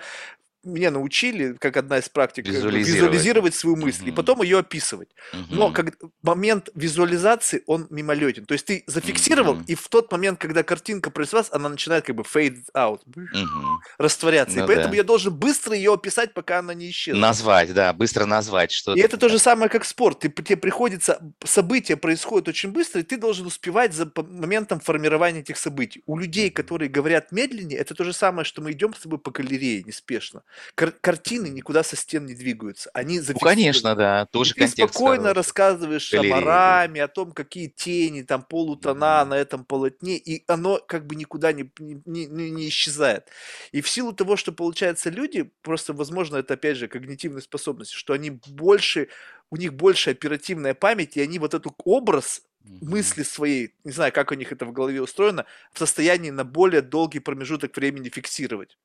меня научили, как одна из практик, визуализировать, визуализировать свою мысль mm-hmm. и потом ее описывать. Mm-hmm. Но как момент визуализации, он мимолетен. То есть ты зафиксировал, mm-hmm. и в тот момент, когда картинка произвелась, она начинает как бы fade out, mm-hmm. растворяться. Ну, и поэтому да. я должен быстро ее описать, пока она не исчезла. Назвать, да, быстро назвать что-то. И это то же самое, как спорт. Ты, тебе приходится, события происходят очень быстро, и ты должен успевать за моментом формирования этих событий. У людей, которые говорят медленнее, это то же самое, что мы идем с тобой по галерее неспешно. Кар- картины никуда со стен не двигаются. Они Ну, конечно, да, тоже ты спокойно рассказываешь галереи. о мараме, о том, какие тени, там полутона mm-hmm. на этом полотне, и оно как бы никуда не, не, не, не исчезает. И в силу того, что получается люди, просто, возможно, это опять же когнитивные способности, что они больше, у них больше оперативная память, и они вот этот образ мысли своей, не знаю, как у них это в голове устроено, в состоянии на более долгий промежуток времени фиксировать.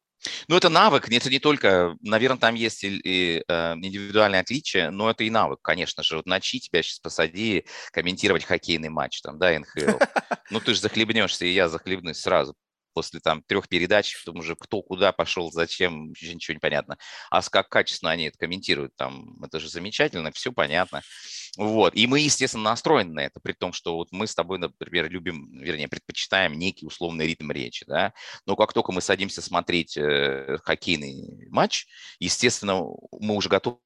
Ну, это навык, это не только, наверное, там есть и, и э, индивидуальные отличия, но это и навык, конечно же. Вот начни тебя сейчас посади комментировать хоккейный матч, там, да, НХЛ. Ну, ты же захлебнешься, и я захлебнусь сразу после там трех передач, потом уже кто куда пошел, зачем, ничего не понятно. А как качественно они это комментируют, там, это же замечательно, все понятно. Вот. И мы, естественно, настроены на это, при том, что вот мы с тобой, например, любим, вернее, предпочитаем некий условный ритм речи, да, но как только мы садимся смотреть э, хоккейный матч, естественно, мы уже готовы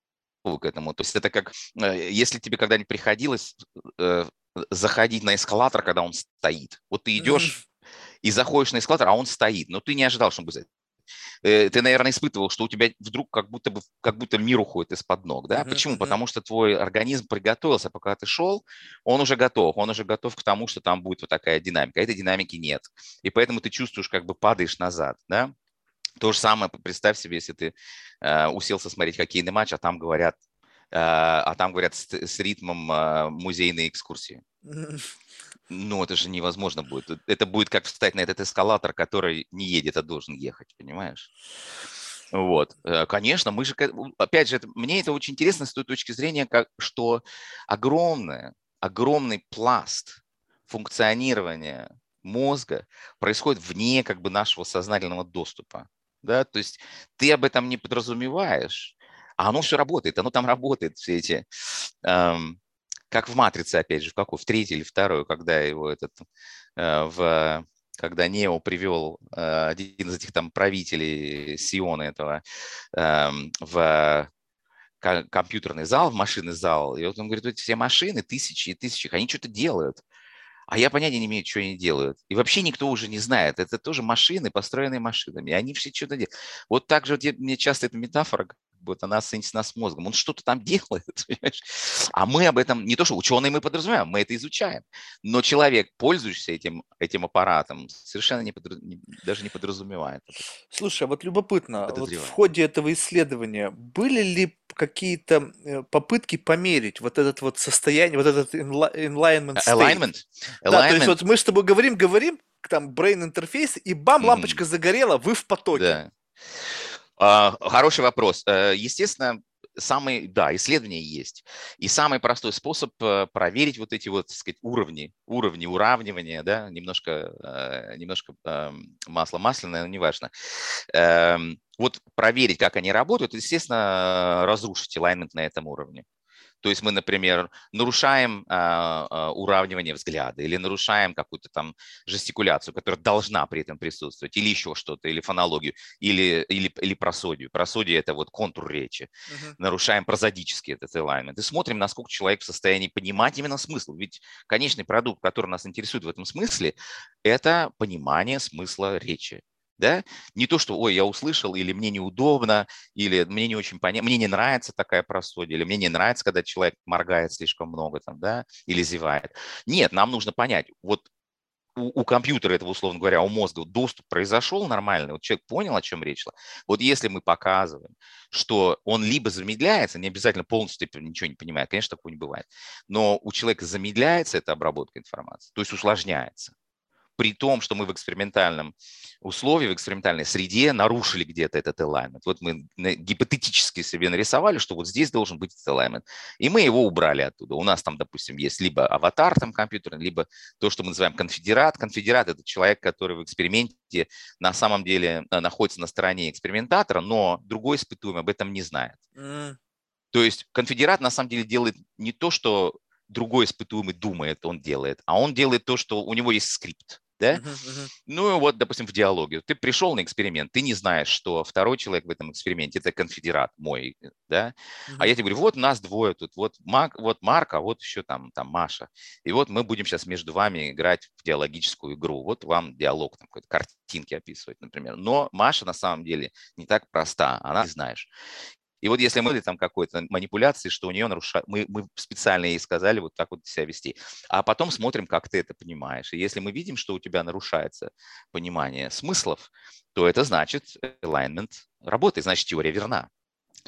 к этому. То есть это как, э, если тебе когда-нибудь приходилось э, заходить на эскалатор, когда он стоит. Вот ты идешь и заходишь на эскалатор, а он стоит, но ты не ожидал, что он будет э, ты, наверное, испытывал, что у тебя вдруг как будто бы как будто мир уходит из-под ног, да? Uh-huh, Почему? Uh-huh. Потому что твой организм приготовился, пока ты шел, он уже готов, он уже готов к тому, что там будет вот такая динамика. Этой динамики нет, и поэтому ты чувствуешь, как бы падаешь назад, да? То же самое, представь себе, если ты э, уселся смотреть хоккейный матч, а там говорят, а там говорят с, с ритмом э, музейной экскурсии. Ну, это же невозможно будет. Это будет как встать на этот эскалатор, который не едет, а должен ехать, понимаешь? Вот, э, конечно, мы же, опять же, мне это очень интересно с той точки зрения, как, что огромное огромный пласт функционирования мозга происходит вне как бы нашего сознательного доступа. Да? То есть ты об этом не подразумеваешь, а оно все работает, оно там работает, все эти, эм, как в «Матрице», опять же, в какой, в третьей или второй, когда его этот, э, в, когда Нео привел э, один из этих там правителей Сиона этого э, в компьютерный зал, в машинный зал, и вот он говорит, эти все машины, тысячи и тысячи, они что-то делают а я понятия не имею, что они делают. И вообще никто уже не знает. Это тоже машины, построенные машинами. Они все что-то делают. Вот так же вот я, мне часто эта метафора, вот она соединена с мозгом. Он что-то там делает, понимаешь? А мы об этом, не то что ученые мы подразумеваем, мы это изучаем. Но человек, пользующийся этим, этим аппаратом, совершенно не подразу... даже не подразумевает. Слушай, а вот любопытно, вот в ходе этого исследования были ли какие-то э, попытки померить вот этот вот состояние, вот этот enlightenment state? Alignment. Да, то есть вот мы с тобой говорим, говорим, там brain интерфейс, и бам, лампочка загорела, вы в потоке. Да. А, хороший вопрос. Э, естественно, самый, да, исследования есть. И самый простой способ э, проверить вот эти вот, так сказать, уровни, уровни уравнивания, да, немножко, э, немножко эм, масло масляное, неважно. Эм, вот проверить, как они работают, естественно, разрушить alignment на этом уровне. То есть мы, например, нарушаем а, а, уравнивание взгляда или нарушаем какую-то там жестикуляцию, которая должна при этом присутствовать, или еще что-то, или фонологию, или, или, или просодию. Просодие – это вот контур речи. Uh-huh. Нарушаем прозодический этот alignment. И смотрим, насколько человек в состоянии понимать именно смысл. Ведь конечный продукт, который нас интересует в этом смысле, это понимание смысла речи да, не то, что, ой, я услышал, или мне неудобно, или мне не очень понятно, мне не нравится такая простодия, или мне не нравится, когда человек моргает слишком много там, да, или зевает. Нет, нам нужно понять, вот у, у компьютера этого, условно говоря, у мозга доступ произошел нормальный, вот человек понял, о чем речь шла. Вот если мы показываем, что он либо замедляется, не обязательно полностью ничего не понимает, конечно, такого не бывает, но у человека замедляется эта обработка информации, то есть усложняется, при том, что мы в экспериментальном условии, в экспериментальной среде нарушили где-то этот alignment. Вот мы гипотетически себе нарисовали, что вот здесь должен быть этот alignment, и мы его убрали оттуда. У нас там, допустим, есть либо аватар там компьютерный, либо то, что мы называем конфедерат. Конфедерат – это человек, который в эксперименте на самом деле э, находится на стороне экспериментатора, но другой испытуемый об этом не знает. Mm. То есть конфедерат на самом деле делает не то, что другой испытуемый думает, он делает, а он делает то, что у него есть скрипт да? Uh-huh, uh-huh. Ну вот, допустим, в диалоге. Ты пришел на эксперимент, ты не знаешь, что второй человек в этом эксперименте – это конфедерат мой, да? Uh-huh. А я тебе говорю, вот нас двое тут, вот, Мак, вот Марк, а вот еще там, там Маша. И вот мы будем сейчас между вами играть в диалогическую игру. Вот вам диалог, там какой-то картинки описывать, например. Но Маша на самом деле не так проста, она не знаешь. И вот если мы там какой-то манипуляции, что у нее нарушают, мы, мы специально ей сказали вот так вот себя вести, а потом смотрим, как ты это понимаешь. И если мы видим, что у тебя нарушается понимание смыслов, то это значит alignment работает, значит теория верна.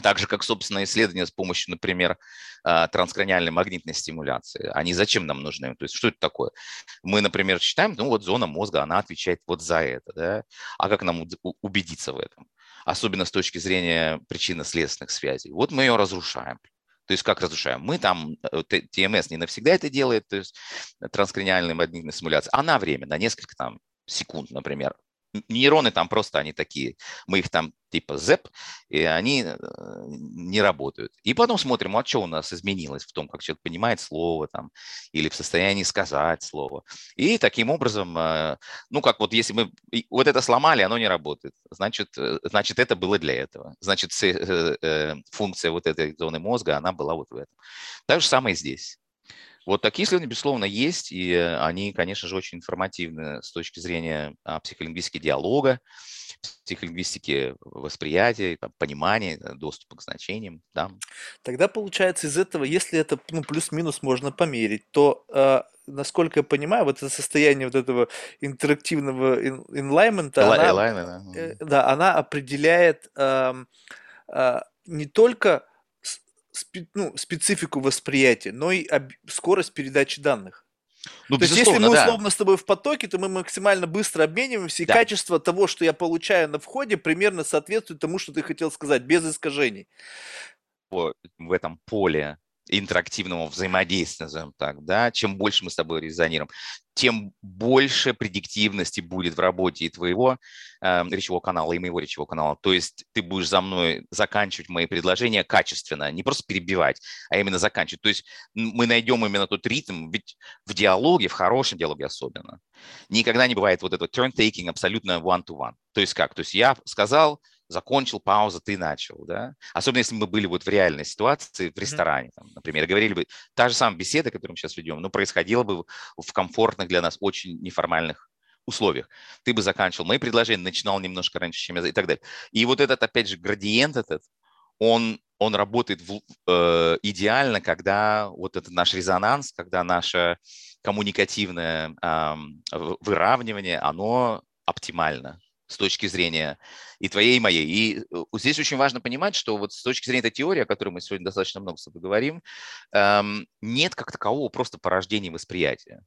Так же, как, собственно, исследования с помощью, например, а, транскраниальной магнитной стимуляции. Они зачем нам нужны? То есть что это такое? Мы, например, считаем, ну вот зона мозга, она отвечает вот за это. Да? А как нам убедиться в этом? Особенно с точки зрения причинно-следственных связей. Вот мы ее разрушаем. То есть как разрушаем? Мы там, э, ТМС не навсегда это делает, то есть транскраниальная магнитная стимуляция, а на время, на несколько там секунд, например, нейроны там просто они такие, мы их там типа зэп, и они э, не работают. И потом смотрим, а что у нас изменилось в том, как человек понимает слово там, или в состоянии сказать слово. И таким образом, э, ну как вот если мы вот это сломали, оно не работает, значит, э, значит это было для этого. Значит, функция вот этой зоны мозга, она была вот в этом. Так же самое здесь. Вот такие исследования, безусловно, есть, и они, конечно же, очень информативны с точки зрения а, психолингвистики диалога, психолингвистики восприятия, там, понимания, э, доступа к значениям. Да. Тогда получается из этого, если это ну, плюс-минус можно померить, то э, насколько я понимаю, вот это состояние вот этого интерактивного инлаймента, она, да. Э, да, она определяет э, э, не только спе- ну, специфику восприятия, но и об- скорость передачи данных. Ну, то есть, если мы условно да. с тобой в потоке, то мы максимально быстро обмениваемся, и да. качество того, что я получаю на входе, примерно соответствует тому, что ты хотел сказать, без искажений. В этом поле интерактивного взаимодействия, назовем так, да, чем больше мы с тобой резонируем, тем больше предиктивности будет в работе и твоего э, речевого канала, и моего речевого канала. То есть ты будешь за мной заканчивать мои предложения качественно, не просто перебивать, а именно заканчивать. То есть мы найдем именно тот ритм, ведь в диалоге, в хорошем диалоге особенно, никогда не бывает вот этого turn-taking абсолютно one-to-one. То есть как? То есть я сказал, закончил, пауза, ты начал, да? Особенно если мы были вот в реальной ситуации, в ресторане, там, например, говорили бы, та же самая беседа, которую мы сейчас ведем, ну, происходила бы в комфортных для нас очень неформальных условиях. Ты бы заканчивал мои предложения, начинал немножко раньше, чем я, и так далее. И вот этот, опять же, градиент этот, он, он работает в, э, идеально, когда вот этот наш резонанс, когда наше коммуникативное э, выравнивание, оно оптимально с точки зрения и твоей, и моей. И э, здесь очень важно понимать, что вот с точки зрения этой теории, о которой мы сегодня достаточно много с тобой говорим, эм, нет как такового просто порождения восприятия.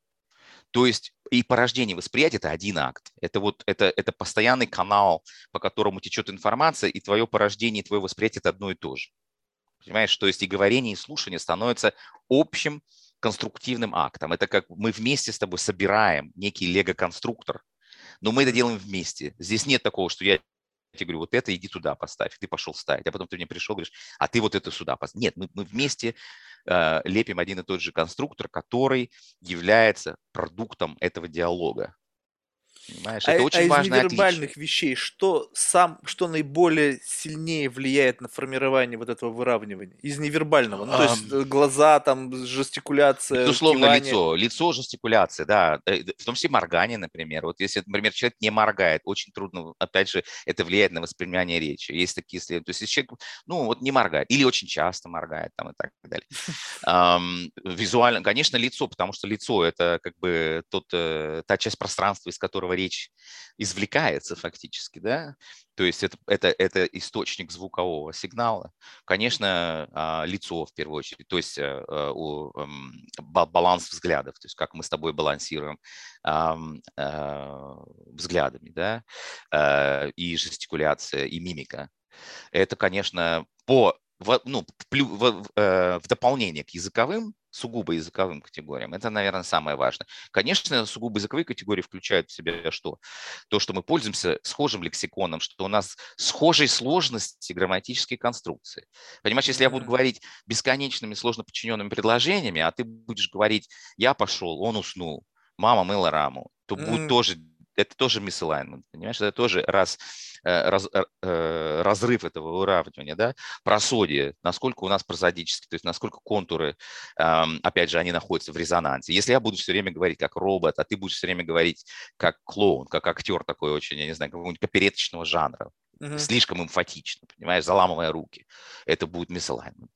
То есть и порождение восприятия – это один акт. Это, вот, это, это постоянный канал, по которому течет информация, и твое порождение, и твое восприятие – это одно и то же. Понимаешь? То есть и говорение, и слушание становятся общим конструктивным актом. Это как мы вместе с тобой собираем некий лего-конструктор, но мы это делаем вместе. Здесь нет такого, что я тебе говорю, вот это иди туда поставь, ты пошел ставить, а потом ты мне пришел, говоришь, а ты вот это сюда поставь. Нет, мы, мы вместе э, лепим один и тот же конструктор, который является продуктом этого диалога. Понимаешь, а, это очень а из невербальных отличие. вещей, что сам, что наиболее сильнее влияет на формирование вот этого выравнивания? Из невербального. Ну, то есть um, глаза, там, жестикуляция. Безусловно, кивание. лицо. Лицо, жестикуляция, да. Э, в том числе моргание, например. Вот если, например, человек не моргает, очень трудно, опять же, это влияет на воспринимание речи. Есть такие исследования. То есть если человек, ну, вот не моргает, или очень часто моргает, там, и так далее. Визуально, конечно, лицо, потому что лицо – это как бы тот, э, та часть пространства, из которого речь извлекается фактически, да, то есть это, это, это источник звукового сигнала. Конечно, а, лицо в первую очередь, то есть э, э, эм, баланс взглядов, то есть как мы с тобой балансируем э, взглядами, да, и жестикуляция, и мимика. Это, конечно, по ну, в, в дополнение к языковым сугубо языковым категориям. Это, наверное, самое важное. Конечно, сугубо языковые категории включают в себя что? То, что мы пользуемся схожим лексиконом, что у нас схожей сложности грамматические конструкции. Понимаешь, если я буду говорить бесконечными сложно подчиненными предложениями, а ты будешь говорить «я пошел, он уснул», «мама мыла раму», то будет тоже это тоже misalignment, понимаешь, это тоже раз, э, раз, э, э, разрыв этого уравнивания, да, просодие, насколько у нас прозодически, то есть насколько контуры, опять же, они находятся в резонансе. Если я буду все время говорить как робот, а ты будешь все время говорить как клоун, как актер такой очень, я не знаю, какого-нибудь поперечного жанра, uh-huh. слишком эмфатично, понимаешь, заламывая руки, это будет misalignment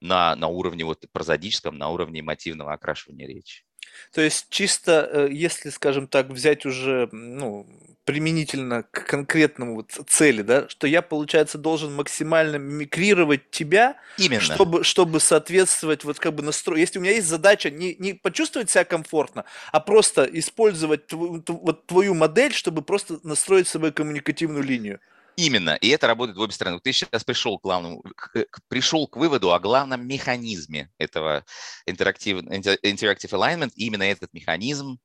на, на уровне вот прозодическом, на уровне эмотивного окрашивания речи. То есть чисто, э, если, скажем так, взять уже, ну, применительно к конкретному вот цели, да, что я, получается, должен максимально мимикрировать тебя, Именно. Чтобы, чтобы соответствовать вот как бы настрой. Если у меня есть задача не, не почувствовать себя комфортно, а просто использовать твою, вот твою модель, чтобы просто настроить свою коммуникативную линию. Именно, и это работает в обе стороны. Ты сейчас пришел к главному, к, пришел к выводу о главном механизме этого interactive, interactive alignment. И именно этот механизм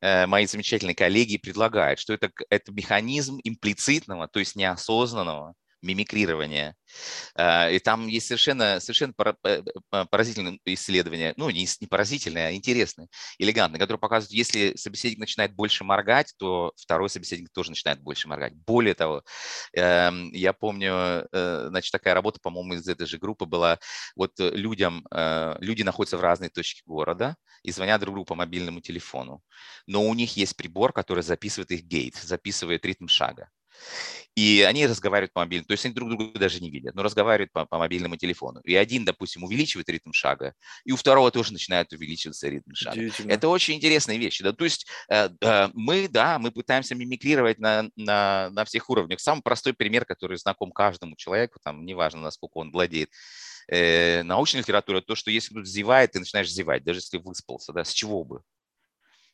э, мои замечательные коллеги предлагают, что это, это механизм имплицитного, то есть неосознанного мимикрирования. А, и там есть совершенно, совершенно э, поразительное исследование, ну, не, не поразительное, а интересное, элегантное, которое показывает, если собеседник начинает больше моргать, то второй собеседник тоже начинает больше моргать. Более того, эм, я помню, э, значит, такая работа, по-моему, из этой же группы была, вот людям, э, люди находятся в разной точке города и звонят друг другу по мобильному телефону, но у них есть прибор, который записывает их гейт, записывает ритм шага. И они разговаривают по мобильному, то есть они друг друга даже не видят, но разговаривают по, по мобильному телефону. И один, допустим, увеличивает ритм шага, и у второго тоже начинает увеличиваться ритм шага. Это очень интересные вещи. Да? То есть э, э, мы, да, мы пытаемся мимикрировать на, на, на всех уровнях. Самый простой пример, который знаком каждому человеку, там, неважно, насколько он владеет э, научной литературой, то, что если кто-то зевает, ты начинаешь зевать, даже если выспался, да, с чего бы?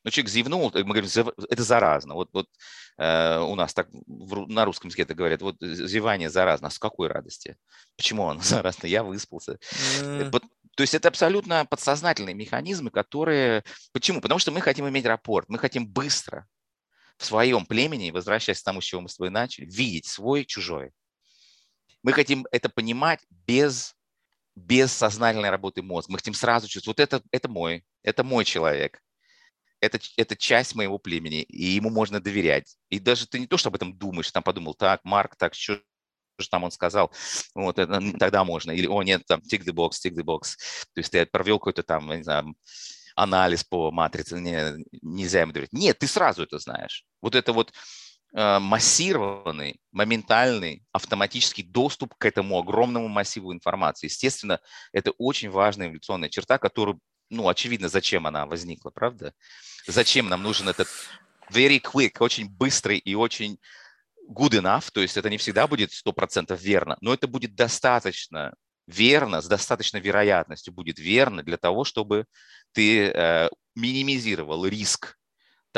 Ну, человек зевнул, мы говорим, это заразно. Вот, вот э, у нас так на русском языке это говорят, вот зевание заразно. А с какой радости? Почему оно заразно? Я выспался. Mm. То есть это абсолютно подсознательные механизмы, которые... Почему? Потому что мы хотим иметь рапорт, мы хотим быстро в своем племени, возвращаясь к тому, с чего мы с тобой начали, видеть свой, чужой. Мы хотим это понимать без, без сознательной работы мозга. Мы хотим сразу чувствовать, вот это, это мой, это мой человек, это, это часть моего племени, и ему можно доверять. И даже ты не то, что об этом думаешь, там подумал, так, Марк, так, что же там он сказал, вот это, тогда можно. Или, о, нет, там, tick the box, tick the box. То есть ты провел какой-то там, не знаю, анализ по матрице, не, нельзя ему доверять. Нет, ты сразу это знаешь. Вот это вот э, массированный, моментальный, автоматический доступ к этому огромному массиву информации. Естественно, это очень важная эволюционная черта, которую, ну, очевидно, зачем она возникла, правда? Зачем нам нужен этот very quick, очень быстрый и очень good enough, то есть это не всегда будет 100% верно, но это будет достаточно верно, с достаточной вероятностью будет верно для того, чтобы ты э, минимизировал риск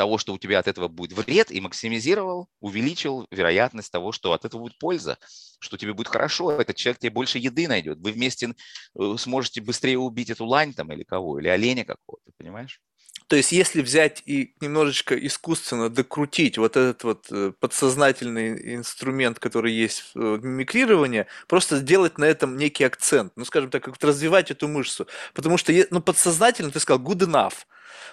того, что у тебя от этого будет вред, и максимизировал, увеличил вероятность того, что от этого будет польза, что тебе будет хорошо, этот человек тебе больше еды найдет, вы вместе э, сможете быстрее убить эту лань там или кого, или оленя какого-то, понимаешь? То есть, если взять и немножечко искусственно докрутить вот этот вот э, подсознательный инструмент, который есть в мимикрировании, просто сделать на этом некий акцент, ну, скажем так, как развивать эту мышцу. Потому что, ну, подсознательно ты сказал good enough,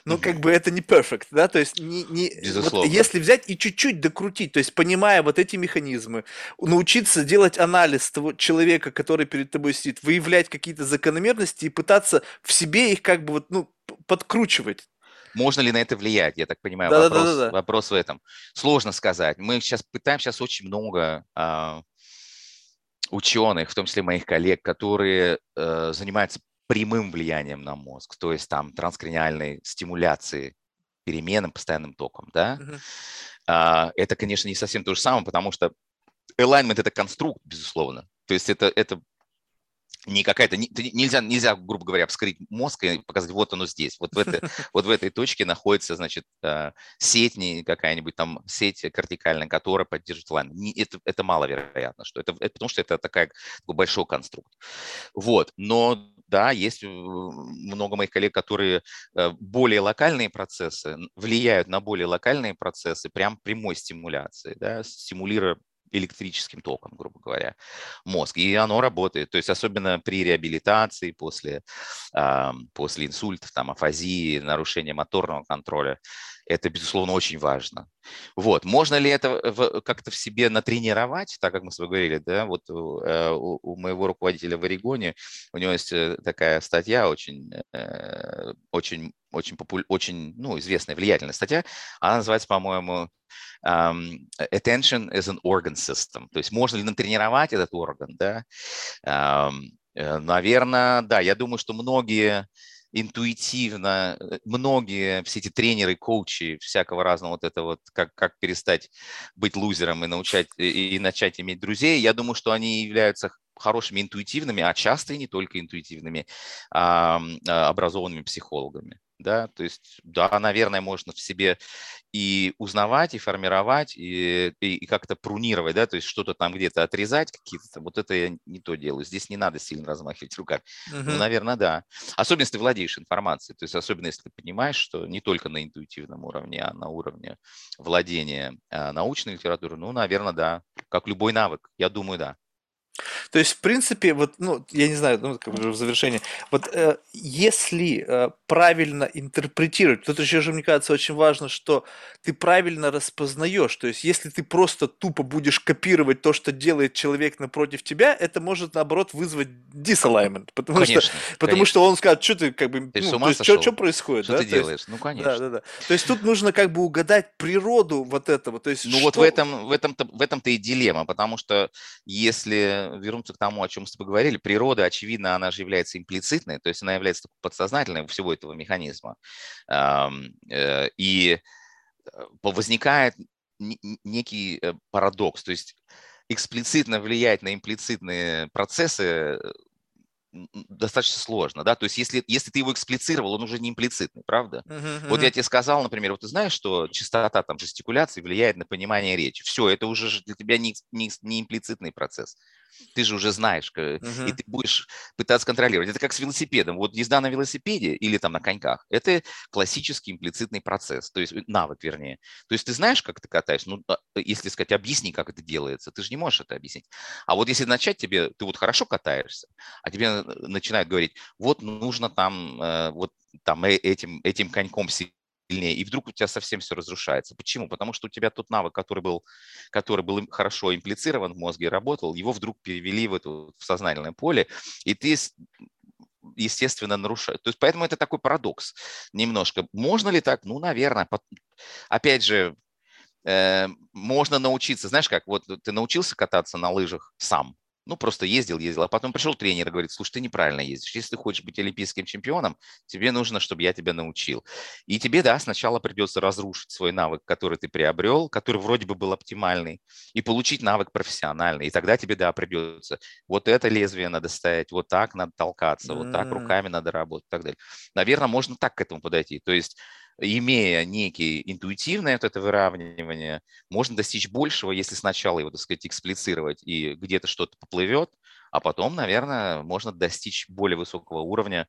но mm как бы это не perfect, да, то есть не, не вот если взять и чуть-чуть докрутить, то есть понимая вот эти механизмы, научиться делать анализ того человека, который перед тобой сидит, выявлять какие-то закономерности и пытаться в себе их как бы вот, ну, подкручивать. Можно ли на это влиять? Я так понимаю, да, вопрос, да, да, да. вопрос в этом. Сложно сказать. Мы сейчас пытаем сейчас очень много э, ученых, в том числе моих коллег, которые э, занимаются прямым влиянием на мозг, то есть там транскраниальной стимуляции переменным постоянным током, да. Uh-huh. А, это, конечно, не совсем то же самое, потому что alignment – это конструкт, безусловно. То есть это, это не какая-то, нельзя, нельзя, грубо говоря, вскрыть мозг и показать, вот оно здесь, вот в, этой, вот в этой точке находится, значит, э, сеть, не какая-нибудь там сеть кортикальная, которая поддерживает лайн. Это, это маловероятно, что это, это, потому что это такая, такой большой конструкт. Вот, но да, есть много моих коллег, которые э, более локальные процессы влияют на более локальные процессы прям прямой стимуляции, да, стимулируя электрическим током, грубо говоря, мозг. И оно работает. То есть особенно при реабилитации после, после инсультов, там, афазии, нарушения моторного контроля, это, безусловно, очень важно. Вот. Можно ли это как-то в себе натренировать, так как мы с вами говорили, да, вот э, у, у моего руководителя в Орегоне, у него есть э, такая статья очень, э, очень, очень, популь... очень ну, известная, влиятельная статья, она называется, по-моему, um, attention is an organ system. То есть можно ли натренировать этот орган, да? Um, наверное, да. Я думаю, что многие интуитивно, э, многие все эти тренеры, коучи, всякого разного вот это вот, как, как перестать быть лузером и, научать, и, и начать иметь друзей, я думаю, что они являются хорошими интуитивными, а часто и не только интуитивными, а, образованными психологами да, то есть, да, наверное, можно в себе и узнавать, и формировать, и, и, и как-то прунировать, да, то есть что-то там где-то отрезать какие-то, вот это я не то делаю, здесь не надо сильно размахивать руками, uh-huh. ну, наверное, да. Особенно, если ты владеешь информацией, то есть особенно, если ты понимаешь, что не только на интуитивном уровне, а на уровне владения а, научной литературой, ну, наверное, да, как любой навык, я думаю, да. То есть, в принципе, вот, ну, я не знаю, ну, как бы в завершении, вот э, если э, правильно интерпретировать, тут еще же, мне кажется, очень важно, что ты правильно распознаешь. То есть, если ты просто тупо будешь копировать то, что делает человек напротив тебя, это может, наоборот, вызвать disalignment. Потому, конечно, что, потому конечно. что он скажет, что ты, как бы, ты ну, то есть, что, что происходит? Что да? ты то делаешь? Есть, ну, конечно. Да, да, да. То есть, тут нужно как бы угадать природу вот этого. То есть, ну, что... вот в этом, в этом-то, в этом-то и дилемма, потому что если вернуться к тому, о чем мы с тобой говорили, природа, очевидно, она же является имплицитной, то есть она является подсознательной всего этого механизма. Э, и э, возникает некий э, парадокс, то есть эксплицитно влиять на имплицитные процессы достаточно сложно, да, то есть если, если ты его эксплицировал, он уже не имплицитный, правда? Uh-huh, Вот я тебе сказал, например, вот ты знаешь, что частота там жестикуляции влияет на понимание речи, все, это уже для тебя не, не, не имплицитный процесс, Ты же уже знаешь, uh-huh. и ты будешь пытаться контролировать. Это как с велосипедом. Вот езда на велосипеде или там на коньках – это классический имплицитный процесс, то есть э, навык, вернее. То есть ты знаешь, как ты катаешься, ну, а, если сказать, объясни, как это делается, ты же не можешь это объяснить. А вот если начать тебе, ты вот хорошо катаешься, а тебе э, начинают говорить, вот нужно там, вот там этим, этим коньком сильнее, и вдруг у тебя совсем все разрушается. Почему? Потому что у тебя тот навык, который был, который был хорошо имплицирован в мозге и работал, его вдруг перевели в, это, в сознательное поле, и ты естественно, нарушаешь. То есть поэтому это такой парадокс немножко. Можно ли так? Ну, наверное. Опять же, э, можно научиться, знаешь как, вот ты научился кататься на лыжах сам, ну, просто ездил, ездил. А потом пришел тренер и говорит, слушай, ты неправильно ездишь. Если ты хочешь быть олимпийским чемпионом, тебе нужно, чтобы я тебя научил. И тебе, да, сначала придется разрушить свой навык, который ты приобрел, который вроде бы был оптимальный, и получить навык профессиональный. И тогда тебе, да, придется. Вот это лезвие надо ставить, вот так надо толкаться, вот так руками надо работать и так далее. Наверное, можно так к этому подойти. То есть имея некий интуитивное вот это выравнивание, можно достичь большего, если сначала его, так сказать, эксплицировать и где-то что-то поплывет, а потом, наверное, можно достичь более высокого уровня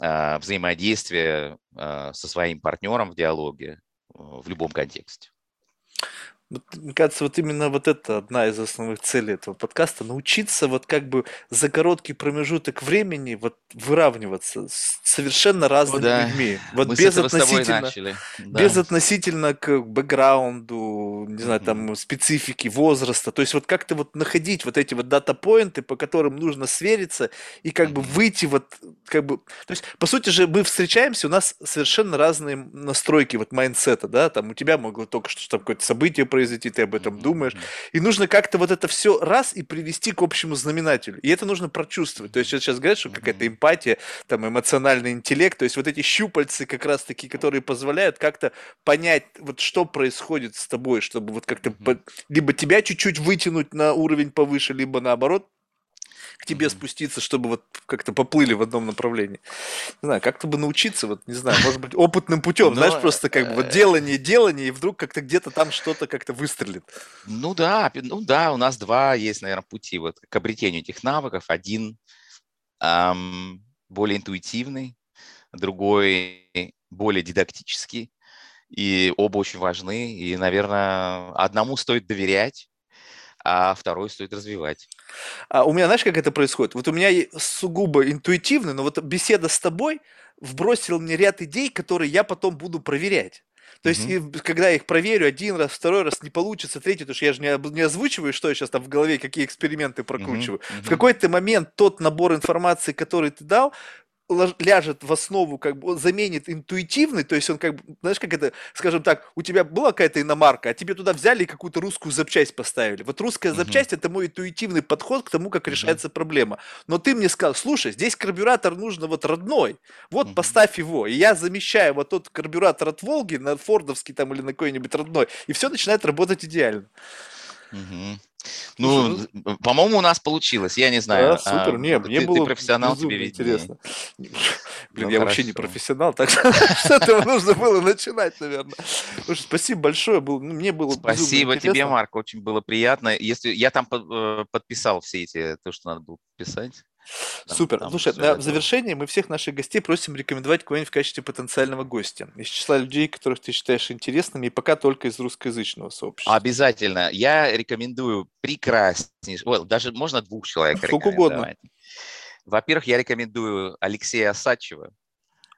э, взаимодействия э, со своим партнером в диалоге э, в любом контексте. Мне кажется, вот именно вот это одна из основных целей этого подкаста. Научиться вот как бы за короткий промежуток времени вот выравниваться с совершенно разными да. людьми. Вот Мы без относительно, да. без относительно к бэкграунду, не знаю, там специфики, возраста. То есть вот как-то вот находить вот эти вот дата-поинты, по которым нужно свериться и как бы выйти вот как бы... То есть, по сути же, мы встречаемся, у нас совершенно разные настройки вот mindset а, да, там у тебя могло только что, что какое-то событие произошло, произойти, ты об этом думаешь. И нужно как-то вот это все раз и привести к общему знаменателю. И это нужно прочувствовать. То есть сейчас говорят, что какая-то эмпатия, там эмоциональный интеллект, то есть вот эти щупальцы как раз-таки, которые позволяют как-то понять, вот что происходит с тобой, чтобы вот как-то либо тебя чуть-чуть вытянуть на уровень повыше, либо наоборот к тебе спуститься, чтобы вот как-то поплыли в одном направлении. Не знаю, как-то бы научиться, вот, не знаю, может быть, опытным путем, Но, знаешь, просто как бы вот э, делание, делание, и вдруг как-то где-то там что-то как-то выстрелит. Ну да, ну да, у нас два есть, наверное, пути вот к обретению этих навыков. Один эм, более интуитивный, другой более дидактический, и оба очень важны, и, наверное, одному стоит доверять, а второй стоит развивать. А у меня, знаешь, как это происходит? Вот у меня сугубо интуитивно, но вот беседа с тобой вбросила мне ряд идей, которые я потом буду проверять. То есть, mm-hmm. когда я их проверю один раз, второй раз не получится, третий, потому что я же не, не озвучиваю, что я сейчас там в голове, какие эксперименты прокручиваю. Mm-hmm. Mm-hmm. В какой-то момент тот набор информации, который ты дал, ляжет в основу, как бы он заменит интуитивный, то есть он как бы, знаешь, как это, скажем так, у тебя была какая-то иномарка, а тебе туда взяли и какую-то русскую запчасть поставили. Вот русская uh-huh. запчасть это мой интуитивный подход к тому, как uh-huh. решается проблема. Но ты мне сказал, слушай, здесь карбюратор нужно вот родной, вот uh-huh. поставь его, и я замещаю вот тот карбюратор от Волги на фордовский там или на какой-нибудь родной, и все начинает работать идеально. Uh-huh. Ну, ну, по-моему, у нас получилось. Я не знаю. Да, супер. А, не, мне ты, было ты профессионал, тебе виднее. интересно. Блин, ну, я хорошо. вообще не профессионал, так что с этого нужно было начинать, наверное. Слушай, спасибо большое. Был, ну, мне было Спасибо тебе, Марк. Очень было приятно. Если я там э, подписал все эти, то, что надо было писать. Супер. Там Слушай, на, в завершении мы всех наших гостей просим рекомендовать кого-нибудь в качестве потенциального гостя. Из числа людей, которых ты считаешь интересными, и пока только из русскоязычного сообщества. Обязательно. Я рекомендую прекраснейшего, well, даже можно двух человек Сколько угодно. Во-первых, я рекомендую Алексея Осадчева.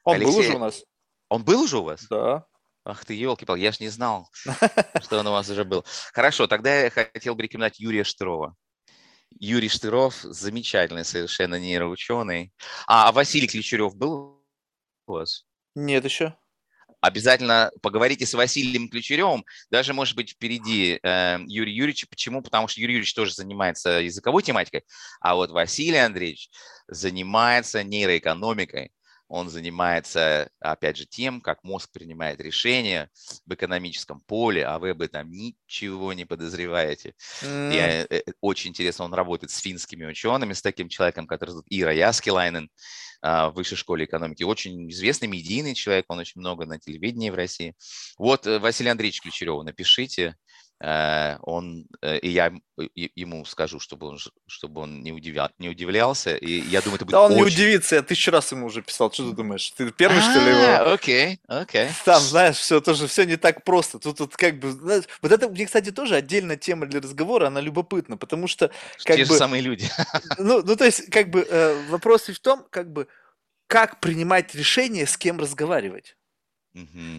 Он Алексей... был уже у нас? Он был уже у вас? Да. Ах ты, елки пал я ж не знал, что он у вас уже был. Хорошо, тогда я хотел бы рекомендовать Юрия Штырова. Юрий Штыров, замечательный совершенно нейроученый. А, а Василий Кличурев был у вас? Нет еще. Обязательно поговорите с Василием Ключеревым, даже, может быть, впереди э, Юрий Юрьевич. Почему? Потому что Юрий Юрьевич тоже занимается языковой тематикой, а вот Василий Андреевич занимается нейроэкономикой он занимается, опять же, тем, как мозг принимает решения в экономическом поле, а вы об этом ничего не подозреваете. Mm. Я, э, очень интересно, он работает с финскими учеными, с таким человеком, который зовут Ира Яскилайнен а, в Высшей школе экономики. Очень известный медийный человек, он очень много на телевидении в России. Вот, э, Василий Андреевич Ключерев, напишите, Э, он, э, и я ему скажу, чтобы он, чтобы он не, удивля, не удивлялся, и я думаю, это будет Да он очень... не удивится, я тысячу раз ему уже писал, что ты думаешь? Ты первый, что ли, его? А, Окей, окей. Там, знаешь, все тоже все не так просто. Тут вот как бы, знаешь, вот это, мне, кстати, тоже отдельная тема для разговора, она любопытна, потому что как Те же бы, самые люди. ну, ну, то есть, как бы э, вопрос ведь в том, как бы, как принимать решение, с кем разговаривать.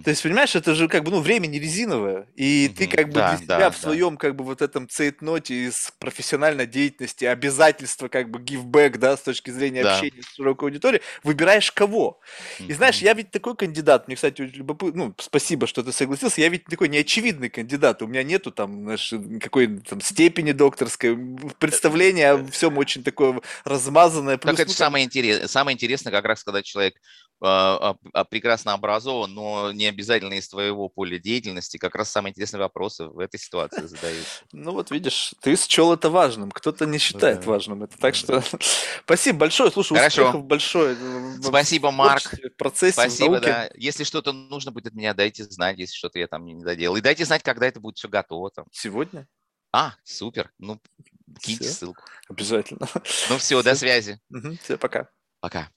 То есть, понимаешь, это же как бы, ну, время не резиновое, и ты Мгм. как бы Да, для себя да, в да. своем как бы вот этом цейтноте из профессиональной деятельности, обязательства как бы give back, да, с точки зрения Да. общения с широкой аудиторией, выбираешь кого. И знаешь, я ведь такой кандидат, мне, кстати, любопытно, ну, спасибо, что ты согласился, я ведь такой неочевидный кандидат, у меня нету там, знаешь, какой там степени докторской, представление о всем очень такое размазанное. Так это ну, самое интересное. Самое интересное, как раз, когда человек а, а, а, прекрасно образован, но не обязательно из твоего поля деятельности, как раз самые интересные вопросы в этой ситуации задаются. Ну вот видишь, ты счел это важным, кто-то не считает Да, важным это. Так да. что спасибо большое, слушай, Хорошо. успехов большое. Спасибо, Марк. процессе, Спасибо, да. Если что-то нужно будет от меня, дайте знать, если что-то я там не доделал. И дайте знать, когда это будет все готово там. Сегодня? А, супер. Ну, киньте ссылку. Обязательно. Ну все, до связи. Все, пока. Пока.